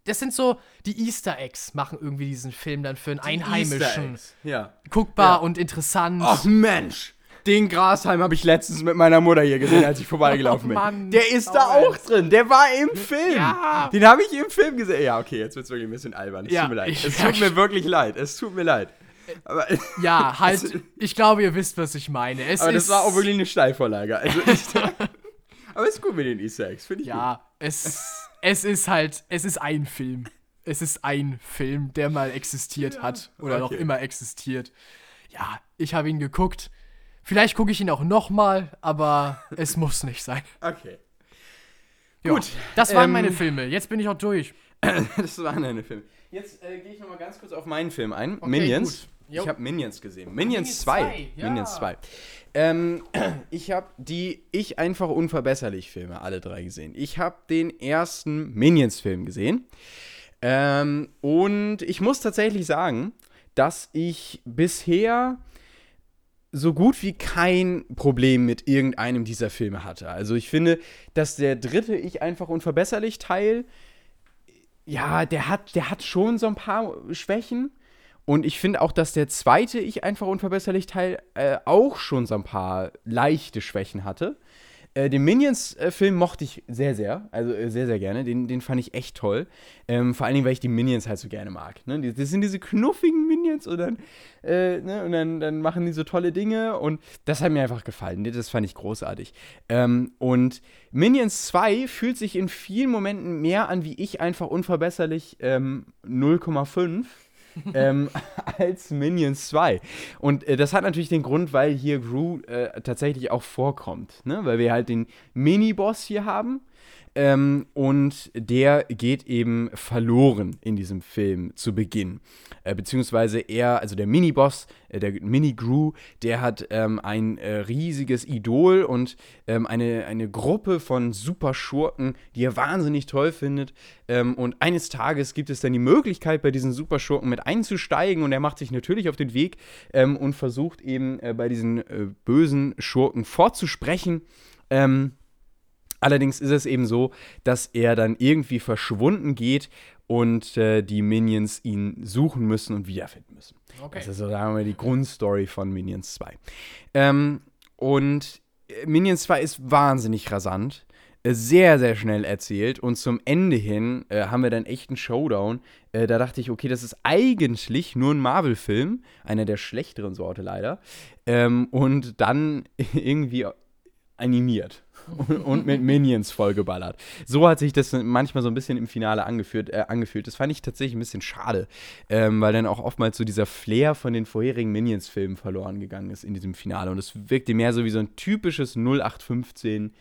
[SPEAKER 2] Das sind so, die Easter Eggs machen irgendwie diesen Film dann für einen die Einheimischen.
[SPEAKER 1] Ja.
[SPEAKER 2] Guckbar
[SPEAKER 1] ja.
[SPEAKER 2] und interessant.
[SPEAKER 1] Ach Mensch! Den Grashalm habe ich letztens mit meiner Mutter hier gesehen, als ich vorbeigelaufen bin. Oh Mann, der ist da auch drin. Der war im Film.
[SPEAKER 2] Ja.
[SPEAKER 1] Den habe ich im Film gesehen. Ja, okay, jetzt wird es wirklich ein bisschen albern. Es
[SPEAKER 2] ja,
[SPEAKER 1] tut mir leid. Es tut mir wirklich leid. Es tut mir leid.
[SPEAKER 2] Aber, ja, halt, ich glaube, ihr wisst, was ich meine. Es
[SPEAKER 1] aber das war auch wirklich eine Steilvorlage. Also, aber es ist gut mit den Easter Eggs, finde ich
[SPEAKER 2] Ja,
[SPEAKER 1] gut.
[SPEAKER 2] es, es ist halt, es ist ein Film. Es ist ein Film, der mal existiert ja, hat oder okay. noch immer existiert. Ja, ich habe ihn geguckt. Vielleicht gucke ich ihn auch nochmal, aber es muss nicht sein.
[SPEAKER 1] Okay.
[SPEAKER 2] Ja, Gut. Das waren ähm, meine Filme. Jetzt bin ich auch durch.
[SPEAKER 1] das waren deine Filme. Jetzt äh, gehe ich nochmal ganz kurz auf meinen Film ein. Okay, Minions. Ich habe Minions gesehen. Minions 2. Ja. Minions 2. Ähm, ich habe die Ich einfach unverbesserlich Filme alle drei gesehen. Ich habe den ersten Minions-Film gesehen. Ähm, und ich muss tatsächlich sagen, dass ich bisher so gut wie kein Problem mit irgendeinem dieser Filme hatte. Also ich finde, dass der dritte Ich einfach unverbesserlich Teil, ja, der hat, der hat schon so ein paar Schwächen. Und ich finde auch, dass der zweite Ich einfach unverbesserlich Teil äh, auch schon so ein paar leichte Schwächen hatte. Äh, den Minions-Film mochte ich sehr, sehr. Also äh, sehr, sehr gerne. Den, den fand ich echt toll. Ähm, vor allen Dingen, weil ich die Minions halt so gerne mag. Ne? Das sind diese knuffigen Minions und dann, äh, ne? und dann, dann machen die so tolle Dinge. Und das hat mir einfach gefallen. Das fand ich großartig. Ähm, und Minions 2 fühlt sich in vielen Momenten mehr an wie ich einfach unverbesserlich ähm, 0,5 ähm, als Minions 2. Und äh, das hat natürlich den Grund, weil hier Gru äh, tatsächlich auch vorkommt. Ne? Weil wir halt den Mini-Boss hier haben. Ähm, und der geht eben verloren in diesem Film zu Beginn. Äh, beziehungsweise er, also der Miniboss, äh, der Mini-Gru, der hat ähm, ein äh, riesiges Idol und ähm, eine, eine Gruppe von Superschurken, die er wahnsinnig toll findet. Ähm, und eines Tages gibt es dann die Möglichkeit, bei diesen Superschurken mit einzusteigen und er macht sich natürlich auf den Weg ähm, und versucht eben äh, bei diesen äh, bösen Schurken vorzusprechen. Ähm, Allerdings ist es eben so, dass er dann irgendwie verschwunden geht und äh, die Minions ihn suchen müssen und wiederfinden müssen. Okay. Das ist so, sagen wir mal, die Grundstory von Minions 2. Ähm, und äh, Minions 2 ist wahnsinnig rasant, äh, sehr, sehr schnell erzählt und zum Ende hin äh, haben wir dann echt einen Showdown. Äh, da dachte ich, okay, das ist eigentlich nur ein Marvel-Film, einer der schlechteren Sorte leider. Ähm, und dann irgendwie animiert und mit Minions vollgeballert. So hat sich das manchmal so ein bisschen im Finale angeführt, äh, angefühlt. Das fand ich tatsächlich ein bisschen schade, ähm, weil dann auch oftmals so dieser Flair von den vorherigen Minions-Filmen verloren gegangen ist in diesem Finale. Und es wirkte mehr so wie so ein typisches 0815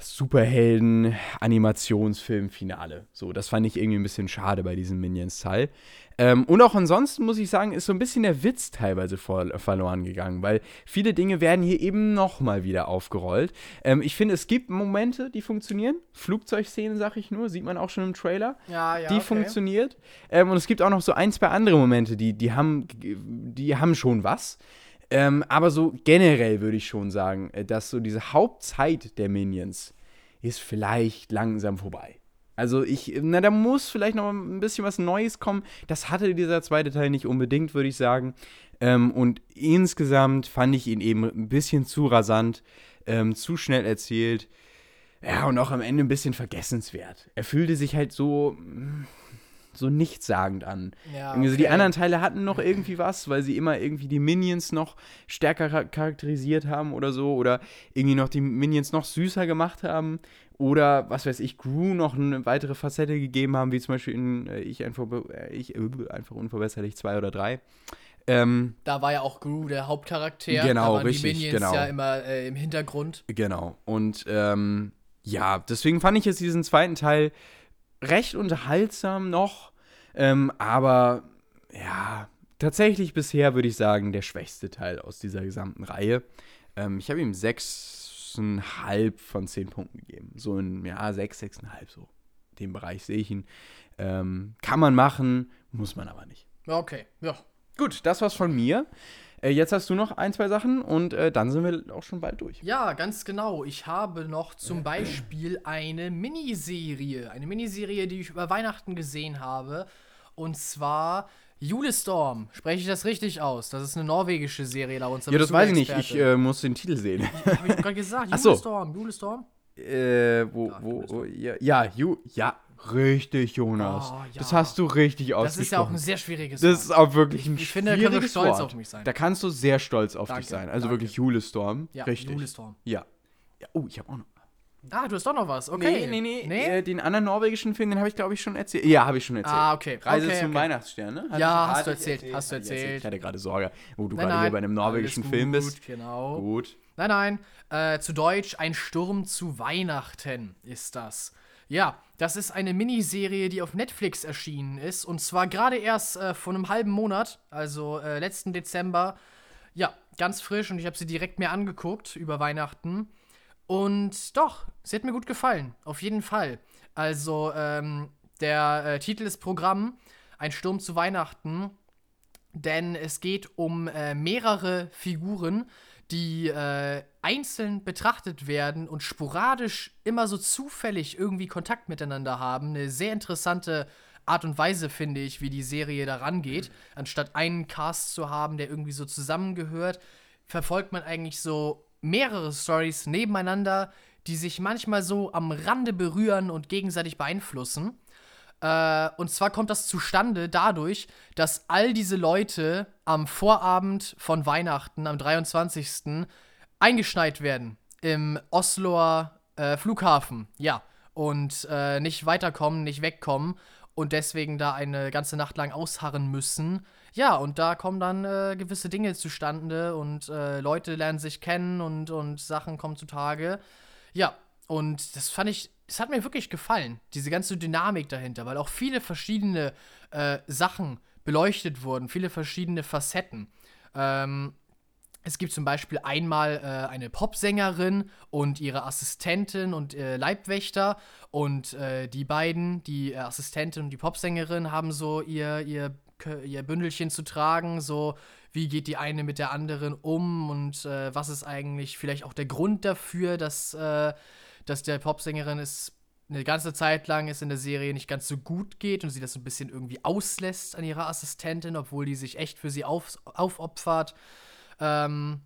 [SPEAKER 1] Superhelden-Animationsfilm-Finale. So, das fand ich irgendwie ein bisschen schade bei diesem Minions-Teil. Ähm, und auch ansonsten muss ich sagen, ist so ein bisschen der Witz teilweise vor, verloren gegangen, weil viele Dinge werden hier eben nochmal wieder aufgerollt. Ähm, ich finde, es gibt Momente, die funktionieren. Flugzeugszenen, sag ich nur, sieht man auch schon im Trailer.
[SPEAKER 2] Ja, ja.
[SPEAKER 1] Die okay. funktioniert. Ähm, und es gibt auch noch so ein, zwei andere Momente, die, die, haben, die haben schon was. Ähm, aber so generell würde ich schon sagen, äh, dass so diese Hauptzeit der Minions ist vielleicht langsam vorbei. Also ich, na, da muss vielleicht noch ein bisschen was Neues kommen. Das hatte dieser zweite Teil nicht unbedingt, würde ich sagen. Ähm, und insgesamt fand ich ihn eben ein bisschen zu rasant, ähm, zu schnell erzählt. Ja, und auch am Ende ein bisschen vergessenswert. Er fühlte sich halt so, so nichtssagend an. Ja, okay. also die anderen Teile hatten noch irgendwie was, weil sie immer irgendwie die Minions noch stärker charakterisiert haben oder so. Oder irgendwie noch die Minions noch süßer gemacht haben. Oder, was weiß ich, Gru noch eine weitere Facette gegeben haben, wie zum Beispiel in äh, Ich, einfach, äh, ich äh, einfach unverbesserlich 2 oder 3. Ähm,
[SPEAKER 2] da war ja auch Gru der Hauptcharakter.
[SPEAKER 1] Genau,
[SPEAKER 2] da
[SPEAKER 1] richtig,
[SPEAKER 2] die Minions
[SPEAKER 1] genau.
[SPEAKER 2] ja immer äh, im Hintergrund.
[SPEAKER 1] Genau. Und ähm, ja, deswegen fand ich jetzt diesen zweiten Teil recht unterhaltsam noch. Ähm, aber ja, tatsächlich bisher würde ich sagen, der schwächste Teil aus dieser gesamten Reihe. Ähm, ich habe ihm sechs 6,5 von 10 Punkten gegeben. So in, ja, 6, 6,5 so. Den Bereich sehe ich ihn. Ähm, kann man machen, muss man aber nicht.
[SPEAKER 2] Okay, ja.
[SPEAKER 1] Gut, das war's von mir. Äh, jetzt hast du noch ein, zwei Sachen und äh, dann sind wir auch schon bald durch.
[SPEAKER 2] Ja, ganz genau. Ich habe noch zum Beispiel eine Miniserie. Eine Miniserie, die ich über Weihnachten gesehen habe. Und zwar Julestorm, spreche ich das richtig aus? Das ist eine norwegische Serie da uns.
[SPEAKER 1] Ja, das weiß ich nicht. Ich äh, muss den Titel sehen.
[SPEAKER 2] Habe ich gerade gesagt. Julestorm, so. Julestorm.
[SPEAKER 1] Äh, wo, ja, wo, wo, ja, ja, Ju, ja, richtig, Jonas. Oh, ja. Das hast du richtig ausgesprochen. Das ist
[SPEAKER 2] ja auch ein sehr schwieriges
[SPEAKER 1] Wort. Das ist auch wirklich ein
[SPEAKER 2] ich, ich finde, da können wir stolz Wort. auf mich sein.
[SPEAKER 1] Da kannst du sehr stolz auf
[SPEAKER 2] danke,
[SPEAKER 1] dich sein. Also
[SPEAKER 2] danke.
[SPEAKER 1] wirklich Julestorm.
[SPEAKER 2] Ja,
[SPEAKER 1] richtig.
[SPEAKER 2] Julestorm.
[SPEAKER 1] Ja. ja. Oh, ich habe auch noch.
[SPEAKER 2] Ah, du hast doch noch was. Okay.
[SPEAKER 1] Nee, nee, nee. nee? Äh, den anderen norwegischen Film, den habe ich, glaube ich, schon erzählt. Ja, habe ich schon erzählt.
[SPEAKER 2] Ah, okay.
[SPEAKER 1] Reise
[SPEAKER 2] okay,
[SPEAKER 1] zum
[SPEAKER 2] okay.
[SPEAKER 1] Weihnachtsstern, ne?
[SPEAKER 2] Hat ja, hast du erzählt. erzählt. Hast du erzählt.
[SPEAKER 1] Ich hatte gerade Sorge, wo du
[SPEAKER 2] nein,
[SPEAKER 1] gerade hier bei einem norwegischen
[SPEAKER 2] gut,
[SPEAKER 1] Film bist.
[SPEAKER 2] Genau.
[SPEAKER 1] Gut.
[SPEAKER 2] Nein, nein. Äh, zu Deutsch, ein Sturm zu Weihnachten ist das. Ja, das ist eine Miniserie, die auf Netflix erschienen ist. Und zwar gerade erst äh, vor einem halben Monat, also äh, letzten Dezember. Ja, ganz frisch und ich habe sie direkt mir angeguckt über Weihnachten. Und doch, sie hat mir gut gefallen, auf jeden Fall. Also, ähm, der äh, Titel ist Programm, ein Sturm zu Weihnachten, denn es geht um äh, mehrere Figuren, die äh, einzeln betrachtet werden und sporadisch immer so zufällig irgendwie Kontakt miteinander haben. Eine sehr interessante Art und Weise, finde ich, wie die Serie da rangeht. Anstatt einen Cast zu haben, der irgendwie so zusammengehört, verfolgt man eigentlich so mehrere Stories nebeneinander, die sich manchmal so am Rande berühren und gegenseitig beeinflussen. Äh, und zwar kommt das zustande dadurch, dass all diese Leute am Vorabend von Weihnachten, am 23. eingeschneit werden im Osloer äh, Flughafen. Ja. Und äh, nicht weiterkommen, nicht wegkommen und deswegen da eine ganze Nacht lang ausharren müssen. Ja, und da kommen dann äh, gewisse Dinge zustande und äh, Leute lernen sich kennen und, und Sachen kommen zutage. Ja, und das fand ich, es hat mir wirklich gefallen, diese ganze Dynamik dahinter, weil auch viele verschiedene äh, Sachen beleuchtet wurden, viele verschiedene Facetten. Ähm, es gibt zum Beispiel einmal äh, eine Popsängerin und ihre Assistentin und äh, Leibwächter. Und äh, die beiden, die Assistentin und die Popsängerin, haben so ihr, ihr, ihr Bündelchen zu tragen. So, wie geht die eine mit der anderen um und äh, was ist eigentlich vielleicht auch der Grund dafür, dass, äh, dass der Popsängerin es eine ganze Zeit lang es in der Serie nicht ganz so gut geht und sie das so ein bisschen irgendwie auslässt an ihrer Assistentin, obwohl die sich echt für sie auf, aufopfert. Ähm,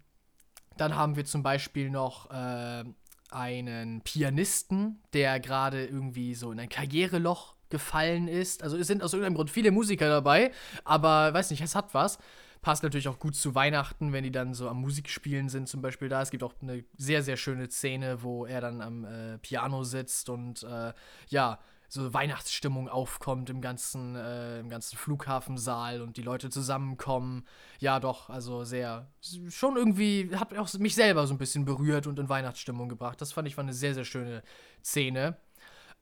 [SPEAKER 2] dann haben wir zum Beispiel noch äh, einen Pianisten, der gerade irgendwie so in ein Karriereloch gefallen ist. Also es sind aus irgendeinem Grund viele Musiker dabei, aber weiß nicht, es hat was. Passt natürlich auch gut zu Weihnachten, wenn die dann so am Musikspielen sind, zum Beispiel da. Es gibt auch eine sehr, sehr schöne Szene, wo er dann am äh, Piano sitzt und äh, ja, so Weihnachtsstimmung aufkommt im ganzen, äh, im ganzen Flughafensaal und die Leute zusammenkommen. Ja, doch, also sehr, schon irgendwie, hat auch mich selber so ein bisschen berührt und in Weihnachtsstimmung gebracht. Das fand ich war eine sehr, sehr schöne Szene.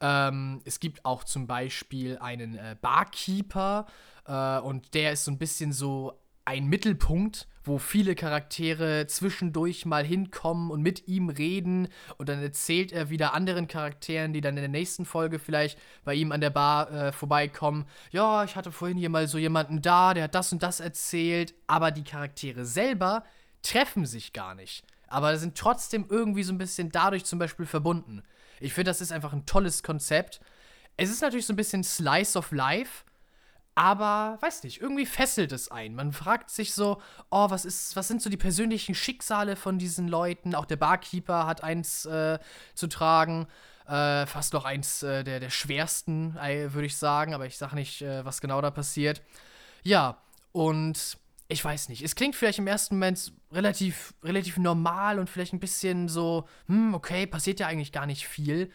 [SPEAKER 2] Ähm, es gibt auch zum Beispiel einen äh, Barkeeper äh, und der ist so ein bisschen so ein Mittelpunkt, wo viele Charaktere zwischendurch mal hinkommen und mit ihm reden und dann erzählt er wieder anderen Charakteren, die dann in der nächsten Folge vielleicht bei ihm an der Bar äh, vorbeikommen. Ja, ich hatte vorhin hier mal so jemanden da, der hat das und das erzählt, aber die Charaktere selber treffen sich gar nicht. Aber sind trotzdem irgendwie so ein bisschen dadurch zum Beispiel verbunden. Ich finde, das ist einfach ein tolles Konzept. Es ist natürlich so ein bisschen Slice of Life, aber weiß nicht, irgendwie fesselt es ein. Man fragt sich so, oh, was ist, was sind so die persönlichen Schicksale von diesen Leuten? Auch der Barkeeper hat eins äh, zu tragen. Äh, fast noch eins äh, der, der schwersten, würde ich sagen, aber ich sage nicht, äh, was genau da passiert. Ja, und ich weiß nicht, es klingt vielleicht im ersten Moment relativ, relativ normal und vielleicht ein bisschen so, hm, okay, passiert ja eigentlich gar nicht viel.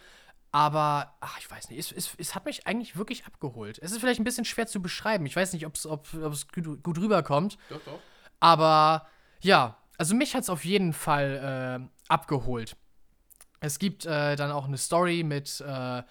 [SPEAKER 2] Aber, ach, ich weiß nicht, es, es, es, hat mich eigentlich wirklich abgeholt. Es ist vielleicht ein bisschen schwer zu beschreiben. Ich weiß nicht, ob's, ob es gut, gut rüberkommt. Doch, doch. Aber ja, also mich hat es auf jeden Fall äh, abgeholt. Es gibt äh, dann auch eine Story mit, äh,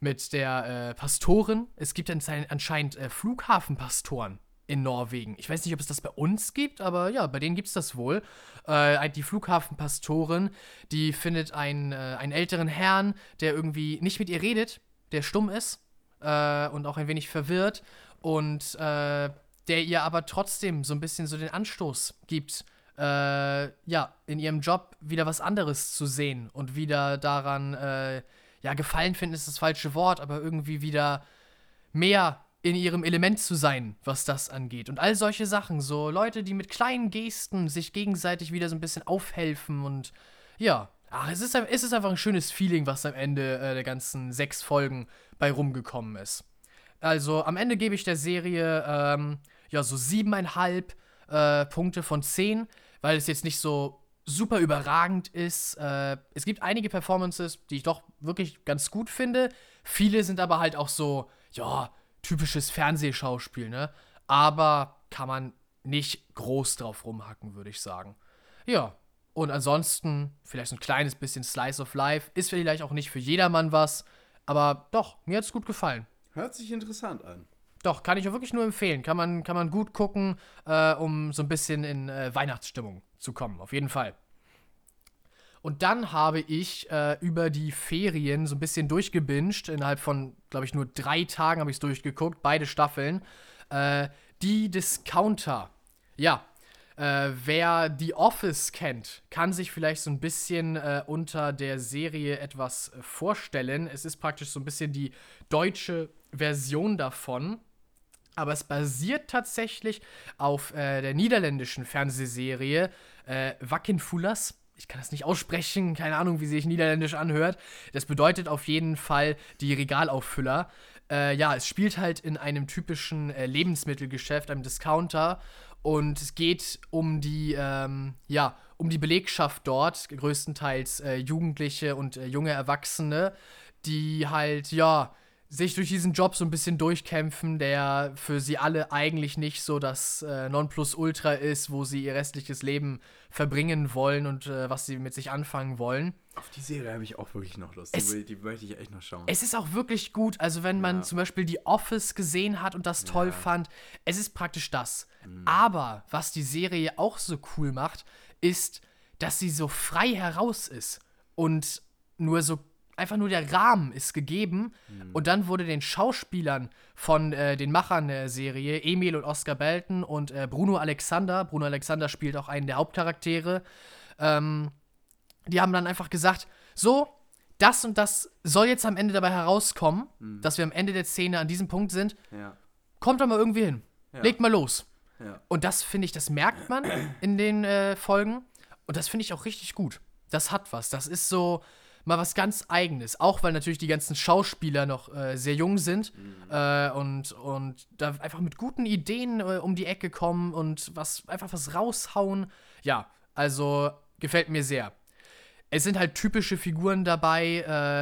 [SPEAKER 2] mit der äh, Pastorin. Es gibt anscheinend äh, Flughafenpastoren in Norwegen. Ich weiß nicht, ob es das bei uns gibt, aber ja, bei denen gibt es das wohl. Äh, die Flughafenpastorin, die findet einen, äh, einen älteren Herrn, der irgendwie nicht mit ihr redet, der stumm ist äh, und auch ein wenig verwirrt und äh, der ihr aber trotzdem so ein bisschen so den Anstoß gibt, äh, ja, in ihrem Job wieder was anderes zu sehen und wieder daran, äh, ja, gefallen finden ist das falsche Wort, aber irgendwie wieder mehr in ihrem Element zu sein, was das angeht. Und all solche Sachen, so Leute, die mit kleinen Gesten sich gegenseitig wieder so ein bisschen aufhelfen und ja, ach, es ist, es ist einfach ein schönes Feeling, was am Ende äh, der ganzen sechs Folgen bei rumgekommen ist. Also am Ende gebe ich der Serie ähm, ja so siebeneinhalb äh, Punkte von zehn, weil es jetzt nicht so super überragend ist. Äh, es gibt einige Performances, die ich doch wirklich ganz gut finde. Viele sind aber halt auch so, ja, typisches Fernsehschauspiel, ne? Aber kann man nicht groß drauf rumhacken, würde ich sagen. Ja, und ansonsten vielleicht so ein kleines bisschen Slice of Life. Ist vielleicht auch nicht für jedermann was, aber doch, mir hat es gut gefallen.
[SPEAKER 1] Hört sich interessant an.
[SPEAKER 2] Doch, kann ich auch wirklich nur empfehlen. Kann man, kann man gut gucken, äh, um so ein bisschen in äh, Weihnachtsstimmung zu kommen. Auf jeden Fall. Und dann habe ich äh, über die Ferien so ein bisschen durchgebinged. Innerhalb von, glaube ich, nur drei Tagen habe ich es durchgeguckt, beide Staffeln. Äh, die Discounter. Ja, äh, wer The Office kennt, kann sich vielleicht so ein bisschen äh, unter der Serie etwas vorstellen. Es ist praktisch so ein bisschen die deutsche Version davon. Aber es basiert tatsächlich auf äh, der niederländischen Fernsehserie äh, Wackenfullers ich kann das nicht aussprechen, keine Ahnung, wie sich Niederländisch anhört. Das bedeutet auf jeden Fall die Regalauffüller. Äh, ja, es spielt halt in einem typischen äh, Lebensmittelgeschäft, einem Discounter. Und es geht um die, ähm, ja, um die Belegschaft dort, größtenteils äh, Jugendliche und äh, junge Erwachsene, die halt, ja, sich durch diesen Job so ein bisschen durchkämpfen, der für sie alle eigentlich nicht so das äh, Nonplusultra ist, wo sie ihr restliches Leben verbringen wollen und äh, was sie mit sich anfangen wollen.
[SPEAKER 1] Auf die Serie habe ich auch wirklich noch Lust.
[SPEAKER 2] Es-
[SPEAKER 1] die, möchte ich echt noch schauen.
[SPEAKER 2] Es ist auch wirklich gut. Also, wenn man
[SPEAKER 1] Ja.
[SPEAKER 2] zum Beispiel die Office gesehen hat und das toll
[SPEAKER 1] Ja.
[SPEAKER 2] fand, es ist praktisch das. Aber was die Serie auch so cool macht, ist, dass sie so frei heraus ist. Und nur so, einfach nur der Rahmen ist gegeben. Und dann wurde den Schauspielern von äh, den Machern der Serie, Emil und Oscar Belton und äh, Bruno Alexander, Bruno Alexander spielt auch einen der Hauptcharaktere, ähm, die haben dann einfach gesagt, so, das und das soll jetzt am Ende dabei herauskommen, dass wir am Ende der Szene an diesem Punkt sind.
[SPEAKER 1] ja.
[SPEAKER 2] Kommt doch mal irgendwie hin.
[SPEAKER 1] Ja.
[SPEAKER 2] Legt mal los.
[SPEAKER 1] Ja.
[SPEAKER 2] Und das finde ich, das merkt man in den äh, Folgen. Und das finde ich auch richtig gut. Das hat was. Das ist so mal was ganz Eigenes. Auch weil natürlich die ganzen Schauspieler noch äh, sehr jung sind äh, und, und da einfach mit guten Ideen äh, um die Ecke kommen und was einfach was raushauen. Ja, also gefällt mir sehr. Es sind halt typische Figuren dabei,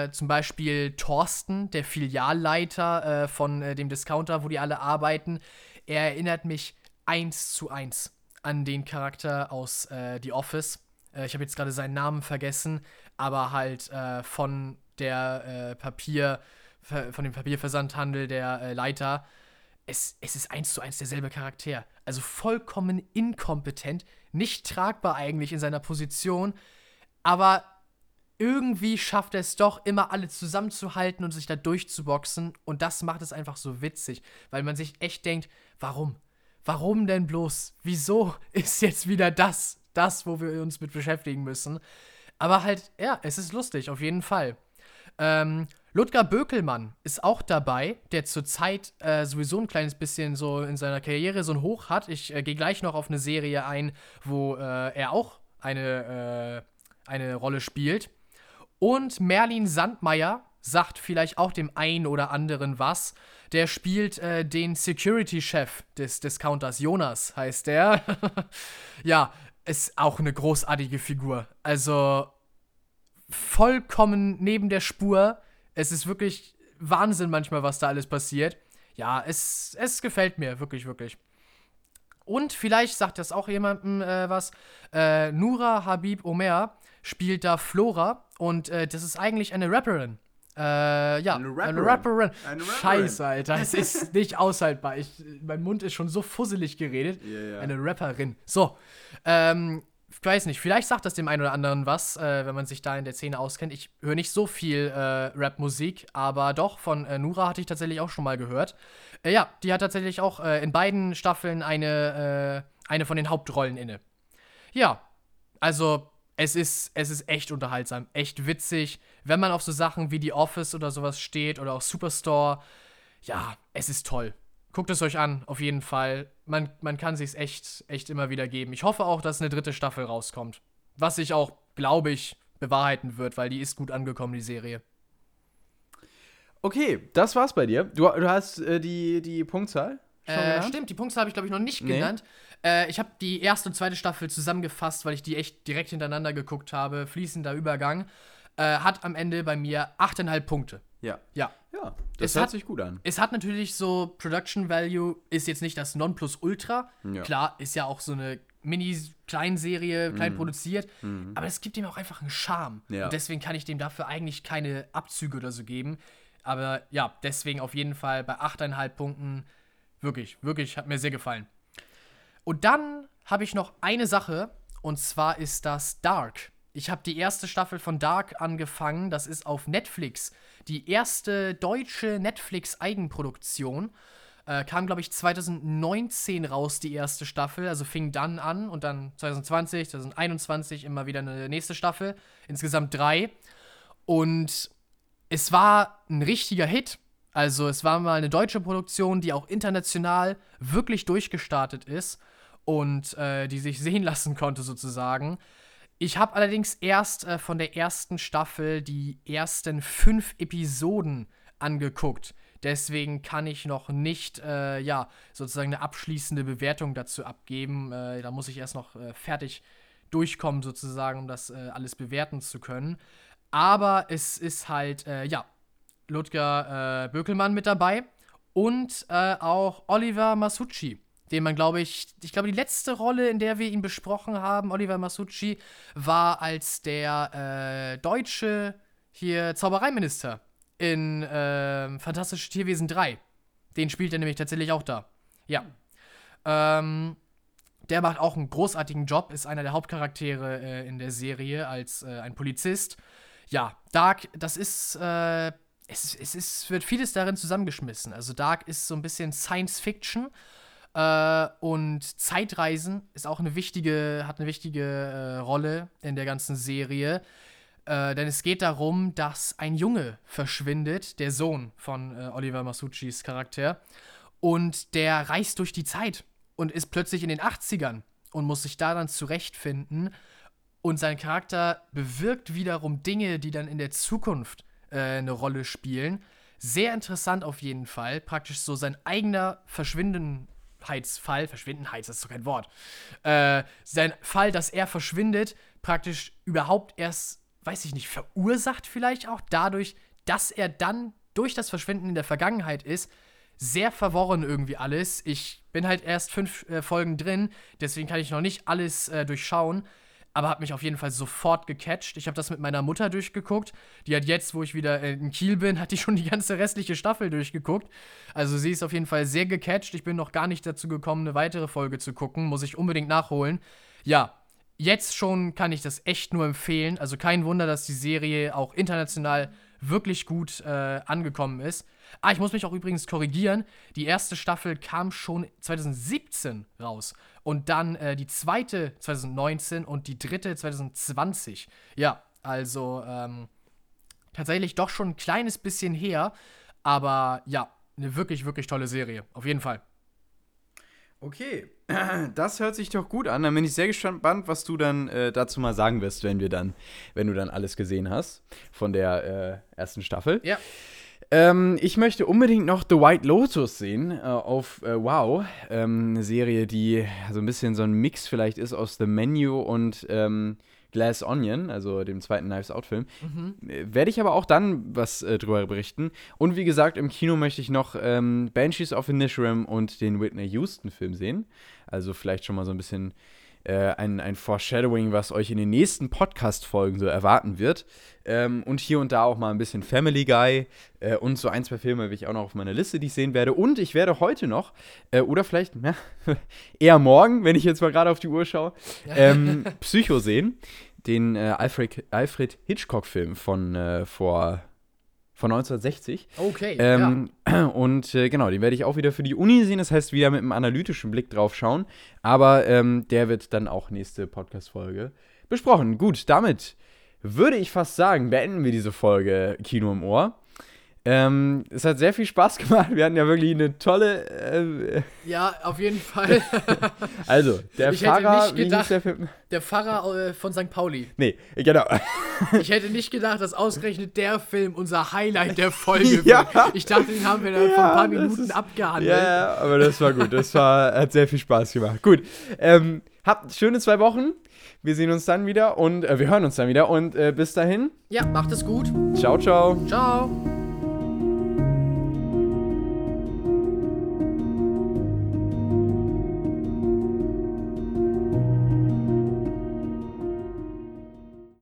[SPEAKER 2] äh, zum Beispiel Thorsten, der Filialleiter äh, von äh, dem Discounter, wo die alle arbeiten. Er erinnert mich eins zu eins an den Charakter aus The Office. Ich habe jetzt gerade seinen Namen vergessen, aber halt äh, von der äh, Papier, von dem Papierversandhandel der äh, Leiter. Es, es ist eins zu eins derselbe Charakter. Also vollkommen inkompetent, nicht tragbar eigentlich in seiner Position, aber irgendwie schafft er es doch, immer alle zusammenzuhalten und sich da durchzuboxen. Und das macht es einfach so witzig, weil man sich echt denkt, warum? Warum denn bloß? Wieso ist jetzt wieder das, das, wo wir uns mit beschäftigen müssen? Aber halt, ja, es ist lustig, auf jeden Fall. Ähm, Ludger Bökelmann ist auch dabei, der zurzeit äh, sowieso ein kleines bisschen so in seiner Karriere so ein Hoch hat. Ich äh, gehe gleich noch auf eine Serie ein, wo äh, er auch eine, äh, eine Rolle spielt. Und Merlin Sandmeier sagt vielleicht auch dem einen oder anderen was. Der spielt äh, den Security-Chef des Discounters. Jonas heißt der. ja, ist auch eine großartige Figur. Also vollkommen neben der Spur. Es ist wirklich Wahnsinn manchmal, was da alles passiert. Ja, es, es gefällt mir, wirklich, wirklich. Und vielleicht sagt das auch jemandem äh, was. Äh, Nura Habib Omer spielt da Flora und äh, das ist eigentlich eine Rapperin. Äh, ja,
[SPEAKER 1] Eine
[SPEAKER 2] eine
[SPEAKER 1] Rapperin.
[SPEAKER 2] Rapperin.
[SPEAKER 1] Eine Rapperin.
[SPEAKER 2] Scheiße, Alter. Es ist nicht aushaltbar. Ich, mein Mund ist schon so fusselig geredet.
[SPEAKER 1] Ja, ja.
[SPEAKER 2] Eine Rapperin. So. Ähm, ich weiß nicht, vielleicht sagt das dem einen oder anderen was, äh, wenn man sich da in der Szene auskennt. Ich höre nicht so viel äh, Rap-Musik, aber doch, von äh, Nura hatte ich tatsächlich auch schon mal gehört. Äh, ja, die hat tatsächlich auch äh, in beiden Staffeln eine, äh, eine von den Hauptrollen inne. Ja, also es ist, es ist echt unterhaltsam, echt witzig. Wenn man auf so Sachen wie The Office oder sowas steht oder auch Superstore, ja, es ist toll. Guckt es euch an, auf jeden Fall. Man, man kann sich's echt, echt immer wieder geben. Ich hoffe auch, dass eine dritte Staffel rauskommt. Was sich auch, glaube ich, bewahrheiten wird, weil die ist gut angekommen, die Serie.
[SPEAKER 1] Okay, das war's bei dir. Du, du hast äh, die, die Punktzahl
[SPEAKER 2] Äh, stimmt, die Punkte habe ich, glaube ich, noch nicht
[SPEAKER 1] Nee.
[SPEAKER 2] genannt. Äh, ich habe die erste und zweite Staffel zusammengefasst, weil ich die echt direkt hintereinander geguckt habe. Fließender Übergang. Äh, hat am Ende bei mir 8,5 Punkte.
[SPEAKER 1] Ja.
[SPEAKER 2] Ja.
[SPEAKER 1] Ja, das
[SPEAKER 2] Es
[SPEAKER 1] hört
[SPEAKER 2] hat-
[SPEAKER 1] sich gut an.
[SPEAKER 2] Es hat natürlich so Production Value, ist jetzt nicht das Nonplusultra.
[SPEAKER 1] Ja.
[SPEAKER 2] Klar, ist ja auch so eine Mini-Kleinserie, klein
[SPEAKER 1] Mhm.
[SPEAKER 2] produziert. Aber es gibt ihm auch einfach einen Charme.
[SPEAKER 1] Ja.
[SPEAKER 2] Und deswegen kann ich dem dafür eigentlich keine Abzüge oder so geben. Aber ja, deswegen auf jeden Fall bei 8,5 Punkten wirklich, wirklich, hat mir sehr gefallen. Und dann habe ich noch eine Sache, und zwar ist das Dark. Ich habe die erste Staffel von Dark angefangen. Das ist auf Netflix. Die erste deutsche Netflix-Eigenproduktion. Äh, kam, glaube ich, 2019 raus, die erste Staffel. Also fing dann an und dann 2020, 2021 immer wieder eine nächste Staffel. Insgesamt drei. Und es war ein richtiger Hit. Also es war mal eine deutsche Produktion, die auch international wirklich durchgestartet ist und äh, die sich sehen lassen konnte sozusagen. Ich habe allerdings erst äh, von der ersten Staffel die ersten fünf Episoden angeguckt. Deswegen kann ich noch nicht, äh, ja, sozusagen eine abschließende Bewertung dazu abgeben. Äh, da muss ich erst noch äh, fertig durchkommen, sozusagen, um das äh, alles bewerten zu können. Aber es ist halt, äh, ja, Ludger äh, Bökelmann mit dabei und äh, auch Oliver Masucci den man, glaube ich, ich glaube, die letzte Rolle, in der wir ihn besprochen haben, Oliver Masucci, war als der äh, deutsche hier Zaubereiminister in äh, Fantastische Tierwesen 3. Den spielt er nämlich tatsächlich auch da. Ja. Ähm, der macht auch einen großartigen Job, ist einer der Hauptcharaktere äh, in der Serie als äh, ein Polizist. Ja, Dark, das ist, äh, es, es ist, wird vieles darin zusammengeschmissen. Also Dark ist so ein bisschen Science Fiction äh, und Zeitreisen ist auch eine wichtige, hat eine wichtige äh, Rolle in der ganzen Serie. Äh, denn es geht darum, dass ein Junge verschwindet, der Sohn von Oliver Masuccis Charakter. Und der reist durch die Zeit und ist plötzlich in den 80ern und muss sich da dann zurechtfinden. Und sein Charakter bewirkt wiederum Dinge, die dann in der Zukunft äh, eine Rolle spielen. Sehr interessant auf jeden Fall. Praktisch so sein eigener Verschwindenheitsfall. Verschwindenheits, das ist doch kein Wort. Äh, sein Fall, dass er verschwindet, praktisch überhaupt erst, weiß ich nicht, verursacht vielleicht auch dadurch, dass er dann durch das Verschwinden in der Vergangenheit ist, sehr verworren irgendwie alles. Ich bin halt erst fünf äh, Folgen drin, deswegen kann ich noch nicht alles äh, durchschauen. Aber hat mich auf jeden Fall sofort gecatcht. Ich habe das mit meiner Mutter durchgeguckt. Die hat jetzt, wo ich wieder in Kiel bin, hat die schon die ganze restliche Staffel durchgeguckt. Also sie ist auf jeden Fall sehr gecatcht. Ich bin noch gar nicht dazu gekommen, eine weitere Folge zu gucken. Muss ich unbedingt nachholen. Ja, jetzt schon kann ich das echt nur empfehlen. Also kein Wunder, dass die Serie auch international wirklich gut äh, angekommen ist. Ah, ich muss mich auch übrigens korrigieren. Die erste Staffel kam schon 2017 raus. Und dann äh, die zweite 2019 und die dritte 2020. Ja, also ähm, tatsächlich doch schon ein kleines bisschen her. Aber ja, eine wirklich, wirklich tolle Serie. Auf jeden Fall.
[SPEAKER 1] Okay, das hört sich doch gut an. Dann bin ich sehr gespannt, was du dann äh, dazu mal sagen wirst, wenn wir dann, wenn du dann alles gesehen hast von der äh, ersten Staffel.
[SPEAKER 2] Ja.
[SPEAKER 1] Ähm, ich möchte unbedingt noch The White Lotus sehen äh, auf äh, Wow. Ähm, eine Serie, die so ein bisschen so ein Mix vielleicht ist aus The Menu und ähm, Glass Onion, also dem zweiten Knives Out-Film. Mhm. Äh, werde ich aber auch dann was äh, drüber berichten. Und wie gesagt, im Kino möchte ich noch ähm, Banshees of Inisherim und den Whitney Houston-Film sehen. Also vielleicht schon mal so ein bisschen äh, ein, ein Foreshadowing, was euch in den nächsten Podcast-Folgen so erwarten wird. Ähm, und hier und da auch mal ein bisschen Family Guy äh, und so ein, zwei Filme habe ich auch noch auf meiner Liste, die ich sehen werde. Und ich werde heute noch, äh, oder vielleicht ja, eher morgen, wenn ich jetzt mal gerade auf die Uhr schaue, ähm, Psycho sehen. Den äh, Alfred, Alfred Hitchcock-Film von äh, vor von 1960.
[SPEAKER 2] Okay.
[SPEAKER 1] Ähm, ja. Und äh, genau, den werde ich auch wieder für die Uni sehen, das heißt wieder mit einem analytischen Blick drauf schauen. Aber ähm, der wird dann auch nächste Podcast-Folge besprochen. Gut, damit würde ich fast sagen, beenden wir diese Folge Kino im Ohr. Ähm, es hat sehr viel Spaß gemacht. Wir hatten ja wirklich eine tolle. Äh,
[SPEAKER 2] ja, auf jeden Fall.
[SPEAKER 1] also, der
[SPEAKER 2] ich
[SPEAKER 1] Pfarrer.
[SPEAKER 2] Gedacht, der, der, Pfarrer äh, von St. Pauli.
[SPEAKER 1] Nee, genau.
[SPEAKER 2] ich hätte nicht gedacht, dass ausgerechnet der Film unser Highlight der Folge ja. wird. Ich dachte, den haben wir dann ja, vor ein paar Minuten ist, abgehandelt.
[SPEAKER 1] Ja, aber das war gut. Das war, hat sehr viel Spaß gemacht. Gut. Ähm, habt schöne zwei Wochen. Wir sehen uns dann wieder und äh, wir hören uns dann wieder. Und äh, bis dahin.
[SPEAKER 2] Ja, macht es gut.
[SPEAKER 1] Ciao, ciao.
[SPEAKER 2] Ciao.